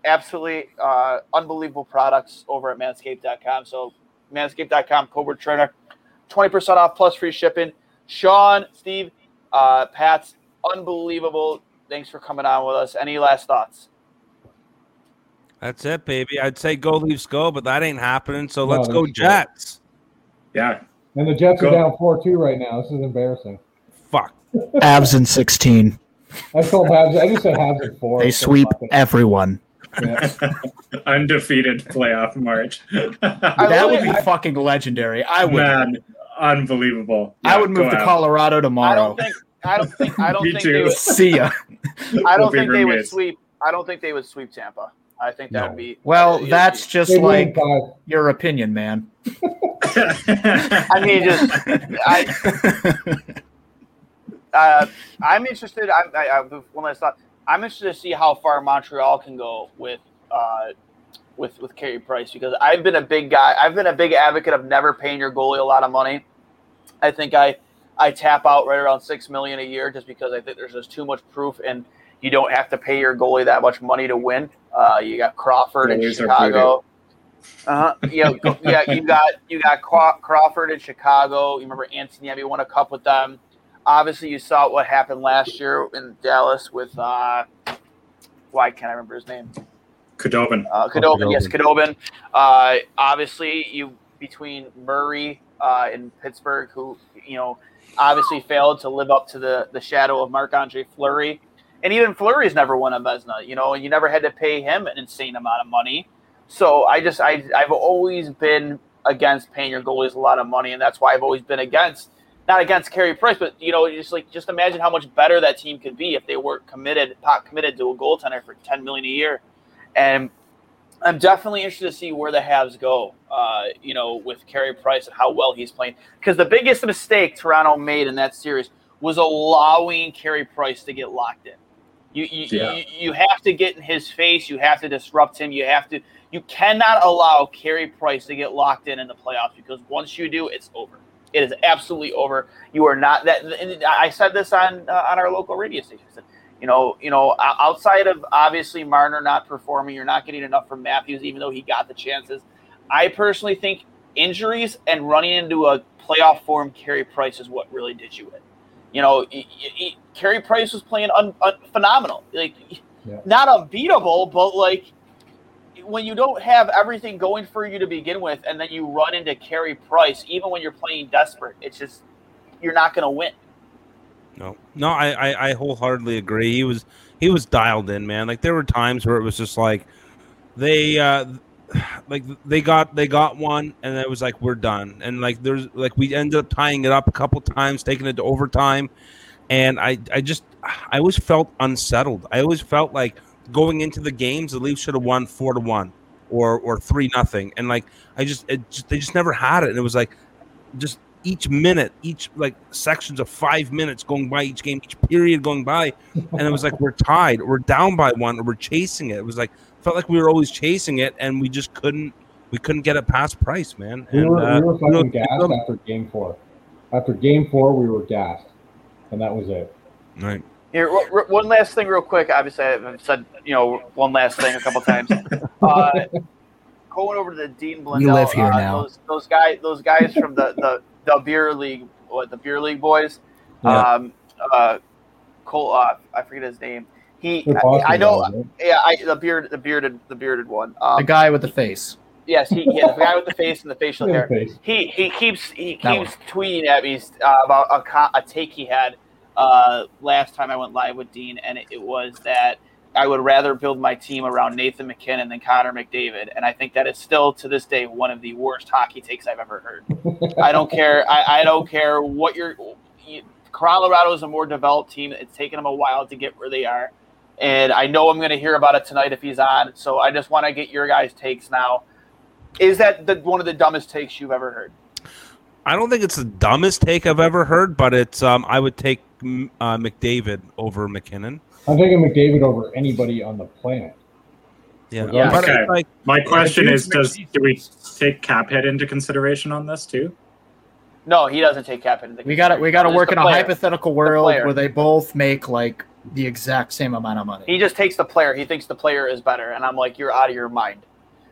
F: Absolutely uh, unbelievable products over at manscaped.com. So manscaped.com, code word trainer, 20% off plus free shipping. Sean, Steve, uh, Pat's unbelievable. Thanks for coming on with us. Any last thoughts?
G: That's it, baby. I'd say go Leafs go, but that ain't happening. So
H: No,
G: let's go
H: that's
G: Jets.
E: Yeah,
H: And the Jets
E: Go.
H: are down four two right now. This is embarrassing.
G: Fuck.
I: Abs in 16.
H: I told Habs. I just said Habs at four.
I: They
H: So
I: sweep
H: fucking-
I: everyone.
H: Yeah.
E: undefeated playoff March.
I: That would be fucking legendary. I would.
E: Man, unbelievable.
I: I would move to
E: out.
I: Colorado
F: I
I: tomorrow.
F: don't think I don't think I don't
E: Me
F: think they would.
I: See ya.
F: I don't
E: be
F: think they would sweep. I don't think they would sweep Tampa. I think that
E: No.
F: would be
I: Well,
F: uh,
I: that's just
H: They
I: like your opinion, man.
F: I mean, just I. Uh, I'm interested. I, I, I one last thought. I'm interested to see how far Montreal can go with uh, with with Carey Price because I've been a big guy. I've been a big advocate of never paying your goalie a lot of money. I think I I tap out right around six million a year just because I think there's just too much proof and you don't have to pay your goalie that much money to win. Uh, you got Crawford in Chicago. Uh-huh. Yeah, go, yeah, you got you got Crawford in Chicago. You remember Antti Niemi won a cup with them. Obviously, you saw what happened last year in Dallas with uh, why can't I remember his name?
E: Khudobin.
F: Uh, Khudobin, yes, Khudobin. Uh, obviously, you between Murray uh, in Pittsburgh, who you know obviously failed to live up to the the shadow of Marc Andre Fleury, and even Fleury's never won a Vezina, you know, and you never had to pay him an insane amount of money. So I just I I've always been against paying your goalies a lot of money, and that's why I've always been against not against Carey Price, but you know, just like just imagine how much better that team could be if they were committed, pot committed to a goaltender for ten million a year. And I'm definitely interested to see where the Habs go. Uh, you know, with Carey Price and how well he's playing. Because the biggest mistake Toronto made in that series was allowing Carey Price to get locked in. You you,
E: Yeah.
F: you you have to get in his face. You have to disrupt him. You have to. You cannot allow Carey Price to get locked in in the playoffs because once you do, it's over. It is absolutely over. You are not that. and I said this on uh, on our local radio station. Said, you know, you know, outside of obviously Marner not performing, you're not getting enough from Matthews, even though he got the chances. I personally think injuries and running into a playoff form Carey Price is what really did you in. You know, y- y- Carey Price was playing un, un, phenomenal, like
H: Yeah.
F: not unbeatable, but like when you don't have everything going for you to begin with, and then you run into Carey Price, even when you're playing desperate, it's just you're not going to win.
G: No, no, I, I, I wholeheartedly agree. He was he was dialed in, man. Like there were times where it was just like they uh like they got they got one and it was like we're done. And like there's like we ended up tying it up a couple times, taking it to overtime. And I I just I always felt unsettled. I always felt like going into the games the Leafs should have won four to one or or three nothing. And like I just it just they just never had it. And it was like just each minute, each like sections of five minutes going by each game, each period going by, and it was like we're tied, we're down by one, or we're chasing it. It was like felt like we were always chasing it, and we just couldn't, we couldn't get it past Price, man.
H: We
G: And,
H: were,
G: uh,
H: we were
G: you know,
H: fucking gassed after game four. After game four, we were gassed, and that was it.
G: right.
F: Here, r- r- one last thing, real quick. Obviously, I've said you know one last thing a couple times. Uh, going over to the Dean Blundell.
I: live here
F: uh,
I: now.
F: Those, those guys, those guys from the, the, the beer league, what the beer league boys.
G: Yeah.
F: Um, uh, Cole, uh, I forget his name. He,
H: The
F: I, I know,
H: guys,
F: yeah, I, the beard, the bearded, the bearded one. Um,
I: The guy with the face.
F: Yes, he, yeah, the guy with the face and the facial hair.
H: face.
F: He he keeps he
I: That
F: keeps tweeting at me uh, about a, a take he had uh, last time I went live with Dean, and it, it was that I would rather build my team around Nathan MacKinnon than Connor McDavid, and I think that is still to this day one of the worst hockey takes I've ever heard. I don't care. I, I don't care what you're. You, Colorado is a more developed team. It's taken them a while to get where they are, and I know I'm going to hear about it tonight if he's on. So I just want to get your guys' takes now. Is that the, one of the dumbest takes you've ever heard?
G: I don't think it's the dumbest take I've ever heard, but it's um I would take uh, McDavid over MacKinnon.
H: I'm taking McDavid over anybody on the planet.
G: Yeah,
H: Yeah.
E: Okay.
G: like
E: My question is: Does do we take cap hit into consideration on this too?
F: No, he doesn't take cap hit into
I: We got to we got to work
F: the
I: in a hypothetical world
F: player.
I: where they both make like the exact same amount of money.
F: He just takes the player. He thinks the player is better, and I'm like, you're out of your mind.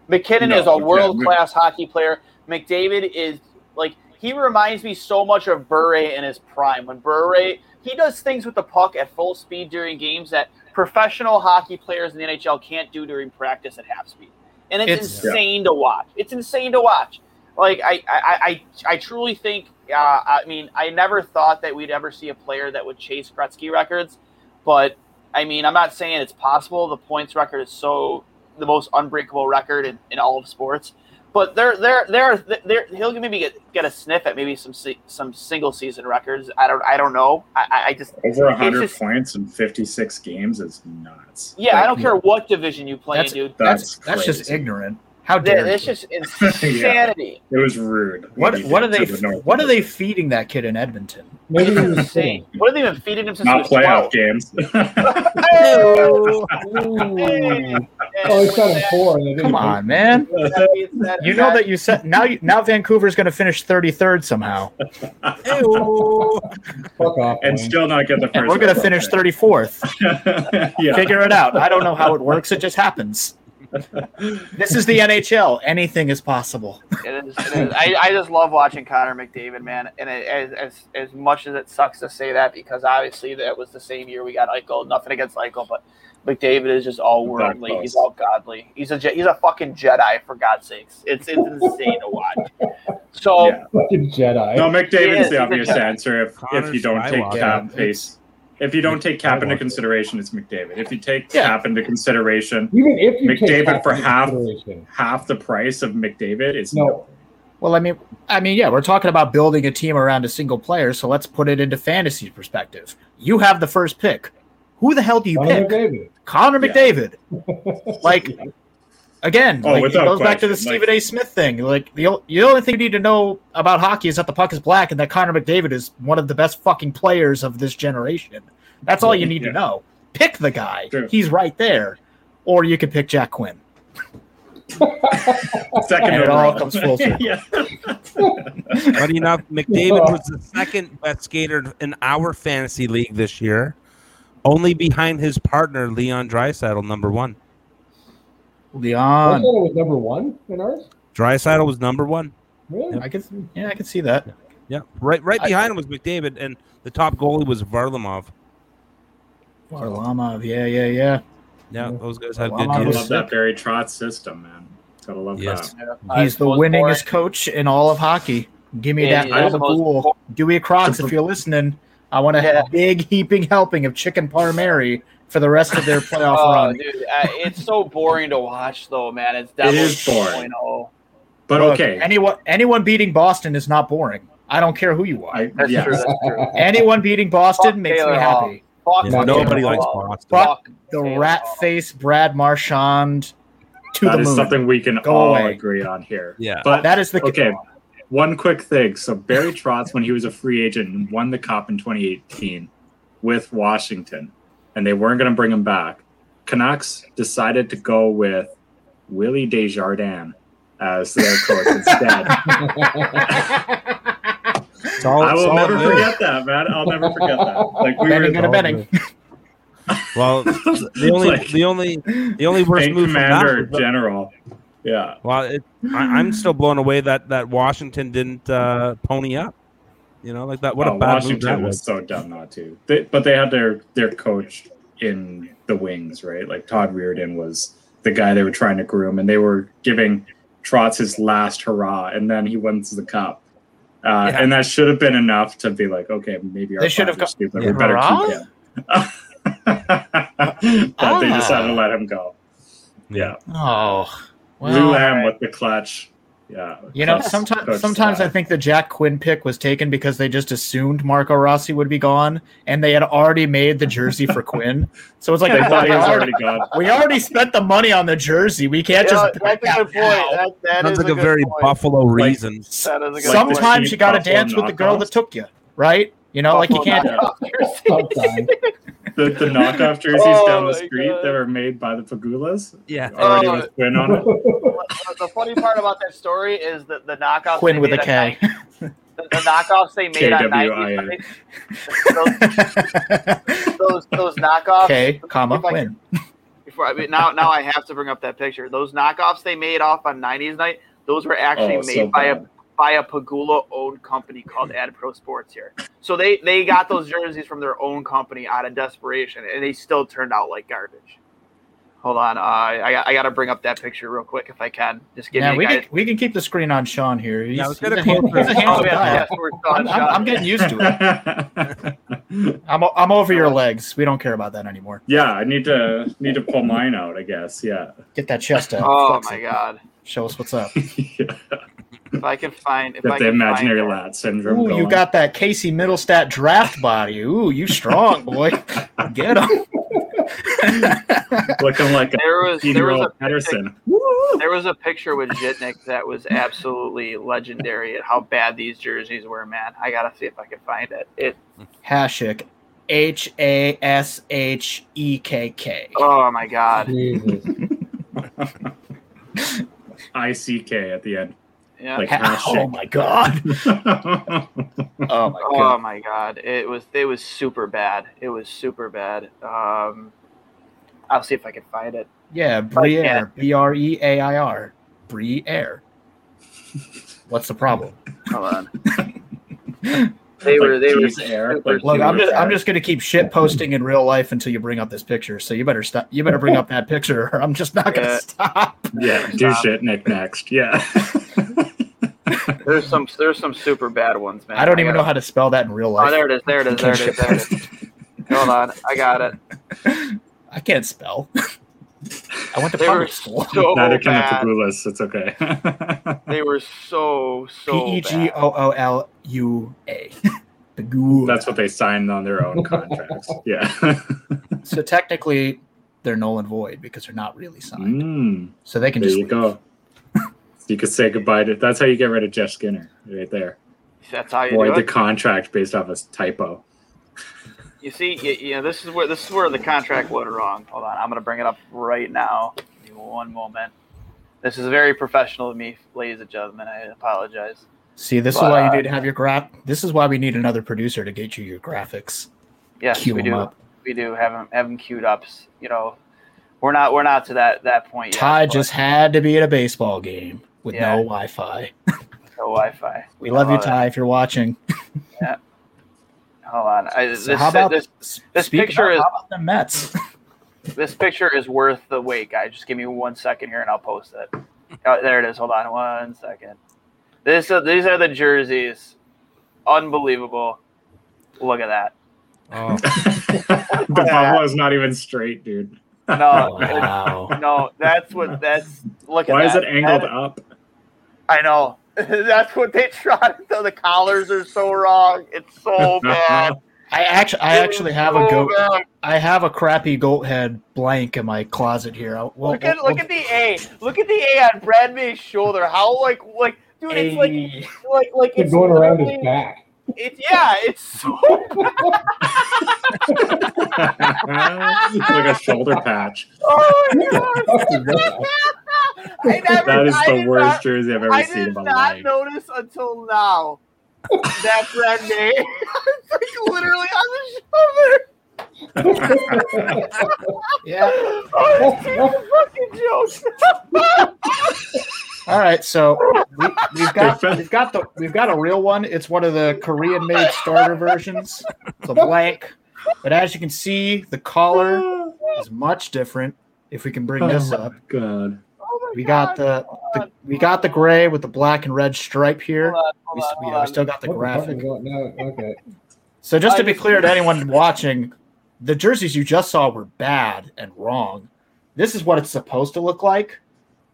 F: MacKinnon
E: No,
F: is a world class hockey player. McDavid is like he reminds me so much of Bure in his prime. When Bure he does things with the puck at full speed during games that professional hockey players in the NHL can't do during practice at half speed, and it's,
I: It's-
F: insane to watch. It's insane to watch. Like I, I, I, I truly think. Uh, I mean, I never thought that we'd ever see a player that would chase Gretzky records, but I mean, I'm not saying it's possible. The points record is so the most unbreakable record in, in all of sports. But they're they're they're, they're he'll maybe get, get a sniff at maybe some some single season records. I don't I don't know. I, I- I just
E: Over
F: it's
E: hundred
F: just-
E: points in fifty six games is nuts.
F: Yeah, I don't care what division you play,
I: That's
F: in, dude.
I: that's
E: That's
I: that's, just ignorant. How dare
F: That's
I: you.
F: just insanity.
E: It was rude.
I: What what are they
E: the
I: what are they feeding that kid in Edmonton?
H: Maybe he was
F: Insane. What have they been feeding him since
E: Not
F: he was
E: playoff
F: 12?
E: games.
I: Ooh. Oh, he shot him four. And they didn't Come on, man.
F: That-
I: You know that you said now. You, now Vancouver's going to finish 33rd somehow,
H: Fuck off.
E: and
H: man.
E: still not get the first.
I: and we're going to finish 34th.
E: yeah.
I: Figure it out. I don't know how it works. It just happens. This is the NHL. Anything is possible.
F: It is, it is. I, I just love watching Connor McDavid, man. And it, as, as as much as it sucks to say that, because obviously that was the same year we got Eichel. Nothing against Eichel, but McDavid is just all worldly. He's all godly. He's a he's a fucking Jedi for God's sakes. It's it's insane to watch. So
E: Yeah.
H: Fucking Jedi.
E: No,
F: He
E: McDavid's
F: is,
E: the obvious answer. If
G: Connor
E: if you don't take cap face, if you don't take cap into consideration, it's McDavid. If you take
I: Yeah.
E: cap into consideration,
H: Even if you take
E: McDavid
H: that
E: for half- half the price of McDavid is
H: No.
I: Well, I mean, I mean, yeah, we're talking about building a team around a single player, so let's put it into fantasy perspective. You have the first pick. Who the hell do you
H: Connor
I: pick?
H: McDavid.
I: Connor
E: Yeah.
I: McDavid. Like again,
E: Oh,
I: like, it
E: without
I: goes back to the
E: question,
I: Stephen A. Smith thing. Like the the only thing you need to know about hockey is that the puck is black and that Connor McDavid is one of the best fucking players of this generation. That's all you need
E: Yeah.
I: to know. Pick the guy.
E: True.
I: He's right there. Or you could pick Jack Quinn.
E: second
I: And it all comes full circle.
E: yeah.
G: Funny enough, McDavid was the second best skater in our fantasy league this year, only behind his partner Leon Draisaitl, number one.
I: Leon.
H: thought it was number one in ours.
G: Draisaitl was number one.
H: Really?
I: I could yeah, I could see that.
G: Yeah, right, right
I: I-
G: behind him was McDavid, and the top goalie was Varlamov.
I: Varlamov, yeah, yeah, yeah.
G: Yeah, those guys had
I: Varlamov
G: good
E: Gotta love that Barry Trotz system, man. Gotta love
G: Yes.
E: that.
I: He's the winningest coach in all of hockey. Give me
F: Yeah,
I: that
F: he is the most-
I: Dewey Crocs, if you're listening, I want a
F: Yeah.
I: big heaping helping of chicken parmary for the rest of their playoff
F: Oh,
I: run.
F: dude, uh, it's so boring to watch, though, man. It's
E: It
F: Devils
E: boring.
F: 2.0.
E: But
I: Look,
E: okay,
I: anyone anyone beating Boston is not boring. I don't care who you are.
E: I,
F: That's
E: yes.
F: true. That's true.
I: anyone beating Boston
F: Fuck
I: makes
F: Taylor
I: me
F: Hall.
I: happy.
F: Fuck
G: Yeah, nobody
F: Taylor
G: likes
F: Hall.
G: Boston.
I: Fuck the
F: Taylor
I: rat
F: Hall.
I: face Brad Marchand to
E: That
I: the
E: is
I: moon.
E: something we can
I: Go
E: all
I: away.
E: agree on here.
G: Yeah.
E: But
I: that is the
E: okay, one quick thing. So Barry Trotz, when he was a free agent won the cup in 2018 with Washington, and they weren't going to bring him back, Canucks decided to go with Willie Desjardins as their coach instead.
G: It's all-
E: I will never
G: good.
E: forget that, man. I'll never forget that. Like we
I: Benning
E: were
I: and a Benning.
G: Well, the only,
E: Like-
G: the only, the only worst move from
E: commander
G: was that-
E: general. Yeah.
G: Well, it, I, I'm still blown away that that Washington didn't uh, pony up. You know, like that. What
E: Oh,
G: a bad move
E: Washington
G: that
E: was
G: was.
E: so dumb not to. They, but they had their their coach in the wings, right? Like Todd Reirden was the guy they were trying to groom, and they were giving Trotz his last hurrah, and then he wins the cup. Uh,
G: Yeah.
E: And that should have been enough to be like, okay, maybe our
I: They should have
E: are stupid.
G: Yeah.
E: We better
I: Hurrah?
E: keep him. but they
I: Ah.
E: decided to let him go. Yeah,
I: Oh,
E: Lou
I: well,
E: Lamb with the clutch. Yeah,
I: You know,
E: Coach-
I: sometimes
E: Coach
I: sometimes I think the Jack Quinn pick was taken because they just assumed Marco Rossi would be gone, and they had already made the jersey for Quinn. So it's like,
E: they
I: well,
E: thought he
I: we,
E: was
I: already,
E: already gone.
I: we already spent the money on the jersey. We can't
F: Yeah,
I: just.
F: that's a good point. That, that
G: Sounds
F: is
G: like a
F: good
G: very
F: point.
G: Buffalo reason.
F: That is a good
E: Like
F: point.
I: Sometimes you got to
E: Buffalo
I: dance with the girl that took you, right? You know, like you can't.
H: Sometimes.
E: the, the knockoff oh jerseys
F: Oh
E: down the street
F: God.
E: that were made by the Pegulas.
G: Yeah.
E: Already
F: Oh.
E: with Quinn on it.
F: the funny part about that story is that the knockoffs
I: Quinn with
F: made
I: a
F: on
I: K.
F: night- the, the knockoffs they made on
E: KWIN.
F: 90s, those, those those knockoffs.
I: K, comma, Quinn.
F: Before I mean, now now I have to bring up that picture. Those knockoffs they made off on 90s night. Those were actually
E: Oh,
F: made
E: so
F: by a
E: bad.
F: By a Pegula owned company called Ad Pro Sports here. So they they got those jerseys from their own company out of desperation, and they still turned out like garbage. Hold on, uh, I got- I got to bring up that picture real quick if I can. Just give
I: Yeah,
F: me
I: we
F: guys.
I: can, we can keep the screen on Sean here. He's,
G: Yeah,
I: he's a,
G: a
I: hand- he's a handsome
F: Oh, yeah,
I: guy.
F: yes, we're still
I: I'm, I'm, I'm getting used to it. I'm, o- I'm over your legs. We don't care about that anymore.
E: yeah, I need to need to pull mine out. I guess. Yeah.
I: Get that chest out.
F: Oh
I: Flex
F: my
I: it.
F: god.
I: Show us what's up.
F: If I can find, if I
E: Got the
F: can
E: imaginary
F: find
E: lat syndrome.
I: Ooh, you got that Casey Mittelstadt draft body. Ooh, you strong boy. Get him.
E: looking like a
F: There was- there was
E: year-old
F: a- There was a picture with Zhitnik that was absolutely legendary at how bad these jerseys were, man. I gotta see if I can find it. It
I: Hashik. H A S H E K K.
F: oh my god.
E: I C K at the end.
F: Yeah.
E: Like
I: Ha- oh my god. Oh my god.
F: Oh
I: god.
F: my god. It was it was super bad. It was super bad. Um I'll see if I can find it.
I: Yeah, Briere. B R E A I R. Briere. What's the problem?
F: Hold on. They were they were
E: Like cheese air, like
I: Look, I'm just I'm just gonna keep shit posting in real life until you bring up this picture. So you better stop. You better bring up that picture, or I'm just not gonna
F: Yeah.
I: stop.
E: Yeah, do shit, Nick. Next, yeah.
F: there's some there's some super bad ones, man.
I: I don't even know
F: gotta-
I: how to spell that in real
F: Oh,
I: life.
F: there it is. There it is. There it is. There it is. Hold on. I got it.
I: I can't spell. I went to
F: They were
I: public school.
F: so
E: Neither can the
F: bad.
E: Fabulas. It's okay.
F: They were so so
I: P E G
F: bad.
I: O O L U A. Pagula.
E: That's what they signed on their own contracts. Yeah.
I: So technically, they're null and void because they're not really signed.
E: mm,
I: So they can
E: there
I: just
E: you go. You could say goodbye to. That's how you get rid of Jeff Skinner, right there.
F: That's how you
E: Void
F: do
E: the contract based off a typo.
F: You see, you, you know, this is where this is where the contract went wrong. Hold on, I'm gonna bring it up right now. Give me one moment. This is very professional of me, ladies and gentlemen. I apologize.
I: see. This is
F: But,
I: why you
F: uh,
I: need to have your graph. This is why we need another producer to get you your graphics.
F: Yes,
I: Cue
F: we do.
I: up.
F: We do have them have them queued up. You know, we're not we're not to that that point yet.
I: Ty
F: but
I: just had to be at a baseball game with
F: Yeah.
I: no Wi-Fi.
F: no Wi-Fi.
I: We love you, Ty, if you're watching.
F: Hold on. I,
I: So
F: this,
I: how about
F: this this
I: speak
F: picture
I: about-
F: is-
I: how about the Mets?
F: this picture is worth the wait, guys. Just give me one second here, and I'll post it. Oh, there it is. Hold on one second. This uh, these are the jerseys. Unbelievable. Look at that.
G: Oh,
E: the bubble is not even straight, dude.
F: No,
I: Wow.
F: no, that's what that's. Look at
E: Why is it angled
F: That-
E: up?
F: I know. that's what they tried. So the collars are so wrong. It's so bad.
I: I actually, I actually have a goat.
F: bad.
I: I have a crappy goat head blank in my closet here. I'll- We'll,
F: Look at
I: we'll-
F: look at the A. Look at the A on Brad May's shoulder. How like like dude, it's like like like
H: It's
F: it's
H: going around his back.
F: It's yeah, it's so
E: It's like a shoulder patch.
F: Oh my god! Never,
E: That is
F: I
E: the worst
F: not-
E: jersey I've ever seen.
F: I
E: seen
F: did
E: in my
F: not
E: life.
F: notice until now that Brad May it's like literally on the shoulder.
I: yeah.
F: Oh, it's a fucking joke.
I: All right, so we, we've got we've got the we've got a real one. It's one of the Korean-made starter versions. It's a blank, but as you can see, the collar is much different. If we can bring this
E: Oh
I: up,
E: my god.
I: We got the, the we got the gray with the black and red stripe here.
F: Hold on, hold
I: We, yeah, we still got the
H: What the fuck
I: graphic.
H: is no, okay.
I: So just to be clear to anyone watching, the jerseys you just saw were bad and wrong. This is what it's supposed to look like.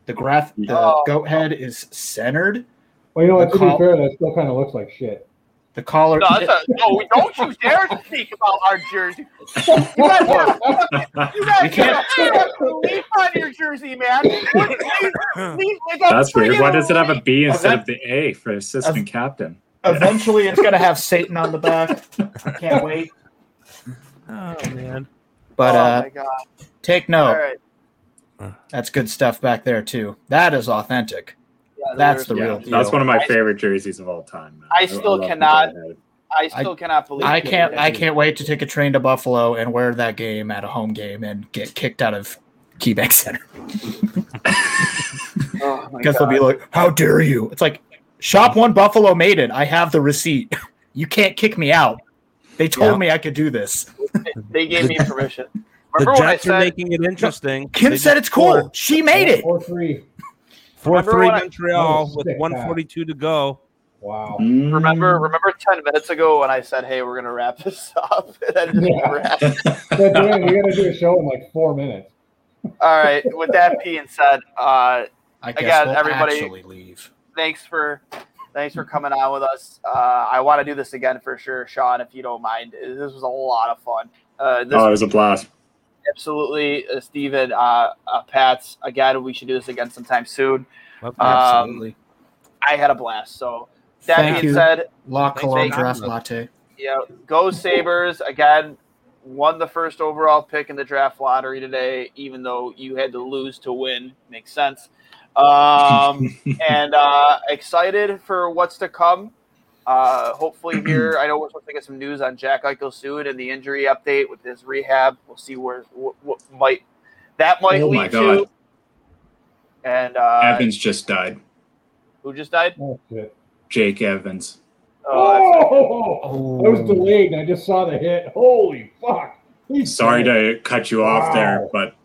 I: The graph, the
F: Oh.
I: goat head is centered.
H: Well, you know what?
I: The
H: To be fair, that still kind of looks like shit.
I: The collar.
F: No, that's a, no, we don't you dare speak about our jersey. You guys you guys
I: We can't-
F: have leaf on your jersey, man. Leaf- leaf- like a
E: That's weird. Why does it have a
F: freaking
E: B instead of the A for assistant captain?
I: Eventually, it's gonna have Satan on the back. I Can't wait.
G: oh man.
I: But
F: oh
I: uh,
F: my god!
I: take note.
F: right,
I: That's good stuff back there too. That is authentic.
F: Yeah,
I: That's the
E: Yeah,
I: real deal.
E: that's one of my favorite jerseys of all time. man.
F: I still
E: love the
F: cannot-
E: goat head.
F: I still cannot believe.
I: I can't. I can't wait to take a train to Buffalo and wear that game at a home game and get kicked out of KeyBank Center
F: Oh my
I: because they'll be like, "How dare you?" It's like, "Shop One Buffalo made it. I have the receipt. You can't kick me out. They told
G: Yeah.
I: me I could do this.
F: they gave me permission.
G: The
F: Remember when I
G: Jets are making it interesting.
I: Kim
G: They
I: said
G: just
I: it's cool.
G: scored
I: She made it.
H: Four three.
G: Four three Montreal
H: Oh,
G: with
H: sick,
G: 142 to go.
H: Wow.
E: Mm.
F: Remember, remember ten minutes ago when I said, "Hey, we're gonna wrap this up," and then it just
H: Yeah.
F: never happened.
H: But Dan, we got to do a show in like four minutes.
F: All right. With that being said, uh,
I: I guess
F: Again,
I: we'll
F: everybody-
I: actually leave.
F: thanks for thanks for coming on with us. Uh, I want to do this again for sure, Sean, if you don't mind. This was a lot of fun. Uh, this
E: Oh, it was a blast.
F: Absolutely, uh, Steven, uh, uh, Pats. Again, we should do this again sometime soon.
G: Well,
F: Um,
I: Absolutely.
F: I had a blast. So that
I: Thank
F: being
I: you.
F: said,
I: La
G: thanks
I: Cologne draft
G: having
I: latte.
F: yeah, go Sabres again. Won the first overall pick in the draft lottery today, even though you had to lose to win. Makes sense. Um, and uh, excited for what's to come. Uh, hopefully, here I know we're supposed to get some news on Jack Eichel soon and the injury update with his rehab. We'll see where what, what might that might
E: Oh my
F: lead
E: God.
F: to. And uh,
E: Evans just died.
F: who just died?
H: Oh!
E: Jake Evans.
F: Oh,
H: Oh, I was delayed and I just saw the hit. Holy fuck! He's
E: Sorry
H: dead.
E: to cut you off there, but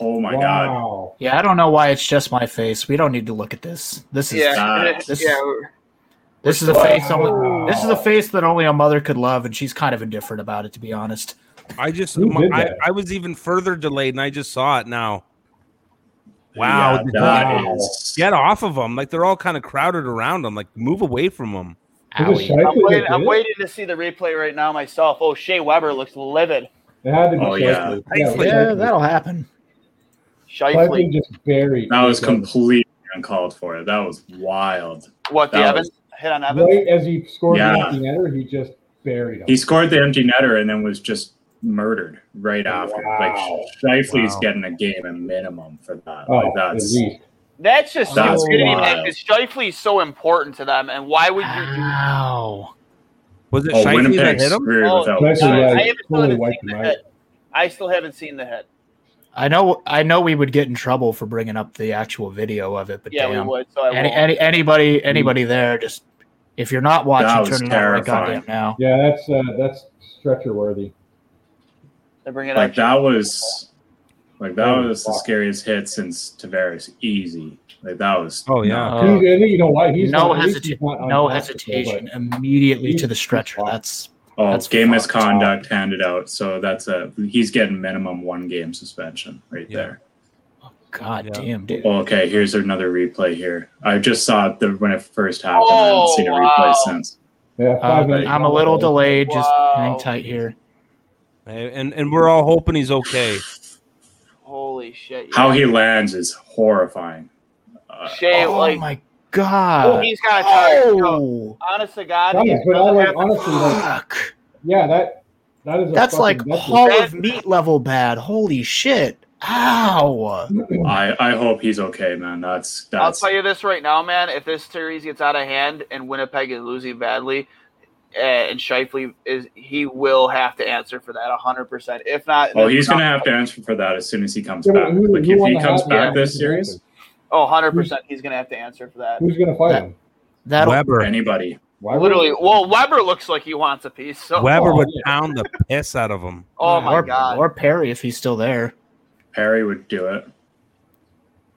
E: oh my god.
I: Yeah, I don't know why it's just my face. We don't need to look at this. This is
F: yeah,
E: that.
I: This-
F: yeah.
I: This is a face only this is a face that only a mother could love, and she's kind of indifferent about it, to be honest.
G: I just
H: Who did
G: I. I was even further delayed and I just saw it now. Wow,
E: Yeah,
G: did
E: that
H: Wow.
E: is-
G: Get off of them. Like they're all kind of crowded around them. Like move away from them.
H: Was it
I: Owie.
H: Scheifele
F: I'm waiting, I'm waiting to see the replay right now myself. Oh, Shea Weber looks livid.
H: It had to be
E: Oh, yeah.
H: Yeah,
I: Yeah, that'll happen.
H: Scheifele
F: Shifley.
H: just buried.
E: That was completely uncalled for. That was wild.
F: What, the
E: That
F: Evans? Hit on Evans?
H: Right as he scored
E: Yeah.
H: the empty netter, he just buried him.
E: He scored the empty netter and then was just murdered right after.
H: Wow.
E: Like Scheifele's
G: Wow.
E: getting a game a minimum for that.
H: oh,
E: like that's.
F: That's just
E: That's
F: stupidity, man,
E: wild.
F: because Scheifele is so important to them. And why would you do
I: Wow.
G: Was it
E: oh,
G: Scheifele that hit him?
F: Oh,
E: without
F: I. I
E: Scheifele.
F: haven't still
H: Totally
F: haven't seen the
H: out.
F: hit. I still haven't seen the hit.
I: I know I know we would get in trouble for bringing up the actual video of it, but
F: Yeah,
I: damn.
F: we would. So I
I: Any,
F: won't.
I: any anybody mm. anybody there just if you're not watching,
E: That was
I: turn it on right
E: terrifying.
I: goddamn now.
H: Yeah, that's uh, that's stretcher worthy.
F: They're bringing
E: Like
F: up.
E: that was like that
H: Holy
E: was the scariest hit since Tavares. Easy. Like that was
G: Oh, yeah.
I: Uh,
H: He's, you know why he's
I: no
H: not, at least he's
I: hesita- no hesitation. Immediately to the stretcher. That's
E: Oh,
I: That's
E: game misconduct handed out. So that's a he's getting minimum one game suspension right
G: Yeah.
E: there.
I: God
G: Yeah.
I: damn, dude.
E: Oh, okay, here's another replay here. I just saw it the, when it first happened. I
F: Oh,
E: haven't seen a
F: wow.
E: replay since.
H: yeah,
I: Uh. I'm a little delayed. Just hang tight here.
G: And and we're all hoping he's okay.
F: Holy shit.
E: How he lands is horrifying. Uh,
F: Shea,
I: oh
F: like,
I: my
F: oh,
I: god.
F: he's got a tire.
I: Oh,
F: Honest to God,
H: Guys,
F: he
H: but I
F: doesn't
H: like
F: have the-
H: honestly like
I: fuck.
H: yeah that that is a
I: That's like
H: that's a-
I: Hall of Meat level bad. Holy shit. Ow.
E: I I hope he's okay, man. That's that's I'll
F: tell you this right now, man. If this series gets out of hand and Winnipeg is losing badly, uh, and Scheifele is, he will have to answer for that hundred percent. If not,
E: oh he's gonna have to answer for that as soon as he comes
H: Yeah,
E: back.
H: who-
E: Like
H: who
E: if he comes back
H: yeah,
E: this series,
H: answer?
F: Oh, 100 percent. He's gonna have to answer for that.
H: Who's gonna fight
I: That-
H: him?
I: That'll
G: Weber.
E: anybody.
H: Why would-
F: Literally, well, Weber looks like he wants a piece. So,
G: Weber
H: Oh,
G: would
H: yeah.
G: pound the piss out of him.
F: oh my
I: or,
F: god,
I: Or Perry if he's still there.
E: Perry would do it.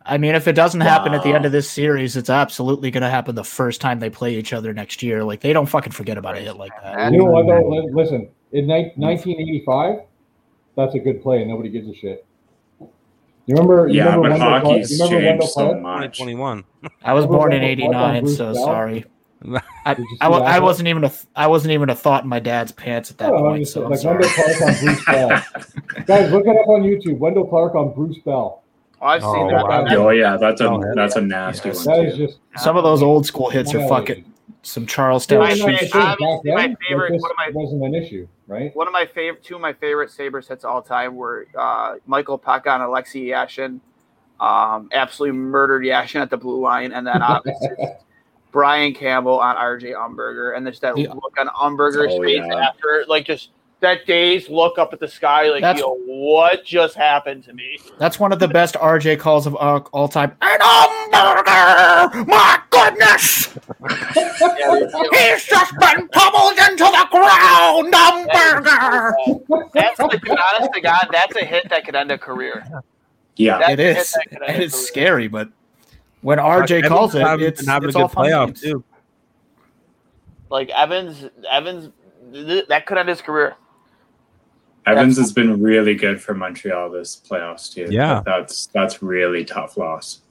I: I mean, if it doesn't happen at the end of this series, it's absolutely going to happen the first time they play each other next year. Like they don't fucking forget about a hit like that.
H: You know what though? Listen, in ni- 1985, that's a good play, and nobody gives a shit. You remember? You
E: Yeah,
H: remember
E: but
H: Wendel Clark?
E: hockey's
H: You remember Wendel
E: changed so
H: Clark?
E: much.
G: 2021.
I: I was born in
H: Wendel Clark on
I: '89, so
H: Bell?
I: sorry. I,
H: Did you see
I: I, I wasn't even a th- I wasn't even a thought in my dad's pants at that
H: Oh,
I: point. So
H: like. Wendel Clark on Bruce Bell. Guys, look it up on YouTube. Wendel Clark on Bruce Bell.
F: Oh, I've
G: Oh,
F: seen
G: wow.
F: that.
E: Oh yeah, that's a
G: Oh, yeah.
E: that's a nasty
I: Yes.
E: one
H: That is
E: too.
H: just
I: Some of those old school hits are fucking some Charlestown
F: My
H: You know,
I: shit.
F: favorite-
H: back
F: obviously my favorite- one of my-
H: wasn't an issue, right?
F: One of my favorite, two of my favorite Sabres hits all time were uh, Michael Peca and Alexei Yashin. Um, absolutely murdered Yashin at the blue line, and then obviously Brian Campbell on RJ Umberger, and there's that
I: Yeah.
F: look on Umberger's
E: Oh,
F: face
E: yeah.
F: after, like just that dazed look up at the sky, like
I: That's-
F: yo, what just happened to me?
I: That's one of the best RJ calls of all, all time. An Umberger! My goodness! He's just been pummeled into the ground! Umberger!
F: that's like, honest to God, that's a hit that could end a career.
E: Yeah,
F: That's
I: It
F: a hit
I: is.
F: that could end a
I: It's
F: career.
I: scary, but when RJ
G: Evans
I: calls it,
G: having-
I: it's,
G: having
I: it's
G: a good
I: fun
G: playoff
I: games.
G: too.
F: Like Evans, Evans, th- that could end his career.
E: Evans has been really good for Montreal this playoffs too.
G: Yeah.
E: That's that's really tough loss.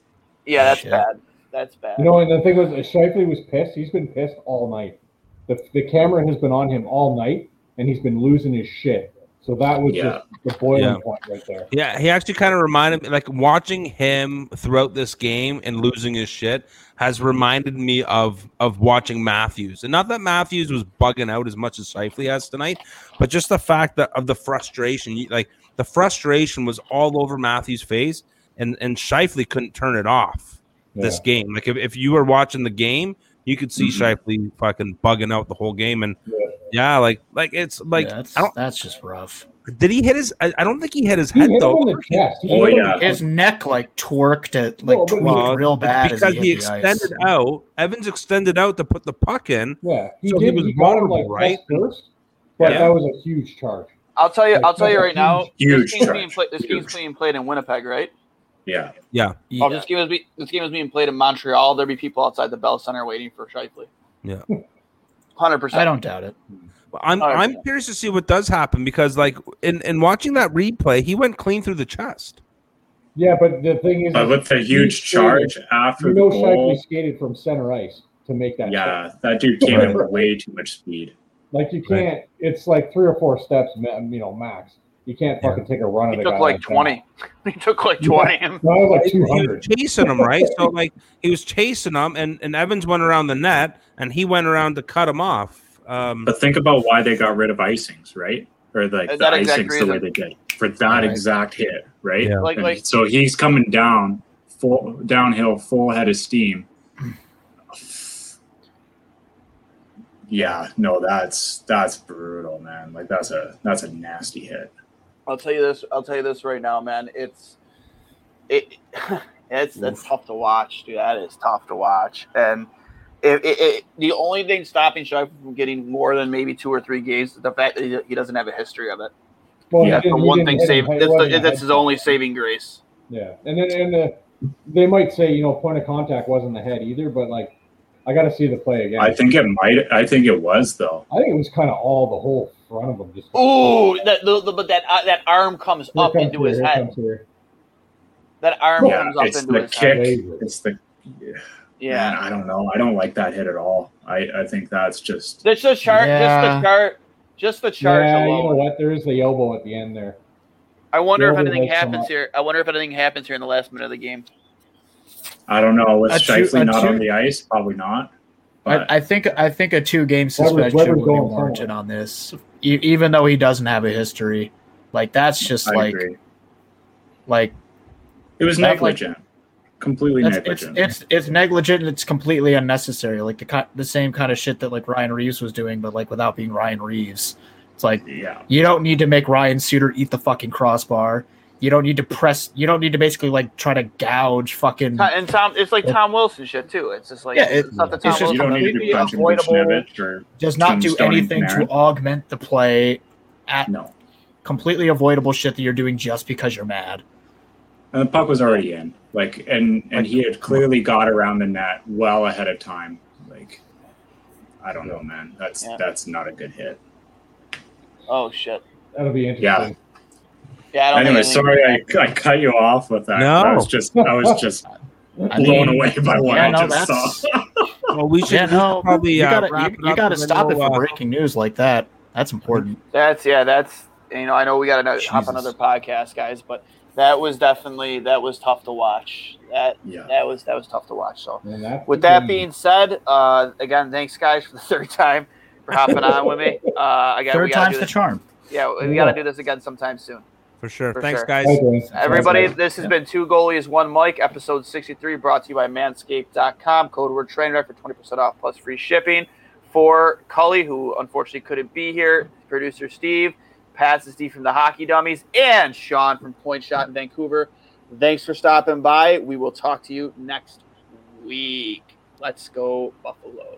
F: Yeah, that's
I: Shit.
F: bad. That's bad.
H: You know, and the thing was, uh, Scheifele was pissed. He's been pissed all night. The, the camera has been on him all night, and he's been losing his shit. So that was
E: Yeah.
H: just the boiling
G: Yeah.
H: point right there.
G: Yeah, he actually kind of reminded me, like watching him throughout this game and losing his shit has reminded me of of watching Matthews, and not that Matthews was bugging out as much as Scheifele has tonight, but just the fact that of the frustration, like the frustration was all over Matthews' face, and and Scheifele couldn't turn it off this game. Like if, if you were watching the game, you could see
E: Mhm.
G: Scheifele fucking bugging out the whole game, and
H: Yeah.
G: yeah, like like it's like
I: Yeah, that's,
G: I don't.
I: that's just rough.
G: Did he hit his? I, I don't think he hit his
H: He
G: head
H: hit
G: though.
H: on the chest. He
E: Oh,
H: hit
E: yeah.
H: on the-
I: His neck like twerked it, like
H: No, but
I: tweaked real bad
G: because
I: he,
G: he
I: hit ice.
G: extended out. Evans extended out to put the puck in.
H: Yeah, he
G: So he
H: did.
G: was
H: He, got him like
G: vulnerable, right?
H: first, but
G: Yeah.
H: that was a huge charge.
F: I'll tell you.
H: Like,
F: I'll tell you right now.
E: huge
F: this game's
E: charge.
F: being played. This game's being played in Winnipeg, right?
E: Yeah.
G: Yeah,
I: Yeah.
F: Oh, this game is be, this game is being played in Montreal. There'll be people outside the Bell Center waiting for Scheifele.
G: Yeah.
F: Hundred percent.
I: I don't doubt it.
G: I'm
F: All right.
G: I'm curious to see what does happen because like in in watching that replay, he went clean through the chest.
H: Yeah, but the thing is,
E: But with the
H: he
E: huge
H: skated-
E: charge after
H: You
E: the goal,
H: Scheifele skated from center ice to make that. check.
E: yeah, that dude came in with way too much speed.
H: Like you can't. It's like three or four steps, you know, max. You can't fucking take a run
F: He
H: at a
F: took
H: guy
F: like twenty. He took like
H: Yeah.
F: twenty.
H: No, like
G: He
H: two
G: was
H: hundred.
G: chasing him, right? so like he was chasing him, and and Evans went around the net, and he went around to cut him off. Um,
E: But think about why they got rid of icings, right? Or like the
F: that exact
E: icings the way they did for that
I: Right.
E: exact hit, right?
G: Yeah.
F: Like like
E: so he's coming down full downhill, full head of steam. Yeah, no, that's that's brutal, man. Like that's a that's a nasty hit.
F: I'll tell you this. I'll tell you this right now, man. It's it. It's it's tough to watch, dude. That is tough to watch. And it, it, it, the only thing stopping Scheifele from getting more than maybe two or three games is the fact that he, he doesn't have a history of it.
H: Well,
F: That's
H: he
F: the one thing
H: hit
F: save. That's, the, that's his only saving grace.
H: Yeah, and then and uh, they might say you know point of contact wasn't the head either, but like I got to see the play again.
E: I think it might. I think it was though.
H: I think it was kind of all the whole front of him just.
F: Ooh, that the, the, but that uh, that arm comes
H: Here
F: up
H: comes
F: into
H: here,
F: his head.
H: here.
F: That arm
E: Yeah,
F: comes up
E: it's
F: into
E: the
F: his head.
E: kick.
H: head.
E: It's the
F: Yeah.
E: man. I don't know. I don't like that hit at all. I I think that's just
F: Just the chart. Just the chart. Just the charge
H: Yeah, you know what? There is the elbow at the end there.
F: I wonder if anything happens here. I wonder if anything happens here in the last minute of the game.
E: I don't know. With
I: A Scheifele
E: not
I: two-
E: on the ice, probably not. But
I: I, I think I think a two game suspension
H: Weber's
I: would be warranted on this, e- even though he doesn't have a history. Like that's just
E: I
I: like
E: agree.
I: like
E: It was
I: That, like-
E: negligent. Completely
I: it's, it's
E: negligent.
I: it's it's negligent and it's completely unnecessary. Like the the same kind of shit that like Ryan Reaves was doing, but like without being Ryan Reaves. It's like
E: yeah.
I: you don't need to make Ryan Suter eat the fucking crossbar. You don't need to press. You don't need to basically like try to gouge fucking.
F: And Tom, it's like Tom Wilson shit too. It's just like
I: Yeah, it-
F: it's not the
I: it's
F: Tom
I: just-
F: Wilson.
E: you don't need to
F: completely avoidable.
E: Buchnevich
I: Does not do anything to augment the play at
E: no.
I: completely avoidable shit that you're doing just because you're mad.
E: And the puck was already in. Like and and he had clearly got around the net well ahead of time. Like I don't know, man. That's
F: Yeah.
E: that's not a good hit.
F: Oh shit.
H: That'll be interesting.
E: Yeah.
F: Yeah. I don't
E: Anyway,
F: think
E: sorry I, I cut you off with that.
G: No.
E: I was just I was just
I: I
E: blown
I: mean,
E: away by what
I: yeah,
E: I
I: no,
E: just
I: that's-
E: saw.
G: well, we should
I: Yeah, no,
G: probably
I: you
G: uh,
I: gotta
G: wrap
I: you,
G: it
I: you gotta stop it
G: we'll,
I: for
G: uh,
I: breaking news like that. That's important.
F: That's yeah. That's you know I know we got to hop another podcast, guys, but that was definitely that was tough to watch. That
E: Yeah.
F: that was that was tough to watch. So
H: And that's
F: with that
H: game.
F: being said, uh, again, thanks guys for the third time for hopping on with me. Uh, again,
I: Third
F: gotta
I: time's
F: do
I: the
F: this.
I: charm.
F: Yeah, we got to do this again sometime soon.
G: For sure.
F: For
G: Thanks,
F: sure.
G: guys.
H: Hi,
F: Everybody, this has
I: Yeah.
F: been Two Goalies, One Mic, episode 63, brought to you by Manscaped.com. Code word Trainwreck for 20% off plus free shipping. For Cully, who unfortunately couldn't be here, producer Steve, Pat Steve from the Hockey Dummies, and Sean from Point Shot in Vancouver. Thanks for stopping by. We will talk to you next week. Let's go, Buffalo.